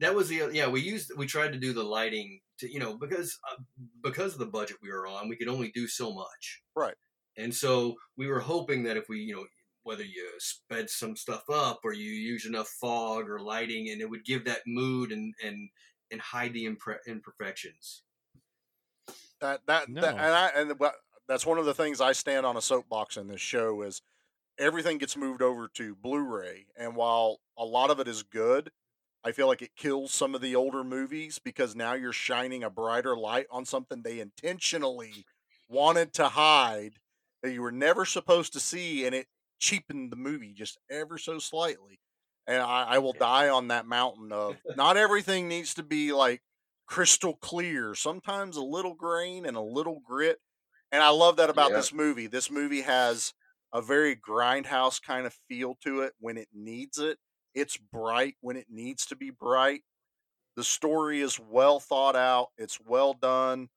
[SPEAKER 4] that was the yeah we used we tried to do the lighting to you know because uh, because of the budget we were on we could only do so much
[SPEAKER 1] right
[SPEAKER 4] and so we were hoping that if we you know whether you sped some stuff up or you use enough fog or lighting and it would give that mood and and and hide the impre- imperfections
[SPEAKER 1] that that,
[SPEAKER 2] No.
[SPEAKER 1] that and I and what- that's one of the things I stand on a soapbox in this show is everything gets moved over to Blu-ray, and while a lot of it is good, I feel like it kills some of the older movies because now you're shining a brighter light on something they intentionally wanted to hide that you were never supposed to see, and it cheapened the movie just ever so slightly. And I, I will die on that mountain of not everything needs to be like crystal clear. Sometimes a little grain and a little grit. And I love that about
[SPEAKER 3] Yeah.
[SPEAKER 1] this movie. This movie has a very grindhouse kind of feel to it when it needs it. It's bright when it needs to be bright. The story is well thought out. It's well done.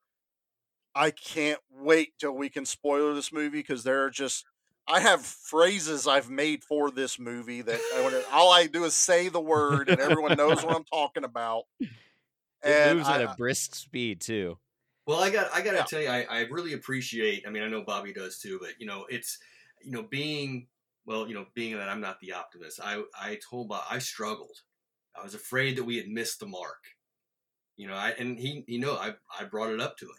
[SPEAKER 1] I can't wait till we can spoil this movie because there are just I have phrases I've made for this movie that I wanna, all I do is say the word and everyone knows what I'm talking about.
[SPEAKER 2] It
[SPEAKER 1] And
[SPEAKER 2] moves at a brisk speed too.
[SPEAKER 4] Well, I got I got to tell you, I, I really appreciate. I mean, I know Bobby does too, but you know, it's you know being well, you know, being that I'm not the optimist. I I told Bob I struggled. I was afraid that we had missed the mark. You know, I and he you know I I brought it up to him.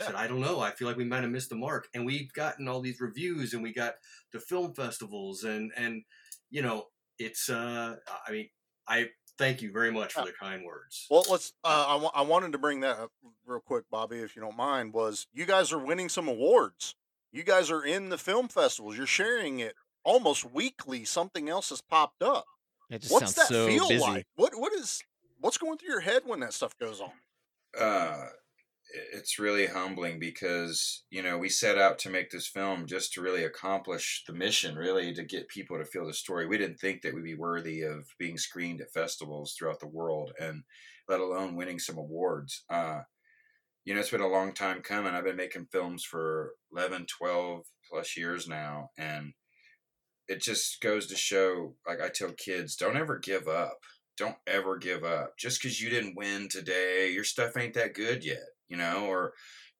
[SPEAKER 4] I said I don't know. I feel like we might have missed the mark, and we've gotten all these reviews, and we got the film festivals, and and you know, it's uh, I mean, I thank you very much for the kind words.
[SPEAKER 1] Well, let's. Uh, I I wanted to bring that up real quick, Bobby, if you don't mind. Was you guys are winning some awards? You guys are in the film festivals. You're sharing it almost weekly. Something else has popped up.
[SPEAKER 2] It just
[SPEAKER 1] What's that
[SPEAKER 2] so
[SPEAKER 1] feel
[SPEAKER 2] busy.
[SPEAKER 1] like? What What is What's going through your head when that stuff goes on?
[SPEAKER 3] uh, it's really humbling because you know we set out to make this film just to really accomplish the mission, really to get people to feel the story. We didn't think that we'd be worthy of being screened at festivals throughout the world, and let alone winning some awards. Uh, you know, it's been a long time coming. I've been making films for 11, 12 plus years now, and it just goes to show like I tell kids, don't ever give up. Don't ever give up. Just because you didn't win today, your stuff ain't that good yet, you know, or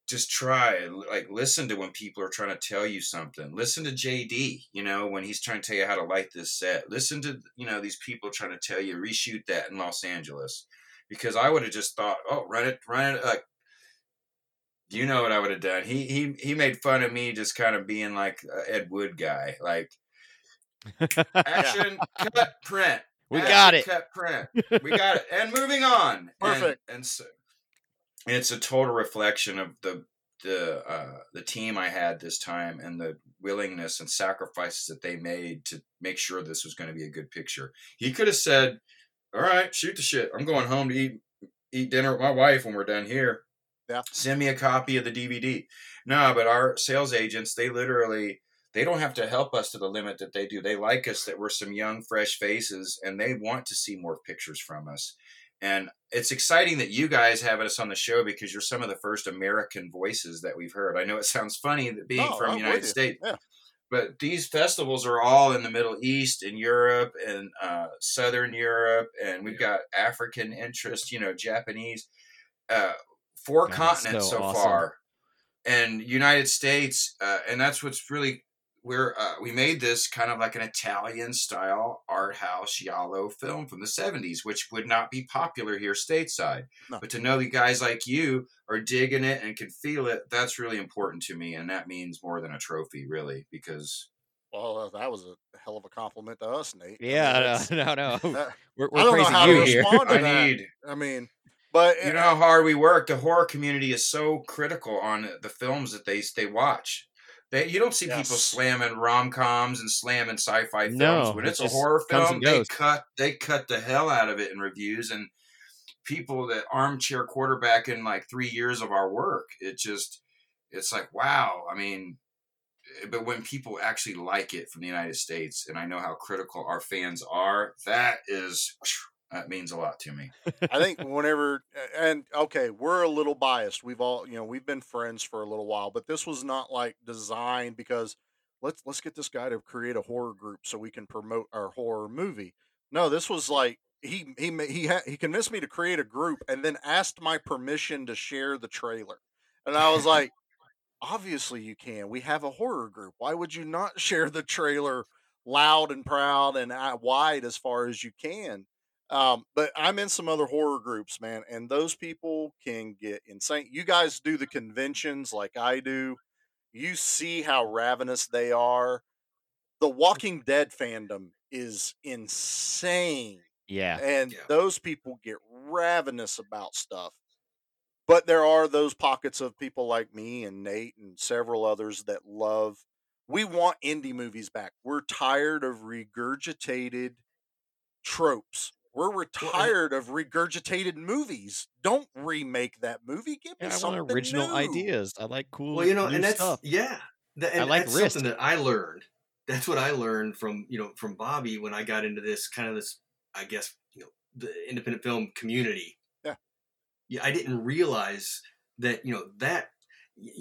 [SPEAKER 3] just try like listen to when people are trying to tell you something. Listen to jd you know when he's trying to tell you how to light this set. Listen to you know these people trying to tell you reshoot that in los angeles. Because i would have just thought oh run it run it like you know what i would have done. He he he made fun of me just kind of being like a ed wood guy like action cut print.
[SPEAKER 2] We
[SPEAKER 3] Action,
[SPEAKER 2] got it.
[SPEAKER 3] cut print. We got it. And moving on.
[SPEAKER 1] Perfect.
[SPEAKER 3] and, and so it's a total reflection of the the uh, the team I had this time and the willingness and sacrifices that they made to make sure this was going to be a good picture. He could have said, "All right, shoot the shit. I'm going home to eat eat dinner with my wife when we're done here.
[SPEAKER 1] Yeah.
[SPEAKER 3] Send me a copy of the DVD." No, but our sales agents, they literally they don't have to help us to the limit that they do. They like us that we're some young, fresh faces, and they want to see more pictures from us. And it's exciting that you guys have us on the show because you're some of the first American voices that we've heard. I know it sounds funny that being
[SPEAKER 1] No,
[SPEAKER 3] from the United. States,
[SPEAKER 1] Yeah.
[SPEAKER 3] but these festivals are all in the Middle East and Europe and uh, Southern Europe, and we've got African interest, you know, Japanese, uh, four continents
[SPEAKER 2] so
[SPEAKER 3] so
[SPEAKER 2] awesome.
[SPEAKER 3] far, and United States, uh, and that's what's really we're uh, we made this kind of like an Italian style art house giallo film from the 70s, which would not be popular here stateside.
[SPEAKER 1] No.
[SPEAKER 3] But to know that guys like you are digging it and can feel it, that's really important to me, and that means more than a trophy, really, because
[SPEAKER 1] Well, uh, that was a hell of a compliment to us, Nate. I mean,
[SPEAKER 2] Yeah, no, no, no.
[SPEAKER 1] that-
[SPEAKER 2] We're,
[SPEAKER 1] I
[SPEAKER 2] we're
[SPEAKER 1] don't know how
[SPEAKER 2] you
[SPEAKER 1] to
[SPEAKER 2] here.
[SPEAKER 1] respond to
[SPEAKER 3] I
[SPEAKER 1] that.
[SPEAKER 3] need
[SPEAKER 1] I mean, but
[SPEAKER 3] you know how hard we work. The horror community is so critical on the films that they they watch. They you don't see people slamming rom coms and slamming sci-fi films.
[SPEAKER 2] No,
[SPEAKER 3] when
[SPEAKER 2] it
[SPEAKER 3] it's a horror film, they cut they cut the hell out of it in reviews and people that armchair quarterback in like three years of our work. It just it's like wow. I mean, eh, but when people actually like it from the United States, and I know how critical our fans are, that is that means a lot to me.
[SPEAKER 1] I think whenever and okay, we're a little biased. We've all you know we've been friends for a little while, but this was not like designed because let's let's get this guy to create a horror group so we can promote our horror movie. No, this was like he he he ha- he convinced me to create a group and then asked my permission to share the trailer. And I was like, obviously you can. We have a horror group. Why would you not share the trailer loud and proud and uh, wide as far as you can? Um, but I'm in some other horror groups, man, and those people can get insane. You guys do the conventions like I do. You see how ravenous they are. The Walking Dead fandom is insane.
[SPEAKER 2] Yeah.
[SPEAKER 1] And those people get ravenous about stuff. But there are those pockets of people like me and Nate and several others that love. We want indie movies back. We're tired of regurgitated tropes. We're retired of regurgitated movies. Don't remake that movie. Give me
[SPEAKER 2] Yeah, I
[SPEAKER 1] something
[SPEAKER 2] want original
[SPEAKER 1] new.
[SPEAKER 2] ideas. I like cool.
[SPEAKER 4] Well, you know,
[SPEAKER 2] new
[SPEAKER 4] and that's
[SPEAKER 2] stuff.
[SPEAKER 4] yeah, that,
[SPEAKER 2] I like
[SPEAKER 4] that's
[SPEAKER 2] risk.
[SPEAKER 4] something that I learned. That's what I learned from you know from Bobby when I got into this kind of this, I guess you know the independent film community.
[SPEAKER 1] Yeah,
[SPEAKER 4] yeah, I didn't realize that you know that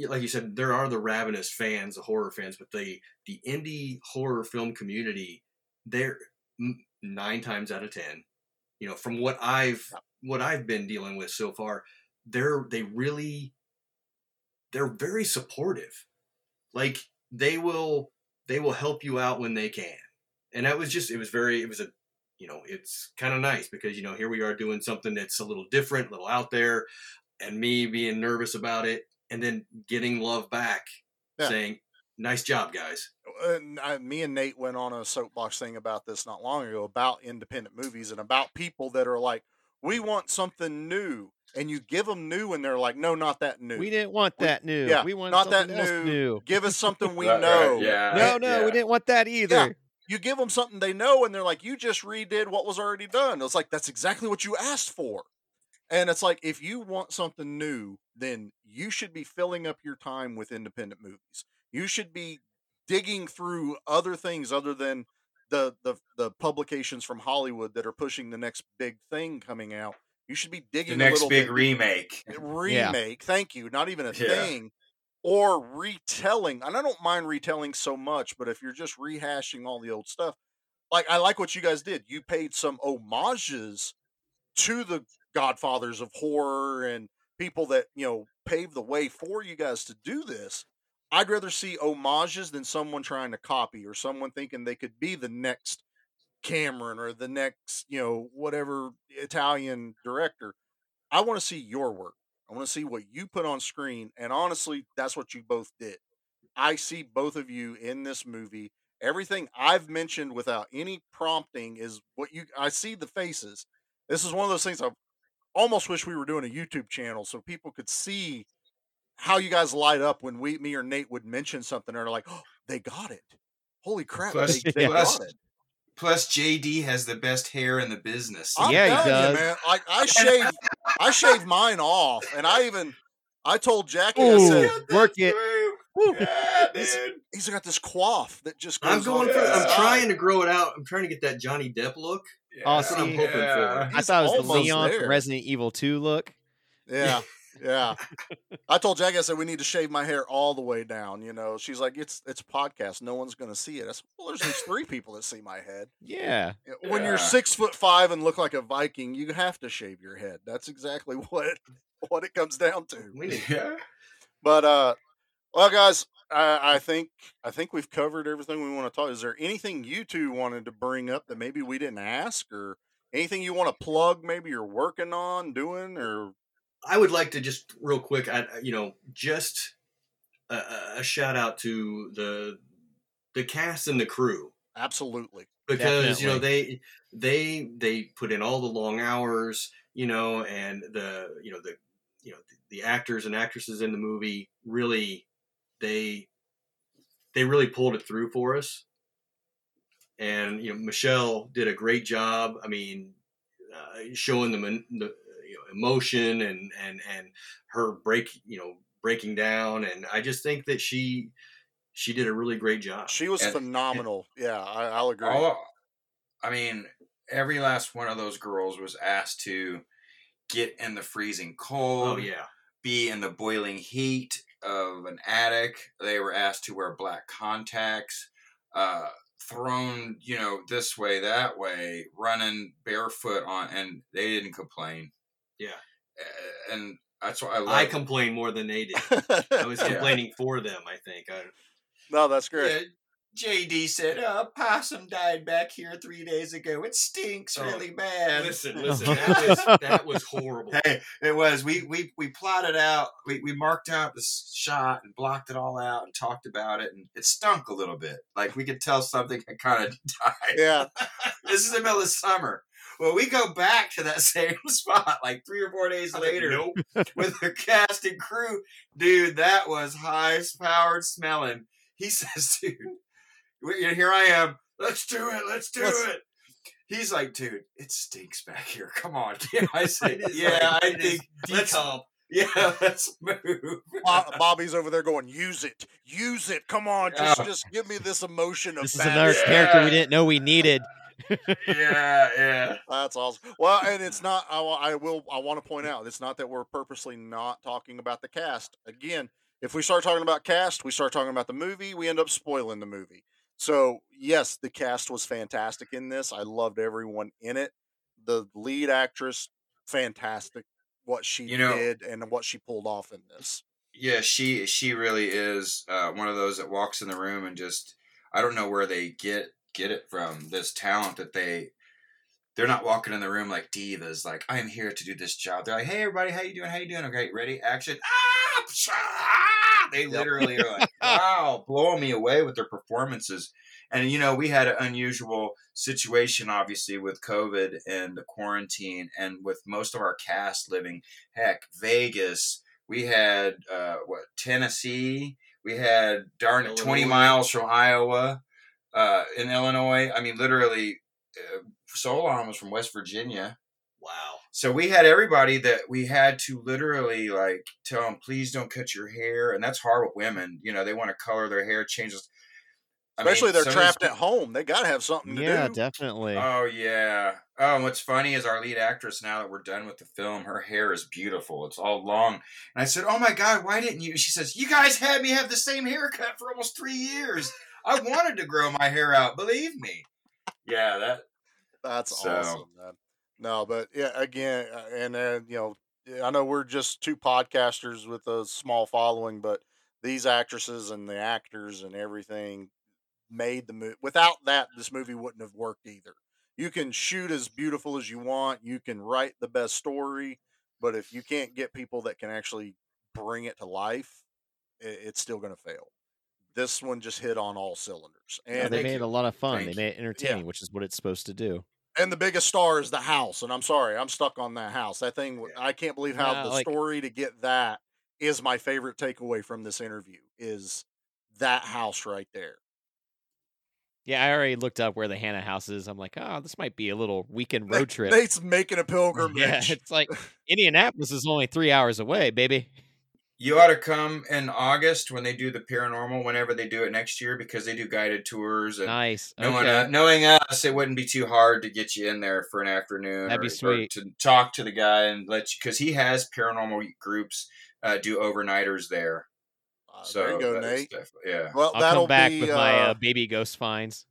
[SPEAKER 4] like you said there are the ravenous fans, the horror fans, but the the indie horror film community, they're mm, nine times out of ten, you know, from what I've what I've been dealing with so far, they're they really they're very supportive. Like they will they will help you out when they can. And that was just it was very it was a you know, it's kind of nice because you know, here we are doing something that's a little different, a little out there and me being nervous about it and then getting love back
[SPEAKER 1] Yeah.
[SPEAKER 4] saying, "Nice job, guys."
[SPEAKER 1] Uh, and I, me and Nate went on a soapbox thing about this not long ago about independent movies and about people that are like, we want something new, and you give them new, and they're like, no, not that new.
[SPEAKER 2] We didn't want that new.
[SPEAKER 1] Yeah,
[SPEAKER 2] we want
[SPEAKER 1] not that new.
[SPEAKER 2] new.
[SPEAKER 1] Give us something we
[SPEAKER 3] Right, right,
[SPEAKER 1] know.
[SPEAKER 3] yeah.
[SPEAKER 2] No, no, we didn't want that either.
[SPEAKER 1] Yeah. You give them something they know, and they're like, you just redid what was already done. It's like that's exactly what you asked for. And it's like if you want something new, then you should be filling up your time with independent movies. You should be digging through other things other than the the the publications from Hollywood that are pushing the next big thing coming out. You should be digging
[SPEAKER 3] The next big
[SPEAKER 1] bit
[SPEAKER 3] remake.
[SPEAKER 1] Eh, remake. Thank you. Not even a
[SPEAKER 3] Yeah.
[SPEAKER 1] thing. Or retelling. And I don't mind retelling so much, but if you're just rehashing all the old stuff, like I like what you guys did. You paid some homages to the godfathers of horror and people that, you know, paved the way for you guys to do this. I'd rather see homages than someone trying to copy or someone thinking they could be the next Cameron or the next, you know, whatever Italian director. I want to see your work. I want to see what you put on screen. And honestly, that's what you both did. I see both of you in this movie. Everything I've mentioned without any prompting is what you I see the faces. This is one of those things I almost wish we were doing a YouTube channel so people could see how you guys light up when we me or Nate would mention something and they're like, oh, they got it. Holy crap,
[SPEAKER 3] Plus,
[SPEAKER 1] they, they
[SPEAKER 3] plus,
[SPEAKER 1] got it.
[SPEAKER 3] plus, JD has the best hair in the business.
[SPEAKER 1] I'm telling you, man. Like I shave, I shave mine off, and I even, I told Jackie, I said,
[SPEAKER 2] work it.
[SPEAKER 1] he's, he's got this quaff that just. Goes
[SPEAKER 4] I'm going
[SPEAKER 1] on
[SPEAKER 4] for I'm trying to grow it out. I'm trying to get that Johnny Depp look.
[SPEAKER 2] Oh,
[SPEAKER 4] That's what I'm
[SPEAKER 2] see,
[SPEAKER 4] hoping for.
[SPEAKER 2] I thought it was the
[SPEAKER 1] almost
[SPEAKER 2] Leon
[SPEAKER 1] there.
[SPEAKER 2] from Resident Evil 2 look.
[SPEAKER 1] Yeah, yeah. I told Jackie, I said we need to shave my hair all the way down. You know, she's like, it's it's a podcast, no one's going to see it. I said, well, there's at least three people that see my head.
[SPEAKER 2] Yeah.
[SPEAKER 1] When you're six foot five and look like a Viking, you have to shave your head. That's exactly what what it comes down to.
[SPEAKER 3] Yeah.
[SPEAKER 1] But uh, well, guys, I, I think I think we've covered everything we want to talk. Is there anything you two wanted to bring up that maybe we didn't ask, or anything you want to plug? Maybe you're working on doing, or
[SPEAKER 4] I would like to just real quick, I, you know, just a, a- shout out to the the cast and the crew
[SPEAKER 1] absolutely.
[SPEAKER 4] because you know they they they put in all the long hours, you know, and the you know the you know the, the actors and actresses in the movie really they they really pulled it through for us. And you know, Michelle did a great job. I mean, uh, showing them the, the emotion and and and her break, you know, breaking down. And I just think that she she did a really great job.
[SPEAKER 1] She was
[SPEAKER 3] And-
[SPEAKER 1] phenomenal. yeah, I, I'll agree.
[SPEAKER 3] All, I mean, every last one of those girls was asked to get in the freezing cold.
[SPEAKER 4] Oh yeah,
[SPEAKER 3] be in the boiling heat. of an attic. They were asked to wear black contacts, uh, thrown, you know, this way, that way, running barefoot on, and they didn't complain.
[SPEAKER 4] Yeah.
[SPEAKER 3] Uh, and that's what I love.
[SPEAKER 4] I complained more than they did. I was
[SPEAKER 3] Yeah.
[SPEAKER 4] complaining for them. I think. I,
[SPEAKER 1] No, that's great.
[SPEAKER 3] Yeah, JD said, "Oh, possum died back here three days ago. It stinks
[SPEAKER 4] Oh,
[SPEAKER 3] really bad."
[SPEAKER 4] listen, listen, that was that was horrible.
[SPEAKER 3] Hey, it was. We we we plotted out. We we marked out the shot and blocked it all out and talked about it, and it stunk a little bit. Like we could tell something had kind of died.
[SPEAKER 1] Yeah.
[SPEAKER 3] this is the middle of summer. Well, we go back to that same spot like three or four days later
[SPEAKER 4] Nope.
[SPEAKER 3] with the cast and crew. Dude, that was high powered smelling. He says, dude, we- here I am. Let's do it. Let's do
[SPEAKER 1] Let's-
[SPEAKER 3] it. He's like, dude, it stinks back here. Come on. Yeah, I said,
[SPEAKER 4] It is
[SPEAKER 3] yeah,
[SPEAKER 4] like-
[SPEAKER 3] I think let's,
[SPEAKER 4] decomp.
[SPEAKER 3] yeah, let's move.
[SPEAKER 1] Bobby's over there going, "Use it, use it. Come on, just
[SPEAKER 3] Oh.
[SPEAKER 1] just give me this emotion of
[SPEAKER 2] This is another
[SPEAKER 3] Yeah.
[SPEAKER 2] character we didn't know we needed.
[SPEAKER 3] Yeah, yeah.
[SPEAKER 1] That's awesome. Well, and it's not. I, I will. I want to point out. It's not that we're purposely not talking about the cast. Again, if we start talking about cast, we start talking about the movie. We end up spoiling the movie. So yes, the cast was fantastic in this. I loved everyone in it. The lead actress, fantastic. What she
[SPEAKER 3] You know-
[SPEAKER 1] did and what she pulled off in this.
[SPEAKER 3] Yeah, she she really is uh, one of those that walks in the room and just I don't know where they get get it from this talent that they they're not walking in the room like divas like I'm here to do this job. They're like, "Hey everybody, how you doing? How you doing? Okay, ready? Action." Ah! ah! They literally are like, "Wow, blowing me away with their performances." And you know, we had an unusual situation obviously with COVID and the quarantine and with most of our cast living heck, Vegas, we had uh, what Tennessee, we had darn it twenty miles from Iowa, uh, in Illinois. I mean, literally, uh, Solon was from West Virginia.
[SPEAKER 4] Wow.
[SPEAKER 3] So we had everybody that we had to literally like tell them, please don't cut your hair, and that's hard with women. You know, they want to color their hair, change. this- I mean,
[SPEAKER 1] Especially they're
[SPEAKER 3] some these
[SPEAKER 1] trapped at home. They got to have something to
[SPEAKER 2] Yeah,
[SPEAKER 1] do.
[SPEAKER 2] definitely.
[SPEAKER 3] Oh yeah. Oh, and what's funny is our lead actress. Now that we're done with the film, her hair is beautiful. It's all long. And I said, "Oh my god, why didn't you?" She says, "You guys had me have the same haircut for almost three years. I wanted to grow my hair out. Believe me." Yeah, that.
[SPEAKER 1] That's
[SPEAKER 3] So-
[SPEAKER 1] awesome, man. No, but yeah, again, uh, and uh, you know, I know we're just two podcasters with a small following, but these actresses and the actors and everything made the movie. Without that, this movie wouldn't have worked either. You can shoot as beautiful as you want, you can write the best story, but if you can't get people that can actually bring it to life, it's still going to fail. This one just hit on all cylinders,
[SPEAKER 2] Yeah,
[SPEAKER 1] and
[SPEAKER 2] they made it a lot of fun. They made it entertaining, which is what it's supposed to do.
[SPEAKER 1] and the biggest star is the house. And I'm sorry, I'm stuck on that house. That thing, I can't believe how the
[SPEAKER 2] like-
[SPEAKER 1] story to get that is my favorite takeaway from this interview is that house right there.
[SPEAKER 2] Yeah, I already looked up where the Hannah house is. I'm like, oh, this might be a little weekend road trip.
[SPEAKER 1] Nate's making a pilgrimage.
[SPEAKER 2] yeah, it's like Indianapolis is only three hours away, baby.
[SPEAKER 3] You ought to come in August when they do the paranormal. Whenever they do it next year, because they do guided tours and
[SPEAKER 2] Nice.
[SPEAKER 3] Knowing,
[SPEAKER 2] okay.
[SPEAKER 3] uh, knowing us, it wouldn't be too hard to get you in there for an afternoon.
[SPEAKER 2] That'd be
[SPEAKER 3] or- or
[SPEAKER 2] sweet.
[SPEAKER 3] to talk to the guy and let you, because he has paranormal groups uh, do overnighters there.
[SPEAKER 1] Uh,
[SPEAKER 3] So
[SPEAKER 1] there you go, Nate.
[SPEAKER 3] yeah.
[SPEAKER 1] Well,
[SPEAKER 2] I'll
[SPEAKER 1] that'll
[SPEAKER 2] come back
[SPEAKER 1] be
[SPEAKER 2] with my
[SPEAKER 1] uh,
[SPEAKER 2] uh, baby ghost finds.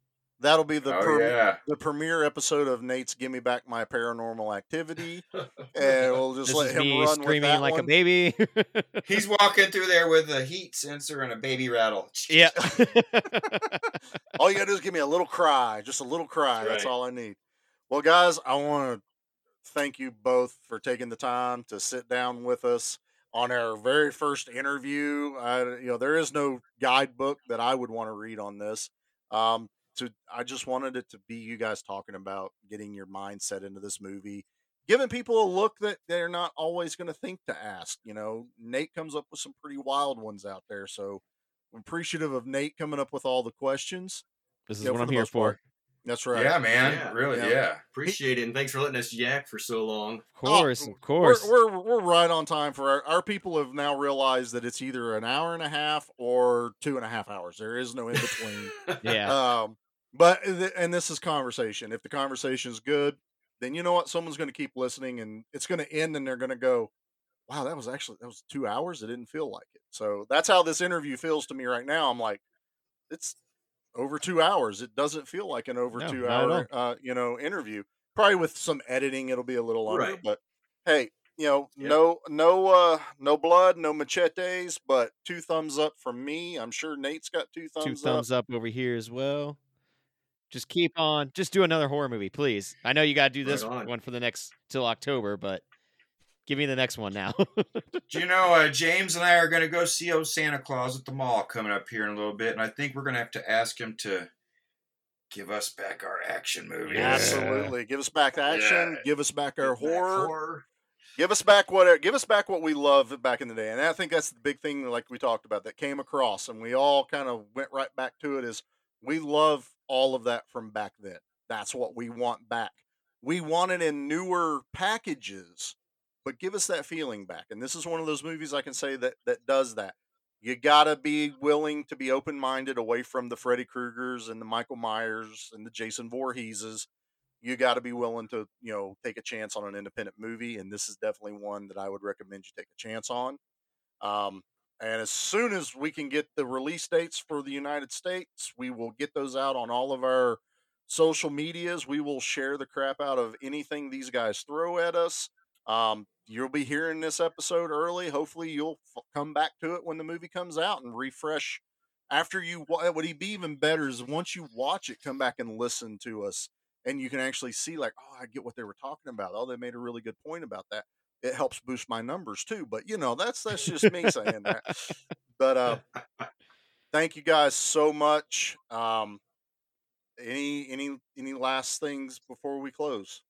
[SPEAKER 1] That'll be the
[SPEAKER 3] Oh,
[SPEAKER 1] pre-
[SPEAKER 3] yeah.
[SPEAKER 1] the premiere episode of Nate's "Give Me Back My Paranormal Activity," and we'll just
[SPEAKER 2] This
[SPEAKER 1] let him
[SPEAKER 2] me
[SPEAKER 1] run with
[SPEAKER 2] screaming
[SPEAKER 1] that
[SPEAKER 2] like a baby.
[SPEAKER 3] He's walking through there with a heat sensor and a baby rattle.
[SPEAKER 2] yeah.
[SPEAKER 1] all you gotta do is give me a little cry, just a little cry.
[SPEAKER 4] That's
[SPEAKER 1] That's all I need. Well, guys, I want to thank you both for taking the time to sit down with us on our very first interview. I, you know, there is no guidebook that I would want to read on this. Um, to I just wanted it to be you guys talking about getting your mindset into this movie, giving people a look that they're not always going to think to ask. You know, Nate comes up with some pretty wild ones out there, so I'm appreciative of Nate coming up with all the questions.
[SPEAKER 2] this is
[SPEAKER 1] Yeah,
[SPEAKER 2] what I'm here for.
[SPEAKER 1] part. That's right.
[SPEAKER 3] Yeah, man.
[SPEAKER 4] Yeah.
[SPEAKER 3] Really,
[SPEAKER 1] Yeah.
[SPEAKER 3] yeah.
[SPEAKER 4] Appreciate it, and thanks for letting us yak for so long.
[SPEAKER 2] Of course,
[SPEAKER 1] Oh,
[SPEAKER 2] of course.
[SPEAKER 1] We're, we're we're right on time for our, our people have now realized that it's either an hour and a half or two and a half hours. There is no in between.
[SPEAKER 2] yeah.
[SPEAKER 1] um, but and this is conversation. If the conversation is good, then you know what? Someone's going to keep listening, and it's going to end, and they're going to go, wow, that was actually that was two hours. It didn't feel like it. So that's how this interview feels to me right now. I'm like, it's over two hours. It doesn't feel like an over
[SPEAKER 2] No,
[SPEAKER 1] two hour, uh, you know, interview. Probably with some editing, it'll be a little longer.
[SPEAKER 4] Right.
[SPEAKER 1] But hey, you know,
[SPEAKER 4] Yep.
[SPEAKER 1] no, no, uh, no blood, no machetes, but two thumbs up from me. I'm sure Nate's got two thumbs,
[SPEAKER 2] Two thumbs up. over here as well. Just keep on. Just do another horror movie, please. I know you got to do
[SPEAKER 4] Right
[SPEAKER 2] this
[SPEAKER 4] on.
[SPEAKER 2] one for the next till October, but give me the next one now.
[SPEAKER 3] Do you know, uh, James and I are going to go see old Santa Claus at the mall coming up here in a little bit, and I think we're going to have to ask him to give us back our action movies.
[SPEAKER 1] Absolutely. Give us back action.
[SPEAKER 3] Yeah.
[SPEAKER 1] Give us back our
[SPEAKER 4] Back
[SPEAKER 1] horror.
[SPEAKER 4] horror.
[SPEAKER 1] Give us back what give us back what we loved back in the day. And I think that's the big thing like we talked about that came across and we all kind of went right back to it is we love all of that from back then. That's what we want back. We want it in newer packages, but give us that feeling back. And this is one of those movies I can say that that does that. You gotta be willing to be open minded away from the Freddy Kruegers and the Michael Myers and the Jason Voorheeses you got to be willing to you know take a chance on an independent movie and this is definitely one that i would recommend you take a chance on um, and as soon as we can get the release dates for the united states we will get those out on all of our social medias. We will share the crap out of anything these guys throw at us. Um, you'll be hearing this episode early. Hopefully you'll f- come back to it when the movie comes out and refresh after you what would be even better is once you watch it come back and listen to us and you can actually see like oh i get what they were talking about. Oh they made a really good point about that it helps boost my numbers too but you know that's that's just me saying that but uh thank you guys so much um any any any last things before we close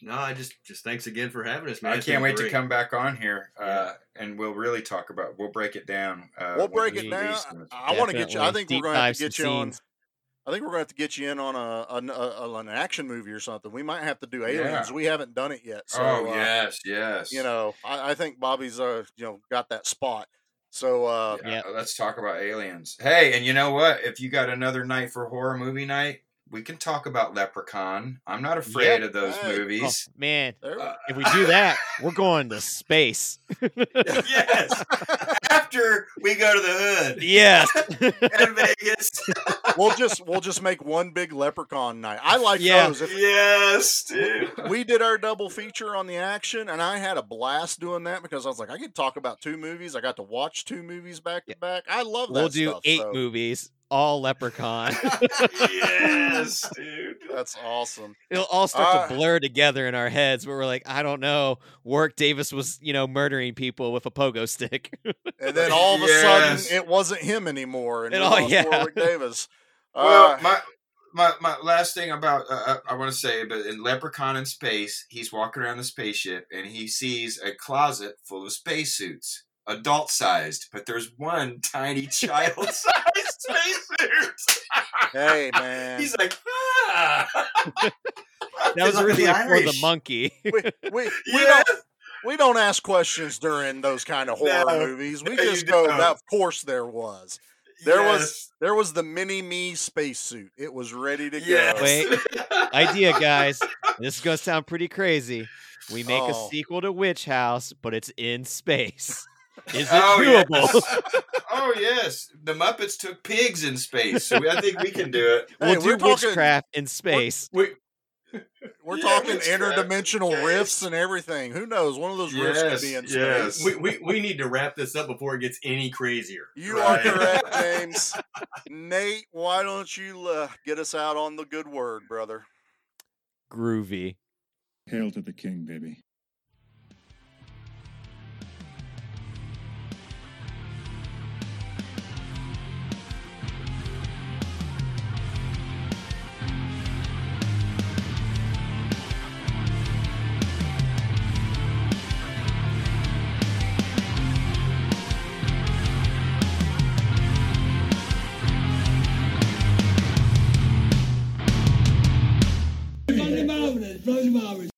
[SPEAKER 4] No, I just just thanks again for having us, man.
[SPEAKER 3] I can't wait
[SPEAKER 4] great.
[SPEAKER 3] to come back on here, uh, and we'll really talk about. We'll break it down. Uh,
[SPEAKER 1] we'll break it down i want to get you i
[SPEAKER 2] Definitely.
[SPEAKER 1] think we're going to have
[SPEAKER 2] dive
[SPEAKER 1] to get you
[SPEAKER 2] some
[SPEAKER 1] on
[SPEAKER 2] scenes.
[SPEAKER 1] I think we're going to have to get you in on a an, a, a- an action movie or something. We might have to do aliens.
[SPEAKER 3] Yeah.
[SPEAKER 1] We haven't done it yet. So,
[SPEAKER 3] oh
[SPEAKER 1] uh,
[SPEAKER 3] yes, yes.
[SPEAKER 1] you know, I, I think Bobby's uh you know got that spot. So uh
[SPEAKER 3] Yeah,
[SPEAKER 2] Yep.
[SPEAKER 3] let's talk about aliens. Hey, and you know what? If you got another night for horror movie night, we can talk about Leprechaun. I'm not afraid
[SPEAKER 2] Yep.
[SPEAKER 3] of those
[SPEAKER 1] Hey.
[SPEAKER 2] Oh,
[SPEAKER 3] movies.
[SPEAKER 2] man,
[SPEAKER 3] Uh,
[SPEAKER 2] if we do that, we're going to space.
[SPEAKER 3] yes. After we go to the hood
[SPEAKER 2] yes.
[SPEAKER 3] and Vegas.
[SPEAKER 1] we'll just we'll just make one big leprechaun night. I like
[SPEAKER 2] Yeah.
[SPEAKER 1] those. If
[SPEAKER 3] yes, dude.
[SPEAKER 1] we did our double feature on the action, and I had a blast doing that because I was like, I could talk about two movies. I got to watch two movies back to back. I love that.
[SPEAKER 2] we'll do
[SPEAKER 1] stuff,
[SPEAKER 2] eight
[SPEAKER 1] so
[SPEAKER 2] movies, all Leprechaun.
[SPEAKER 3] yes, dude.
[SPEAKER 1] That's awesome.
[SPEAKER 2] It'll all start
[SPEAKER 1] Uh,
[SPEAKER 2] to blur together in our heads, where we're like, I don't know. Warwick Davis was, you know, murdering people with a pogo stick.
[SPEAKER 1] And then all of a
[SPEAKER 3] Yes.
[SPEAKER 1] sudden, it wasn't him anymore, and
[SPEAKER 2] And
[SPEAKER 1] it
[SPEAKER 2] all-
[SPEAKER 1] was
[SPEAKER 2] yeah.
[SPEAKER 1] Warwick Davis.
[SPEAKER 3] Well,
[SPEAKER 1] Uh,
[SPEAKER 3] my my my last thing about uh, uh, I want to say, but in Leprechaun in space, he's walking around the spaceship and he sees a closet full of spacesuits, adult sized, but there's one tiny child sized spacesuit.
[SPEAKER 1] hey man,
[SPEAKER 3] He's like, ah.
[SPEAKER 2] that was really
[SPEAKER 4] the
[SPEAKER 2] for the monkey.
[SPEAKER 1] we we, we
[SPEAKER 3] Yeah.
[SPEAKER 1] don't we don't ask questions during those kind of horror
[SPEAKER 3] No.
[SPEAKER 1] movies. We just go.
[SPEAKER 3] don't.
[SPEAKER 1] Of course, there was. There was there was the mini me spacesuit. It was ready to
[SPEAKER 3] Yes.
[SPEAKER 1] go.
[SPEAKER 2] Wait. Idea, guys. This is gonna sound pretty crazy. We make a
[SPEAKER 1] Oh.
[SPEAKER 2] sequel to Witch House, but it's in space. Is it
[SPEAKER 3] Oh
[SPEAKER 2] doable?
[SPEAKER 3] yes. oh yes. The Muppets took pigs in space, so I think we can do it.
[SPEAKER 2] We'll
[SPEAKER 1] Hey, we're
[SPEAKER 2] do
[SPEAKER 1] talking-
[SPEAKER 2] witchcraft in space.
[SPEAKER 3] We,
[SPEAKER 1] We're
[SPEAKER 3] Yeah,
[SPEAKER 1] talking
[SPEAKER 3] witchcraft.
[SPEAKER 1] interdimensional
[SPEAKER 3] Yes.
[SPEAKER 1] rifts and everything. Who knows? One of those rifts could be in
[SPEAKER 3] Yes,
[SPEAKER 1] space.
[SPEAKER 3] yes.
[SPEAKER 4] We, we, we need to wrap this up before it gets any crazier.
[SPEAKER 1] You
[SPEAKER 3] Right.
[SPEAKER 1] are correct, James. Nate, why don't you uh, get us out on the good word, brother?
[SPEAKER 2] Groovy.
[SPEAKER 6] Hail to the king, baby.
[SPEAKER 15] From the